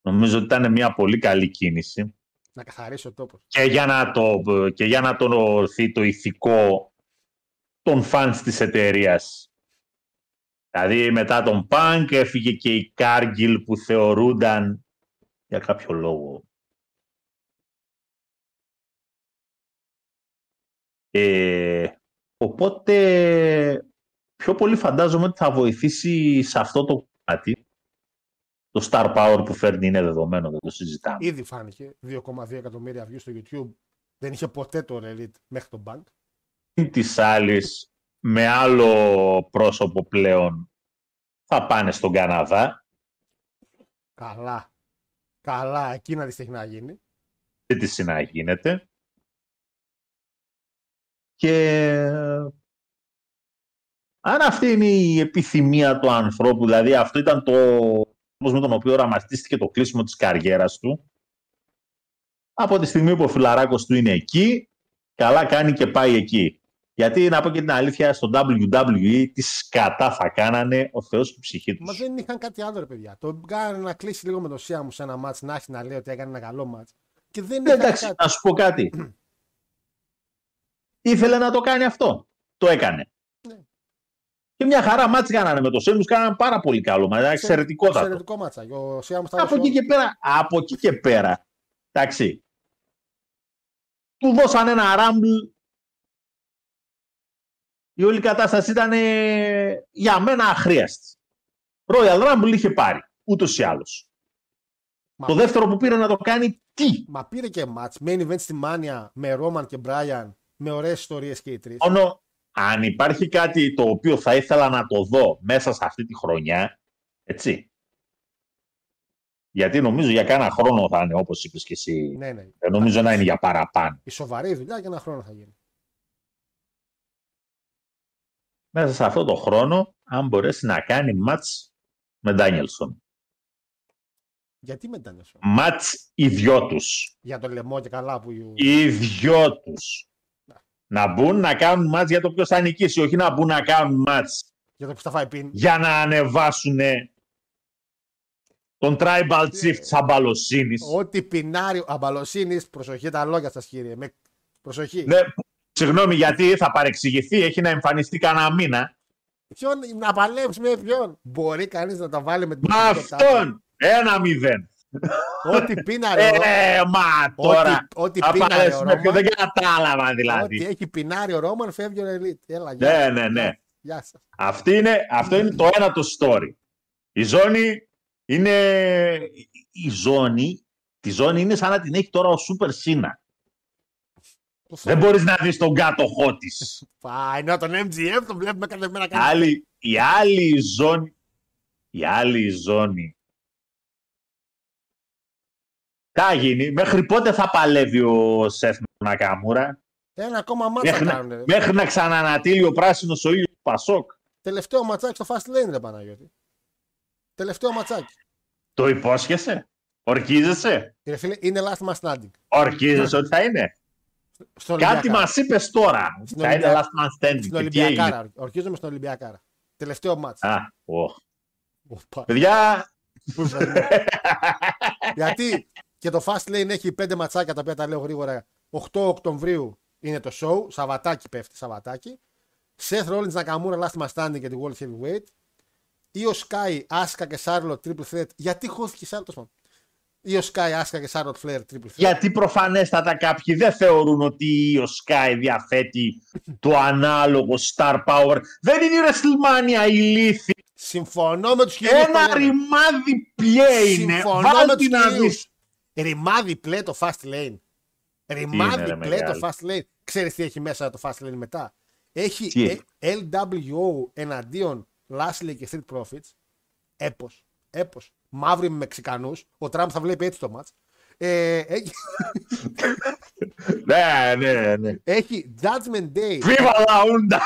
νομίζω ότι ήταν μια πολύ καλή κίνηση Να καθαρίσει ο τόπος. και για να, το, και για να τονωθεί το ηθικό των φανς της εταιρείας. Δηλαδή μετά τον Punk έφυγε και η Cargill που θεωρούνταν για κάποιο λόγο Ε, οπότε πιο πολύ φαντάζομαι ότι θα βοηθήσει σε αυτό το κομμάτι. Το star power που φέρνει είναι δεδομένο, δεν το συζητάμε. Ήδη φάνηκε 2,2 εκατομμύρια views στο YouTube. Δεν είχε ποτέ το Elite μέχρι τον Bank. Της άλλης με άλλο πρόσωπο πλέον θα πάνε στον Καναδά. Καλά. Καλά, εκεί να δεις τι έχει να γίνει. Δεν τη συναγίνεται. Και αν αυτή είναι η επιθυμία του ανθρώπου, δηλαδή αυτό ήταν το τρόπος με τον οποίο οραματίστηκε το κλείσιμο της καριέρας του, από τη στιγμή που ο φιλαράκος του είναι εκεί, καλά κάνει και πάει εκεί. Γιατί να πω και την αλήθεια, στο WWE τις σκατά θα κάνανε ο Θεός και η ψυχή τους. Μα δεν είχαν κάτι άλλο, ρε παιδιά. Το κάνανε να κλείσει λίγο με το Σία μου σε ένα μάτς, να έχει να λέει ότι έκανε ένα καλό μάτς. Και δεν Ναι, είχαν εντάξει, κάτι. να σου πω κάτι. Ήθελε να το κάνει αυτό. Το έκανε. Ναι. Και μια χαρά μάτς κάνανε με το Σέμους, κάνανε πάρα πολύ καλό. Μα ήταν εξαιρετικότατο. Εξαιρετικό μάτσα. Ο Σία μου στα Από εκεί και πέρα, από εκεί και πέρα, εντάξει, του δώσαν ένα ράμπλ. Η όλη κατάσταση ήταν ε, για μένα αχρίαστη. Royal Rumble είχε πάρει, ούτως ή άλλως. Μα- Το δεύτερο που πήρε να το κάνει, τι; Μα πήρε και μάτς. Main event στη Μάνια με Ρόμαν και Μπράιαν με ωραίες ιστορίες και οι τρεις. Μόνο αν υπάρχει κάτι το οποίο θα ήθελα να το δω μέσα σε αυτή τη χρονιά, έτσι. Γιατί νομίζω για κάνα χρόνο θα είναι όπως είπες και εσύ. Ναι, ναι. Δεν νομίζω να είναι για παραπάνω. Η σοβαρή δουλειά για ένα χρόνο θα γίνει. Μέσα σε αυτό το χρόνο αν μπορέσει να κάνει μάτς με Ντάνιελσον. Γιατί με ήταν eso. Μάτς οι δυο τους. Για το λαιμό και καλά που. Οι δυο τους. Να μπουν να κάνουν μάτς για το ποιος θα νικήσει, όχι να μπουν να κάνουν μάτς Για το που θα φάει πίν. για να ανεβάσουν τον tribal chief της αμπαλοσύνης. Ό,τι πινάρει. Αμπαλοσύνης, προσοχή τα λόγια σας, κύριε. Με... Προσοχή. Ναι, συγγνώμη γιατί θα παρεξηγηθεί, έχει να εμφανιστεί κανένα μήνα. Ποιον να παλέψει με ποιον. Μπορεί κανείς να τα βάλει με την Με αυτόν! Ένα μηδέν. Ό,τι πίναρε. ο- Ε, μα τώρα. ό,τι θα πίναρε παλέψει ο με ποιον, Ρόμαν. δεν κατάλαβα Ό,τι δηλαδή. έχει πινάρει ο Ρόμαν φεύγει ο Ελίτ. Έλα, γεια. Ναι, σας. ναι, ναι. Γεια σας. Αυτή είναι, αυτό είναι το ένα το story. Η ζώνη είναι. Η ζώνη, τη ζώνη είναι σαν να την έχει τώρα ο Σούπερ Σίνα. Δεν μπορείς να δεις τον κάτοχό της. [laughs] Α, ενώ τον MGF τον βλέπουμε κάθε μέρα κάτι. άλλη, η άλλη ζώνη, η άλλη ζώνη. Τι θα γίνει, μέχρι πότε θα παλεύει ο Σεφ με τον Νακαμούρα, Ένα ακόμα μάτσα μέχρι, να- κάνουν. μέχρι να ξανανατείλει ο πράσινος ο ήλιος του Πασόκ. Τελευταίο ματσάκι στο fast lane, ρε Παναγιώτη. Τελευταίο ματσάκι. Το υπόσχεσαι, ορκίζεσαι, Κύριε φίλε, είναι last man standing. ορκίζεσαι ότι θα είναι; Στον Κάτι Ολυμπιακάρα. μας είπες τώρα, Στην θα είναι Ολυμπια- last man standing. Στην Και τι έγινε; Ολυμπιακάρα. Ορκίζομαι στην Ολυμπιακάρα. Τελευταίο μάτς. Α, οχ. Οπα. Παιδιά, Γιατί και το Fast Lane έχει πέντε ματσάκια τα οποία τα λέω γρήγορα. 8 Οκτωβρίου είναι το show. Σαββατάκι πέφτει, Σαββατάκι. Seth Rollins Nakamura Last Man Standing για τη World Heavyweight. Io Sky, Asuka και Charlotte Triple Threat. Γιατί χώθηκε η Charlotte, τέλος πάντων. Io Sky, Asuka και Charlotte Flair Triple Threat. Γιατί προφανέστατα κάποιοι δεν θεωρούν ότι ο Sky διαθέτει το ανάλογο star power. Δεν είναι η WrestleMania ηλίθη. Συμφωνώ με τους κυρίου. Ένα ρημάδι πλέ είναι. Συμφωνώ με Βάλτε του να κυρίου. δεις. Ρημάδι πλέ το Fast Lane. Ρημάδι ρε, πλέ το μεγάλε. Fast Lane. Ξέρεις τι έχει μέσα το Fast Lane μετά. Έχει Τι έχει; ε, LWO εναντίον Lashley και Street Profits. Έπος. Έπος. Μαύροι με Μεξικανούς. Ο Τραμπ θα βλέπει έτσι το μάτς. Ε, έχει, Ναι, ναι, ναι. έχει Judgment Day. Viva la Honda.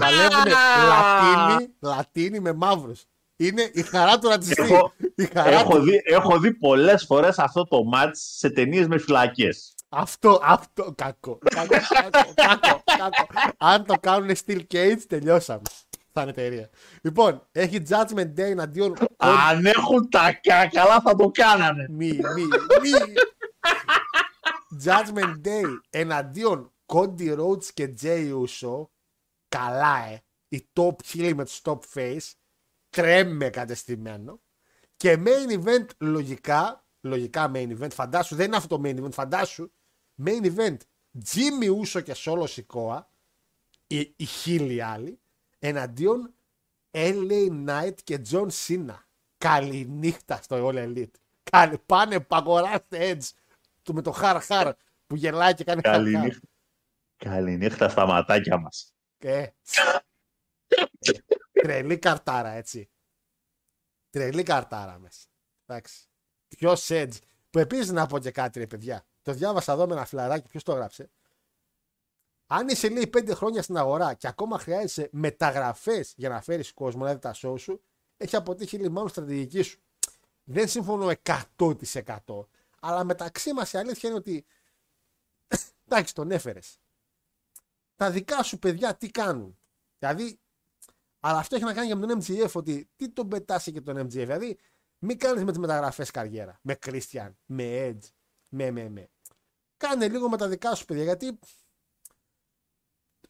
Παλεύουν Λατίνοι, Λατίνοι με μαύρους. Είναι η χαρά του ρατσιστή. Έχω, Η χαρά έχω, του. δει, έχω δει πολλές φορές αυτό το match σε ταινίες με φυλακές. Αυτό, αυτό, κακό. Κακό, κακό, κακό, κακό. Αν το κάνουν Steel Cage, τελειώσαμε. Θα είναι εταιρεία. Λοιπόν, έχει Judgment Day εναντίον. Αν έχουν τα καλά θα το κάνανε. Μη, μη, μη. Judgment Day εναντίον Cody Rhodes και Jay Uso. Καλά, ε. Η top heel με το top face. Τρέμε κατεστημένο. Και main event λογικά, λογικά main event, φαντάσου, δεν είναι αυτό το main event, φαντάσου, main event, Jimmy Uso και Solo Sikoa, οι, οι χίλιοι άλλοι, εναντίον LA Knight και John Cena. Καληνύχτα στο All Elite. Καλη, πάνε, παγοράστε Edge του με το χαρ χαρ που γελάει και κάνει χαρ χαρ. Καληνύχτα. Καληνύχτα στα ματάκια μας. Ε. Τρελή καρτάρα, έτσι. Τρελή καρτάρα μέσα. Εντάξει. Ποιος Edge. Που επίσης να πω και κάτι, ρε παιδιά. Το διάβασα εδώ με ένα φλαράκι, ποιος το έγραψε. Αν είσαι λέει πέντε χρόνια στην αγορά και ακόμα χρειάζεσαι μεταγραφές για να φέρεις κόσμο να δει τα show σου, έχει αποτύχει λέει μάλλον η στρατηγική σου. Δεν συμφωνώ 100%. Αλλά μεταξύ μας η αλήθεια είναι ότι. [coughs] Εντάξει, τον έφερες. Τα δικά σου παιδιά τι κάνουν; Δηλαδή, αλλά αυτό έχει να κάνει και με τον MGF ότι τι τον πετάσει και τον MGF. Δηλαδή, μην κάνεις με τις μεταγραφές καριέρα. Με Christian, με Edge, με, με, με. Κάνε λίγο με τα δικά σου παιδιά γιατί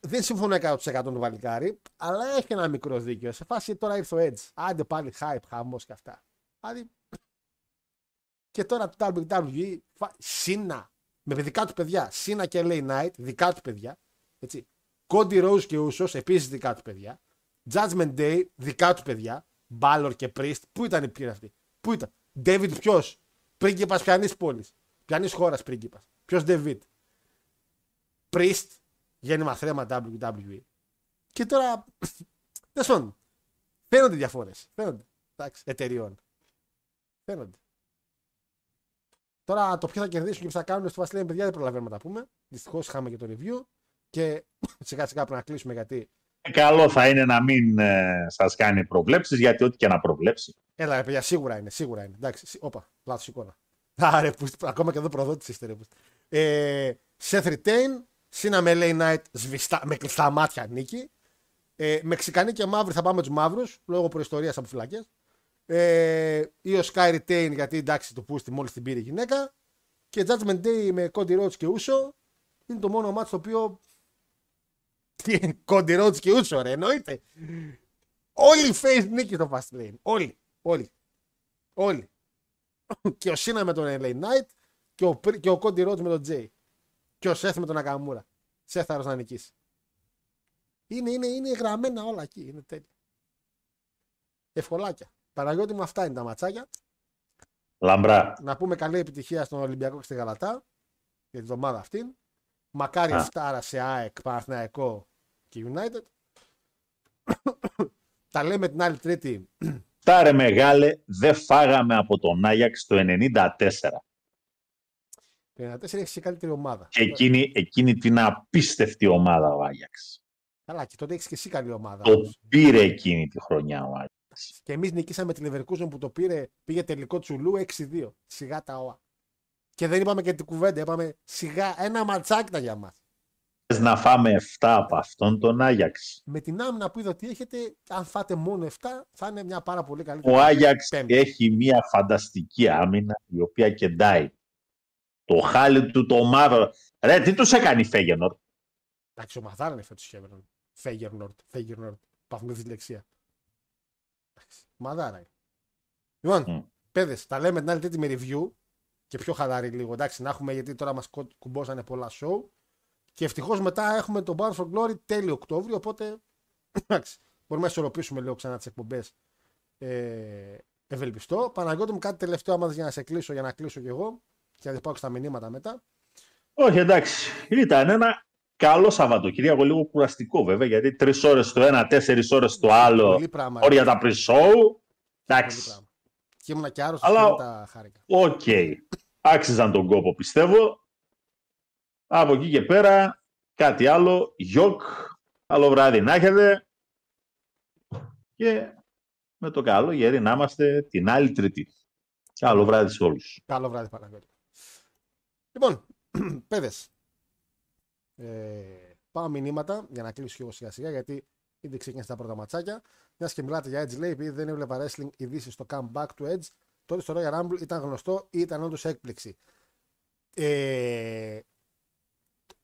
δεν συμφωνώ 100% του Βαλικάρη, αλλά έχει ένα μικρό δίκιο. Σε φάση τώρα ήρθε ο Edge. Άντε πάλι hype, χαμός και αυτά. Δηλαδή. Και τώρα το WWE, Σίνα, με δικά του παιδιά, Σίνα και LA Knight, δικά του παιδιά. Έτσι. Cody Rose και Usos, επίσης δικά του παιδιά. Judgment Day, δικά του παιδιά. Balor και Priest, πού ήταν οι ποιοι αυτοί. Πού ήταν; David ποιος; Πρίγκιπας πιανής πόλης. Πιανής χώρας πρίγκιπας. Ποιος David; Priest, γέννημα θρέμα WWE. Και τώρα. Δεν σώνουν. Φαίνονται διαφορές. Φαίνονται. Εντάξει, εταιριών. Φαίνονται. Τώρα το ποιο θα κερδίσουν και ποιο θα κάνουν στο Βασιλείο, παιδιά δεν προλαβαίνουμε να τα πούμε. Δυστυχώς είχαμε και το review. Και [laughs] σιγά σιγά πρέπει να κλείσουμε γιατί καλό θα είναι να μην ε, σας κάνει προβλέψεις, γιατί ό,τι και να προβλέψει. Έλα, ρε παιδιά, σίγουρα είναι, σίγουρα είναι. Εντάξει, σι- όπα, λάθος εικόνα. [laughs] Άρε, που, ακόμα και εδώ προδότηση είστε, ρε. που- Ε, Seth Retain, Σίνα με LA Knight σβηστά, με κλειστά μάτια νίκη. Ε, Μεξικανοί και μαύροι θα πάμε τους μαύρους, λόγω προϊστορίας από φυλακές. Ε, ή ο Sky Retain, γιατί εντάξει, το πούστη μόλις την πήρε η γυναίκα. Και Judgment Day με Cody Rhodes και Ούσο. Είναι το μόνο μάτσο το οποίο. Τι είναι, Cody Rhodes και Ούσο, ρε, εννοείται. Όλοι οι face νίκη στο Fast Lane. Όλοι. Όλοι. Όλοι. και ο Σίνα με τον LA Knight και ο, Πρι- και ο Cody Rhodes με τον Jay. Και ο Seth με τον Nakamura. Σέθαρος να νικήσει. Είναι, είναι, είναι γραμμένα όλα εκεί. Είναι τέλεια. Ευκολάκια. Παναγιώτη μου αυτά είναι τα ματσάκια. Λαμπρά. Να πούμε καλή επιτυχία στον Ολυμπιακό και στη Γαλατά για τη βδομάδα αυτή. Μακάρι Α. φτάρα σε ΑΕΚ, Παναθηναϊκό και United. [coughs] Τα λέμε την άλλη Τρίτη. Τάρε μεγάλε, δεν φάγαμε από τον Άγιαξ το 94. Το 94 έχεις και καλύτερη ομάδα. Και εκείνη, εκείνη την απίστευτη ομάδα ο Άγιαξ. Καλά, και τότε έχεις και εσύ καλή ομάδα. Το όμως. πήρε εκείνη τη χρονιά ο Άγιαξ. Και εμείς νικήσαμε τη Leverkusen που το πήρε, πήγε τελικό τσουλού 6-2. Σιγά τα ΟΑ. Και δεν είπαμε και την κουβέντα, είπαμε σιγά ένα ματσάκι ήταν για μα. Θες να φάμε 7 από αυτόν τον Άγιαξ. Με την άμυνα που είδα ότι έχετε, αν φάτε μόνο 7, θα είναι μια πάρα πολύ καλή. Ο Άγιαξ Πέμπτη. έχει μια φανταστική άμυνα η οποία κεντάει. Το χάλι του το μαύρο. Ρε, τι τους έκανε η Φέγενορ. Εντάξει, ο Μαθάρα είναι φέτος Χέβερνον. Φέγερνορτ. Φέγερνορτ. Πάθουμε δυσλεξία. Εντάξει, Μαδάρα είναι. Λοιπόν, Μμ. παιδες, τα λέμε την άλλη Τρίτη με review και πιο χαλαρή λίγο. Εντάξει, να έχουμε γιατί τώρα μας κουμπόσανε πολλά show. Και ευτυχώς μετά έχουμε το Bound for Glory τέλειο Οκτώβριο. Οπότε εντάξει, μπορούμε να ισορροπήσουμε λίγο ξανά τις εκπομπές. Ε, ευελπιστώ. Παναγιώτη μου, κάτι τελευταίο άμα θες για να σε κλείσω, για να κλείσω κι εγώ. Και να πάω και στα μηνύματα μετά. Όχι, εντάξει. Ήταν ένα καλό Σαββατοκύριακο, λίγο κουραστικό βέβαια, γιατί τρεις ώρες το ένα, τέσσερις ώρες το άλλο. Πολύ πράγμα. Όρια τα pre-show. Πολύ Εντάξει. πράγμα. Και ήμουν και άρρωστος Αλλά- και δεν τα χάρηκα. Οκ. Άξιζαν τον κόπο, πιστεύω. Από εκεί και πέρα, κάτι άλλο. Γιοκ. Καλό βράδυ να έχετε. Και με το καλό γεροί να είμαστε την άλλη Τρίτη. Καλό βράδυ σε όλους. Καλό βράδυ, Παναγιώτη. Λοιπόν, [clears throat] παιδες, ε, πάω μηνύματα για να κλείσω και εγώ σιγά σιγά γιατί ήδη ξεκίνησε τα πρώτα ματσάκια. Μιας και μιλάτε για Edge λέει, επειδή δεν έβλεπα wrestling ειδήσεις στο comeback του Edge, τότε στο Royal Rumble ήταν γνωστό ή ήταν όντως έκπληξη. Ε,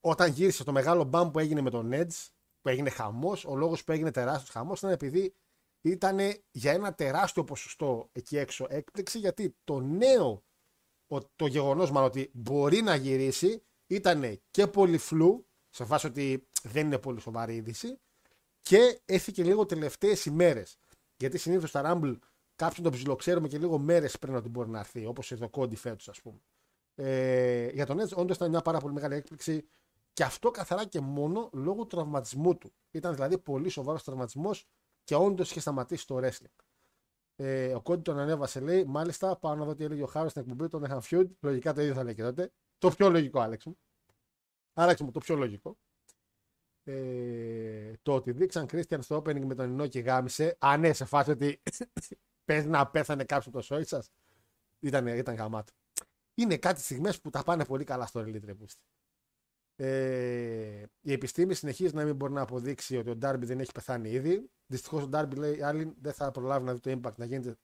όταν γύρισε το μεγάλο μπαμ που έγινε με τον Edge, που έγινε χαμός, ο λόγος που έγινε τεράστιος χαμός ήταν επειδή ήταν για ένα τεράστιο ποσοστό εκεί έξω έκπληξη, γιατί το νέο, ο- το γεγονός μάλλον ότι μπορεί να γυρίσει, ήταν και πολύ φλου, σε φάση ότι δεν είναι πολύ σοβαρή είδηση, και έφυγε λίγο τελευταίες ημέρε. Γιατί συνήθως στα Rumble κάποιον τον ψιλοξέρουμε και λίγο μέρες πριν ότι μπορεί να έρθει, όπως εδώ κόντι φέτος, ας πούμε. Ε, για τον Edge, όντως ήταν μια πάρα πολύ μεγάλη έκπληξη και αυτό καθαρά και μόνο λόγω του τραυματισμού του. Ήταν δηλαδή πολύ σοβαρός τραυματισμός και όντως είχε σταματήσει το wrestling. Ε, ο Κόντι τον ανέβασε, λέει, μάλιστα, πάω να δω τι έλεγε ο Χάρος στην εκπομπή, τον είχαν feud. Λογικά το ίδιο θα λέει και τότε. Το πιο λογικό, Άλεξ μου. Άλεξ μου, το πιο λογικό. Ε, το ότι δείξαν Christian στο opening με τον Ινόκη γάμισε. Α, ναι, σε φάση ότι [coughs] παίζει να πέθανε κάποιος από το σόι σας. Ήταν, ήταν γαμάτο. Είναι κάτι στιγμές που τα πάνε πολύ καλά στο Elite Reboost. Ε, η επιστήμη συνεχίζει να μην μπορεί να αποδείξει ότι ο Ντάρμπι δεν έχει πεθάνει ήδη. Δυστυχώς ο Ντάρμπι λέει άλλοι δεν θα προλάβει να δει το impact να γίνεται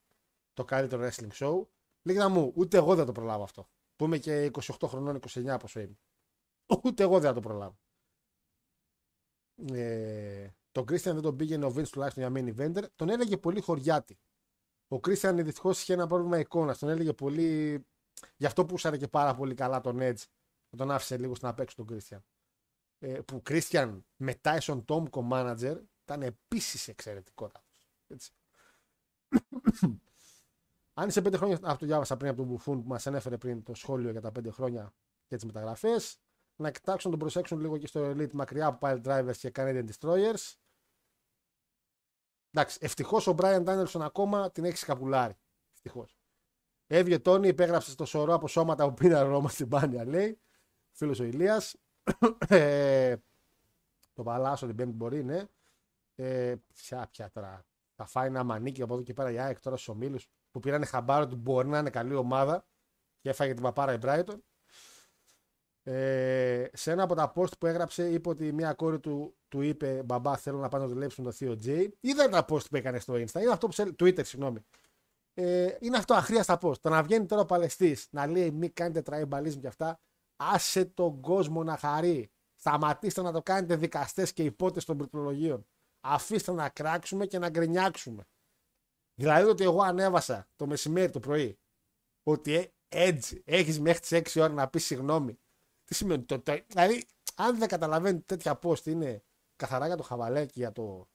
το καλύτερο wrestling show. Λίγα μου, ούτε εγώ δεν το προλάβω αυτό. Που είμαι και 28 χρονών, 29 πόσο είμαι. Ούτε εγώ δεν θα το προλάβω. Ε, τον Christian δεν τον πήγαινε ο Vince τουλάχιστον για main eventer. Τον έλεγε πολύ χωριάτη. Ο Christian δυστυχώς είχε ένα πρόβλημα εικόνας. Τον έλεγε πολύ. Γι' αυτό που και πάρα πολύ καλά τον Edge. Που Τον άφησε λίγο στην απέξω τον Christian. Ε, που Christian με Tyson Tom co-manager ήταν επίσης εξαιρετικότατος. [coughs] Αν είσαι πέντε χρόνια, αυτό διάβασα πριν από τον Μπουφούν που μας ανέφερε πριν το σχόλιο για τα πέντε χρόνια και τις μεταγραφές. Να κοιτάξουν να τον προσέξουν λίγο και στο Elite μακριά από Pile Drivers και Canadian Destroyers. Εντάξει, ευτυχώς ο Brian Danielson ακόμα την έχει σκαπουλάρει. Ευτυχώς. Έβγε Τόνι, υπέγραψε το σωρό από σώματα που πήραν Ρώμα στην Πάνια, λέει. Φίλος ο Ηλίας. [coughs] ε, το παλάσο την Πέμπτη μπορεί, ναι. Ε, πια, πια τώρα. Θα φάει ένα μανίκι από εδώ και πέρα η ΑΕΚ τώρα στους ομίλους που πήραν χαμπάρο ότι μπορεί να είναι καλή ομάδα και έφαγε την παπάρα η Brighton. Ε, σε ένα από τα post που έγραψε είπε ότι μια κόρη του, του είπε Μπαμπά θέλω να πάω να δουλέψω με τον Θείο Τζέι. Είδα τα post που έκανε στο Insta. Είναι αυτό που σε, Twitter, συγγνώμη. Ε, είναι αυτό αχρείαστα post. Το να βγαίνει τώρα ο Παλαιστής να λέει μη κάνετε tribalism και αυτά. Άσε τον κόσμο να χαρεί. Σταματήστε να το κάνετε δικαστές και ιππότες των πληκτρολογίων. Αφήστε να κράξουμε και να γκρινιάξουμε. Δηλαδή ότι εγώ ανέβασα το μεσημέρι το πρωί ότι ε, έτσι έχει μέχρι τι 6 ώρα να πει συγγνώμη. Τι σημαίνει το, το, Δηλαδή, αν δεν καταλαβαίνετε τέτοια post είναι καθαρά για το χαβαλέ και για το,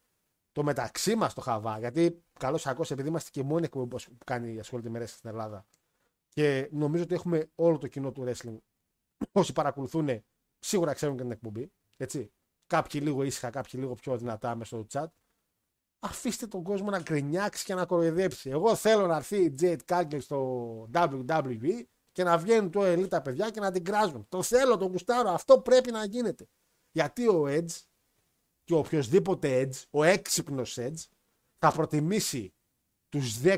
το μεταξύ μα το χαβά. Γιατί καλώ ακώ, επειδή είμαστε και μόνοι εκπομπή που κάνει ασχολείται με wrestling στην Ελλάδα. Και νομίζω ότι έχουμε όλο το κοινό του wrestling. Όσοι παρακολουθούν, σίγουρα ξέρουν και την εκπομπή. Έτσι. Κάποιοι λίγο ήσυχα, κάποιοι λίγο πιο δυνατά μέσα στο chat. Αφήστε τον κόσμο να γκρινιάξει και να κοροϊδέψει. Εγώ θέλω να έρθει η Jade Cargill στο WWE και να βγαίνουν το ελίτ τα παιδιά και να την κράζουν. Το θέλω, το γουστάρω. Αυτό πρέπει να γίνεται. Γιατί ο Edge και ο οποιοδήποτε Edge, ο έξυπνος Edge, θα προτιμήσει τους 10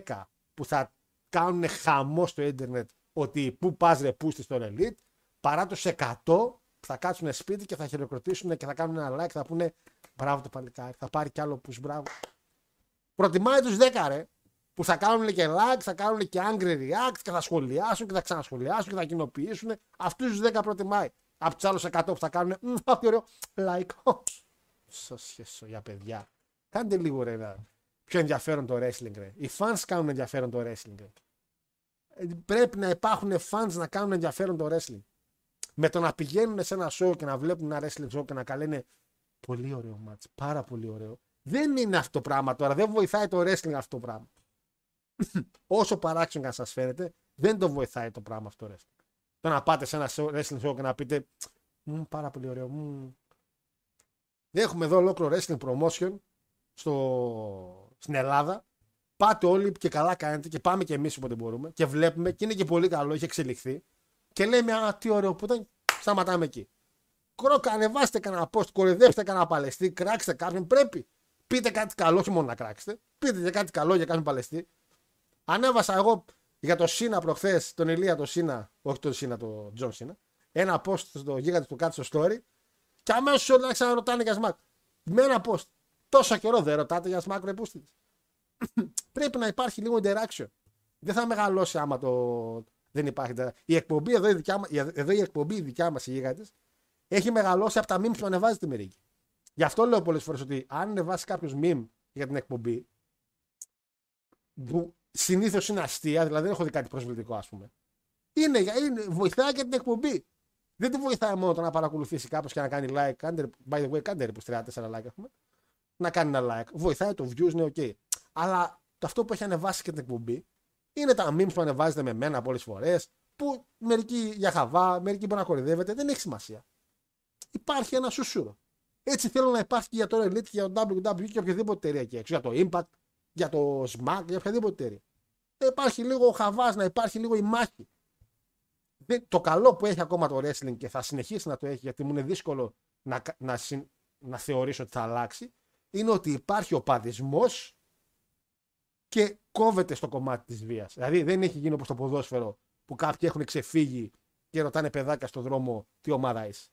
που θα κάνουν χαμό στο ίντερνετ ότι πού πας ρε πούστη στον Elite, παρά τους 100 που θα κάτσουν σπίτι και θα χειροκροτήσουν και θα κάνουν ένα like, θα πούνε μπράβο το παλικάρι, θα πάρει κι άλλο push, μπράβο. Προτιμάει τους 10 ρε, που θα κάνουν και like, θα κάνουν και angry react και θα σχολιάσουν και θα ξανασχολιάσουν και θα κοινοποιήσουν. Αυτούς τους 10 προτιμάει. Από τους άλλους 100 που θα κάνουν. «Μμ, τι ωραίο. Like. Σωσιέσο για παιδιά. Κάντε λίγο ρε. να- Πιο ενδιαφέρον το wrestling ρε. Οι fans κάνουν ενδιαφέρον το wrestling ρε. Ε, Πρέπει να υπάρχουν fans να κάνουν ενδιαφέρον το wrestling. Με το να πηγαίνουν σε ένα show και να βλέπουν ένα wrestling show και να καλένε πολύ ωραίο μάτς, πάρα πολύ ωραίο. Δεν είναι αυτό το πράγμα τώρα. Δεν βοηθάει το wrestling αυτό το πράγμα. [clears throat] Όσο παράξενο και αν σας φαίνεται, δεν το βοηθάει το πράγμα αυτό το wrestling. Το να πάτε σε ένα show- wrestling show και να πείτε «Μμ, πάρα πολύ ωραίο. μμ». Έχουμε εδώ ολόκληρο wrestling promotion στο... στην Ελλάδα. Πάτε όλοι και καλά κάνετε και πάμε και εμείς όποτε μπορούμε και βλέπουμε και είναι και πολύ καλό, έχει εξελιχθεί. Και λέμε, Α, τι ωραίο που ήταν, σταματάμε εκεί. Κρόκα, ανεβάστε κανένα post, κοροϊδέψτε κανένα παλαιστή, κράξτε κάποιον. Πρέπει. Πείτε κάτι καλό, όχι μόνο να κράξετε. Πείτε και κάτι καλό για κάποιον παλαιστή. Ανέβασα εγώ για το Σίνα προχθές, τον Ηλία το Σίνα, όχι τον Σίνα, τον Τζον Σίνα, ένα post στο γίγαντα του κάτω στο story και αμέσως όλα ξαναρωτάνε για Smack. Με ένα post. Τόσο καιρό δεν ρωτάτε για Smack ρε πούστιδες. [clears throat] Πρέπει να υπάρχει λίγο interaction. Δεν θα μεγαλώσει άμα το δεν υπάρχει. interaction. Η εκπομπή εδώ η δικιά, μα- εδώ η εκπομπή η δικιά μας, οι γίγαντες, έχει μεγαλώσει από τα memes που ανεβάζετε μερικοί. Γι' αυτό λέω πολλές φορές ότι αν ανεβάσει κάποιος meme για την εκπομπή, που συνήθως είναι αστεία, δηλαδή δεν έχω δει κάτι προσβλητικό, ας πούμε. Είναι, για- είναι, βοηθάει και την εκπομπή. Δεν τη βοηθάει μόνο το να παρακολουθήσει κάποιος και να κάνει like. Κάντε, by the way, κάντε ρε που 3-4 like έχουμε. Να κάνει ένα like. Βοηθάει το views, ναι, ok. Αλλά το αυτό που έχει ανεβάσει και την εκπομπή είναι τα memes που ανεβάζετε με μένα πολλές φορές. Που μερικοί για χαβά, μερικοί μπορεί να κορυδεύετε. Δεν έχει σημασία. Υπάρχει ένα σουσούρο. Έτσι θέλω να υπάρχει και για το Elite και για το WWE και οποιαδήποτε εταιρεία εκεί έξω. Για το Impact, για το Smack, για οποιαδήποτε εταιρεία. Να υπάρχει λίγο ο χαβάς, να υπάρχει λίγο η μάχη. Δεν- το καλό που έχει ακόμα το wrestling και θα συνεχίσει να το έχει γιατί μου είναι δύσκολο να, κα- να, συν- να θεωρήσω ότι θα αλλάξει είναι ότι υπάρχει ο παδισμός και κόβεται στο κομμάτι της βίας. Δηλαδή δεν έχει γίνει όπως το ποδόσφαιρο που κάποιοι έχουν ξεφύγει και ρωτάνε παιδάκια στον δρόμο τι ομάδα είσαι.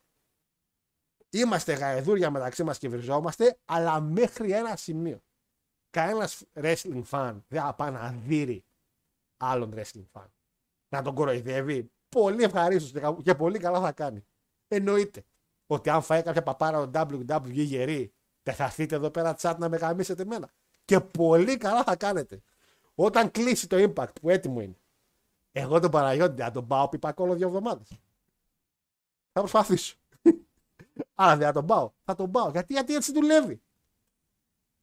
Είμαστε γαεδούρια μεταξύ μας και βριζόμαστε, αλλά μέχρι ένα σημείο. Κανένας wrestling fan δεν θα πάει να δείρει άλλον wrestling fan. Να τον κοροϊδεύει. Πολύ ευχαρίστως και- και πολύ καλά θα κάνει. Εννοείται ότι αν φάει κάποια παπάρα ο WWE γερή, δεν θα έρθείτε εδώ πέρα chat να με γαμίσετε εμένα. Και πολύ καλά θα κάνετε. Όταν κλείσει το impact που έτοιμο είναι, εγώ τον Παναγιώτη θα τον πάω πιπακόλο δύο εβδομάδες. Θα προσπαθήσω. [laughs] Αλλά δεν θα τον πάω. Θα τον πάω. Γιατί, γιατί έτσι δουλεύει.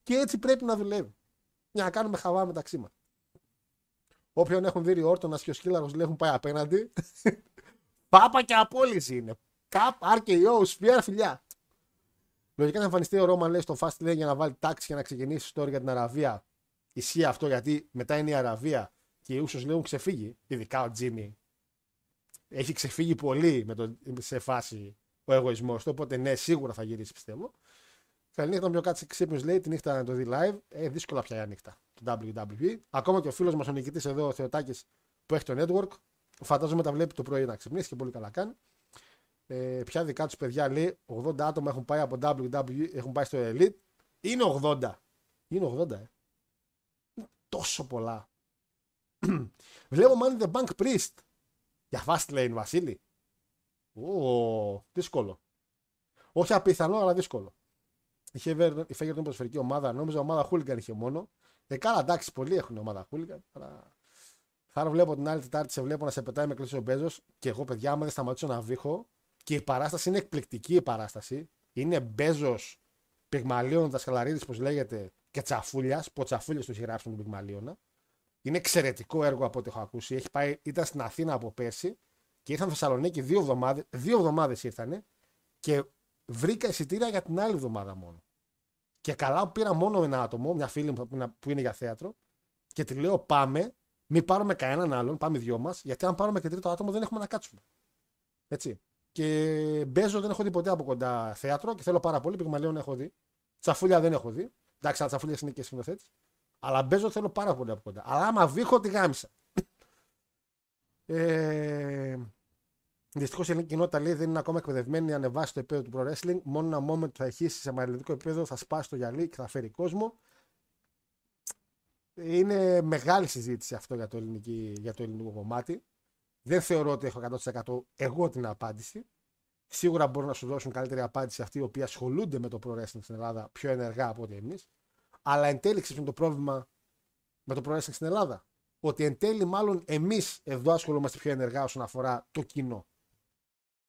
Και έτσι πρέπει να δουλεύει. Για να κάνουμε χαβά μεταξύ μας. Όποιον έχουν δει όρτονα και ο σκύλαρο λέει έχουν πάει απέναντι. [laughs] Πάπα και απόλυση είναι. Καπ, RKO, σπιέρ, φιλιά. Λογικά θα εμφανιστεί ο Ρόμαν λέει στο Fast Lane για να βάλει τάξη και να ξεκινήσει story για την Αραβία. Ισχύει αυτό γιατί μετά είναι η Αραβία και οι Ούσο λέει έχουν ξεφύγει. Ειδικά ο Τζίμι. Έχει ξεφύγει πολύ με το, σε φάση ο εγωισμός του. Οπότε ναι, σίγουρα θα γυρίσει πιστεύω. Καληνύχτα, πιο κάτσε ξύπνιος λέει τη νύχτα να το δει live. Ε, δύσκολα πια η νύχτα. Το WWE. Ακόμα και ο φίλος μας ο νικητής εδώ, ο Θεοτάκης, που έχει το network, φαντάζομαι τα βλέπει το πρωί να ξυπνήσει και πολύ καλά κάνει. Ε, ποια δικά τους παιδιά λέει 80 άτομα έχουν πάει από WWE, έχουν πάει στο Elite. Είναι 80. Είναι 80, ε. Είναι τόσο πολλά. [clears throat] Βλέπω Money the Bank Priest. Για fast lane, Βασίλη. Ω, δύσκολο. Όχι απίθανο, αλλά δύσκολο. Είχε η Φέγερ την ποδοσφαιρική ομάδα, νόμιζα ομάδα Χούλιγκαν είχε μόνο. Ε, καλά, εντάξει, πολλοί έχουν ομάδα Χούλιγκαν. Αλλά... Θα βλέπω την άλλη Τετάρτη, σε βλέπω να σε πετάει με κλείσει ο Μπέζος και εγώ, παιδιά, άμα δεν σταματήσω να βήχω. Και η παράσταση είναι εκπληκτική η παράσταση. Είναι Μπέζος, Πυγμαλίων, Δασκαλαρίδης, όπω λέγεται, και Τσαφούλιας, που ο Τσαφούλια του έχει γράψει με τον Πυγμαλίωνα. Είναι εξαιρετικό έργο από ό,τι έχω ακούσει. Έχει πάει, ήταν στην Αθήνα από πέρσι και ήρθαν Θεσσαλονίκη δύο εβδομάδες. Δύο εβδομάδες ήρθανε και βρήκα εισιτήρια για την άλλη εβδομάδα μόνο. Και καλά που πήρα μόνο ένα άτομο, μια φίλη μου που είναι για θέατρο, και τη λέω: Πάμε, μην πάρουμε κανέναν άλλον, πάμε δυο μας, γιατί αν πάρουμε και τρίτο άτομο δεν έχουμε να κάτσουμε. Έτσι. Και Μπέζο δεν έχω δει ποτέ από κοντά θέατρο και θέλω πάρα πολύ. Πυγμαλίων έχω δει. Τσαφούλια δεν έχω δει. Εντάξει, αλλά τσαφούλια είναι και σκηνοθέτης. Αλλά Μπέζο θέλω πάρα πολύ από κοντά. Αλλά άμα βήχω, τη γάμισα. ε, Δυστυχώς η ελληνική κοινότητα λέει δεν είναι ακόμα εκπαιδευμένη να ανεβάσει το επίπεδο του pro wrestling. Μόνο ένα moment που θα έχει σε μαλλιωτικό επίπεδο θα σπάσει το γυαλί και θα φέρει κόσμο. Είναι μεγάλη συζήτηση αυτό για το, ελληνική, για το ελληνικό κομμάτι. Δεν θεωρώ ότι έχω 100% εγώ την απάντηση. Σίγουρα μπορούν να σου δώσουν καλύτερη απάντηση αυτοί οι οποίοι ασχολούνται με το pro wrestling στην Ελλάδα πιο ενεργά από ότι εμείς. Αλλά εν τέλει με το πρόβλημα με το pro wrestling στην Ελλάδα; Ότι εν τέλει μάλλον εμείς εδώ ασχολούμαστε πιο ενεργά όσον αφορά το κοινό.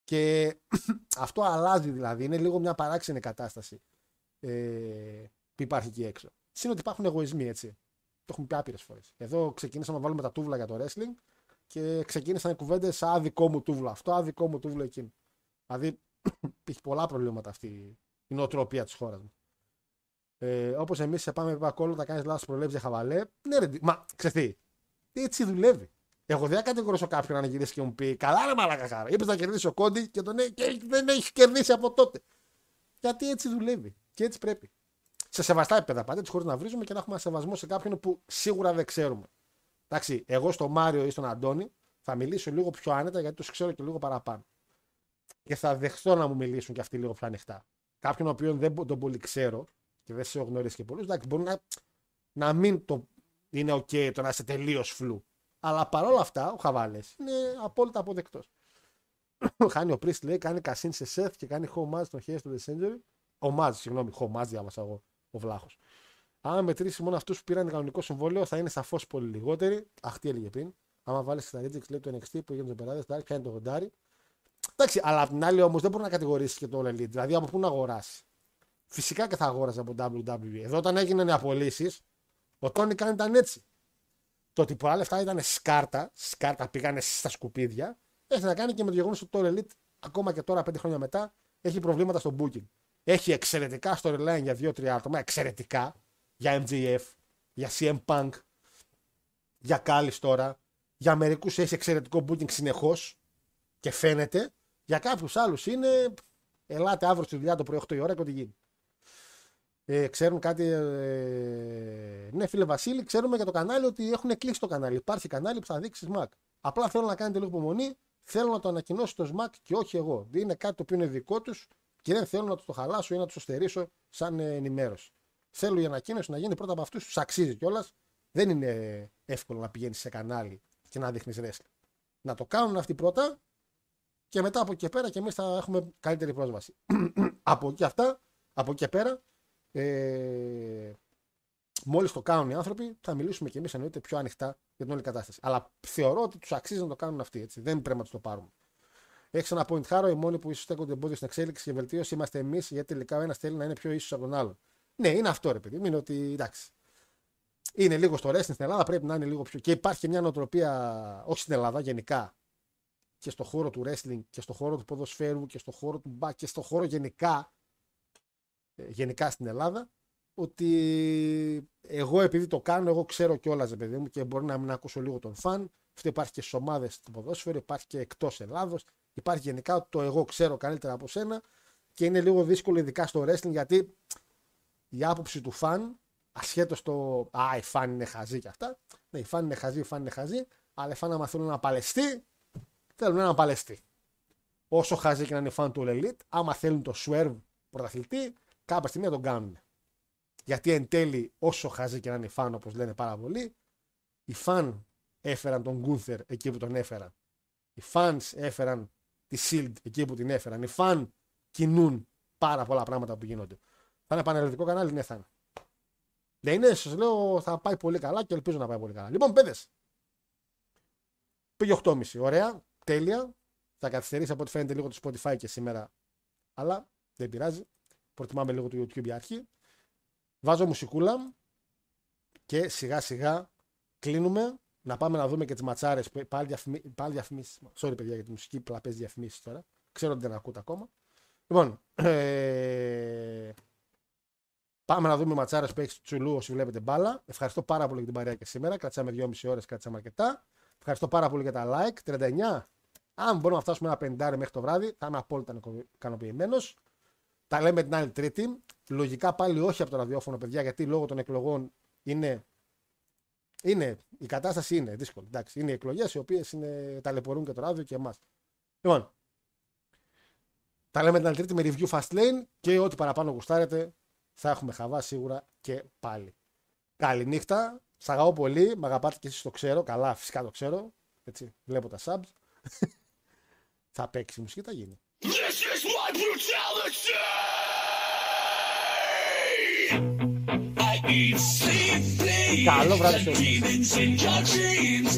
Και [clears throat] αυτό αλλάζει δηλαδή. Είναι λίγο μια παράξενη κατάσταση ε, που υπάρχει εκεί έξω. Συν ότι υπάρχουν εγωισμοί, έτσι. Το έχουμε πει άπειρες φορές. Εδώ ξεκίνησαμε να βάλουμε τα τούβλα για το wrestling και ξεκίνησαν οι κουβέντες σαν δικό μου τούβλο αυτό, άδικό μου τούβλο εκείνο. Δηλαδή [clears throat] έχει πολλά προβλήματα αυτή η νοοτροπία της χώρας μα. Ε, Όπως εμείς σε πάμε πακόλο, θα κάνεις λάθος προλέψεις για χαβαλέ. Ναι, ρε, μα ξέρει έτσι δουλεύει. Εγώ δεν κατηγορήσω κάποιον να γυρίσει και μου πει Καλά, ρε Μαλάκα χάρα. Είπες να κερδίσει ο Κόντι και, τον, και δεν έχεις κερδίσει από τότε. Γιατί έτσι δουλεύει. Και έτσι πρέπει. Σε σεβαστά επίπεδα πάντα, χωρίς να βρίζουμε και να έχουμε σεβασμό σε κάποιον που σίγουρα δεν ξέρουμε. Εντάξει, εγώ στον Μάριο ή στον Αντώνη θα μιλήσω λίγο πιο άνετα γιατί τους ξέρω και λίγο παραπάνω. Και θα δεχτώ να μου μιλήσουν και αυτοί λίγο πιο ανοιχτά. Κάποιον ο οποίο δεν τον πολύ ξέρω και δεν σε έχω γνωρίσει και πολλούς, εντάξει, μπορεί να, να μην το είναι OK το να είσαι τελείως φλου. Αλλά παρόλα αυτά, ο Χαβάλες είναι απόλυτα αποδεκτός. [coughs] Χάνει ο Πρίστ, λέει, κάνει κασίν σε σεφ και κάνει homage στον χέρι του The Century. Ομάζ, συγγνώμη, homage διάβασα εγώ ο Βλάχος. Αν μετρήσει μόνο αυτούς που πήραν κανονικό συμβόλαιο, θα είναι σαφώς πολύ λιγότεροι. Αχ, τι έλεγε πριν. Άμα βάλεις στα Rejects, λέει το NXT που έγινε του Περάδες, θα πιάνει το γοντάρι. Εντάξει, αλλά απ' την άλλη όμως δεν μπορεί να κατηγορήσεις και το All Elite. Δηλαδή από πού να αγοράσεις. Φυσικά και θα αγόραζε από WWE. Εδώ όταν έγιναν οι απολύσεις, ο Τόνι Καν ήταν έτσι. Το ότι πολλά λεφτά ήταν σκάρτα, σκάρτα πήγανε στα σκουπίδια, έχει να κάνει και με το γεγονός ότι το Elite ακόμα και τώρα, πέντε χρόνια μετά, έχει προβλήματα στο booking. Έχει εξαιρετικά storyline για δύο-τρία άτομα, εξαιρετικά για MJF, για CM Punk, για Κάλι τώρα. Για μερικούς έχει εξαιρετικό booking συνεχώς και φαίνεται. Για κάποιους άλλους είναι ελάτε αύριο στη δουλειά το πρωί 8 η ώρα και ό,τι γίνει. Ε, ξέρουν κάτι. Ε, ναι, φίλε Βασίλη, ξέρουμε για το κανάλι ότι έχουν κλείσει το κανάλι. Υπάρχει κανάλι που θα δείξεις Smack. Απλά θέλω να κάνετε λίγο υπομονή. Θέλω να το ανακοινώσει το Smack και όχι εγώ. Είναι κάτι το οποίο είναι δικό τους και δεν θέλω να τους το χαλάσω ή να τους το στερήσω σαν ενημέρωση. Θέλω η ανακοίνωση να γίνει πρώτα από αυτούς τους αξίζει κιόλας. Δεν είναι εύκολο να πηγαίνεις σε κανάλι και να δείχνεις wrestling. Να το κάνουν αυτοί πρώτα και μετά από εκεί και πέρα και εμείς θα έχουμε καλύτερη πρόσβαση. [clears throat] από εκεί αυτά, από εκεί και πέρα, ε, Μόλις το κάνουν οι άνθρωποι, θα μιλήσουμε κι εμείς εννοείται πιο ανοιχτά για την όλη κατάσταση. Αλλά θεωρώ ότι τους αξίζει να το κάνουν αυτοί. Έτσι. Δεν πρέπει να τους το πάρουμε. Έχει ένα point χάρο, οι μόνοι που ίσως στέκονται εμπόδιο στην εξέλιξη και βελτίωση είμαστε εμείς, γιατί τελικά ο ένας θέλει να είναι πιο ίσω από τον άλλον. Ναι, είναι αυτό ρε παιδί. Είναι ότι εντάξει. Είναι λίγο στο wrestling στην Ελλάδα, πρέπει να είναι λίγο πιο. Και υπάρχει μια νοοτροπία, όχι στην Ελλάδα, γενικά. Και στο χώρο του wrestling και στο χώρο του ποδοσφαίρου και στο χώρο του μπακ και στο χώρο γενικά ε, γενικά στην Ελλάδα ότι εγώ επειδή το κάνω, εγώ ξέρω κιόλας, παιδί μου, και μπορεί να μην ακούσω λίγο τον φαν. Αυτό υπάρχει και στις ομάδες του ποδόσφαιρου, υπάρχει και εκτός Ελλάδος. Υπάρχει γενικά το εγώ ξέρω καλύτερα από σένα και είναι λίγο δύσκολο, ειδικά στο wrestling, γιατί η άποψη του φαν, ασχέτως το Α, οι φαν είναι χαζοί και αυτά. Ναι, οι φαν είναι χαζοί, οι φαν είναι χαζοί, αλλά οι φαν, άμα θέλουν να παλαιστεί, θέλουν να παλαιστεί. Όσο χαζοί και να είναι φαν του All Elite, άμα θέλουν το swerve πρωταθλητή, κάποια στιγμή θα τον κάνουν. Γιατί εν τέλει, όσο χαζοί και να είναι φαν, όπως λένε πάρα πολλοί, οι φαν έφεραν τον Γκούνθερ εκεί που τον έφεραν. Οι fans έφεραν τη Shield εκεί που την έφεραν. Οι φαν κινούν πάρα πολλά πράγματα που γίνονται. Θα είναι πανελλαδικό κανάλι, ναι, θα είναι. Δεν είναι, σας λέω, θα πάει πολύ καλά και ελπίζω να πάει πολύ καλά. Λοιπόν, παιδες. Πήγε 8.30. Ωραία, τέλεια. Θα καθυστερήσει από ό,τι φαίνεται λίγο το Spotify και σήμερα. Αλλά δεν πειράζει. Προτιμάμε λίγο το YouTube για αρχή. Βάζω μουσικούλα και σιγά σιγά κλείνουμε. Να πάμε να δούμε και τις ματσάρες. Πάλι, διαφημί... πάλι διαφημίσεις. Sorry, παιδιά, για τη μουσική. Πλαπέ διαφημίσεις τώρα. Ξέρω ότι δεν ακούτε ακόμα. Λοιπόν, [clears throat] ε... πάμε να δούμε ματσάρες που έχει τσουλού όσοι βλέπετε μπάλα. Ευχαριστώ πάρα πολύ για την παρέα και σήμερα. Κρατσάμε 2,5 ώρες, κρατσάμε αρκετά. Ευχαριστώ πάρα πολύ για τα like. 39. Αν μπορούμε να φτάσουμε ένα πεντάρι μέχρι το βράδυ, θα είμαι απόλυτα ικανοποιημένος. Τα λέμε την άλλη Τρίτη. Λογικά πάλι όχι από το ραδιόφωνο, παιδιά, γιατί λόγω των εκλογών είναι. Είναι, η κατάσταση είναι δύσκολη. Εντάξει, είναι οι εκλογές οι οποίες ταλαιπωρούν και το ράδιο και εμάς. Λοιπόν, τα λέμε την άλλη Τρίτη με review fast lane και ό,τι παραπάνω γουστάρετε θα έχουμε χαβά σίγουρα και πάλι. Καληνύχτα. Σ' αγαπώ πολύ. Μ' αγαπάτε και εσείς το ξέρω. Καλά, φυσικά το ξέρω. Έτσι, βλέπω τα subs. [laughs] θα παίξει μουσική, θα γίνει. This is my brutality! I eat sleep, Καλό βράδυ σε όλους.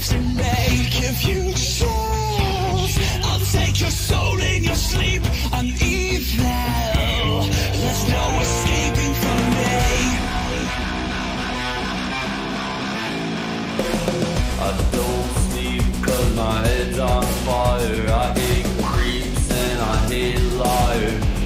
to make if you choose. I'll take your soul in your sleep.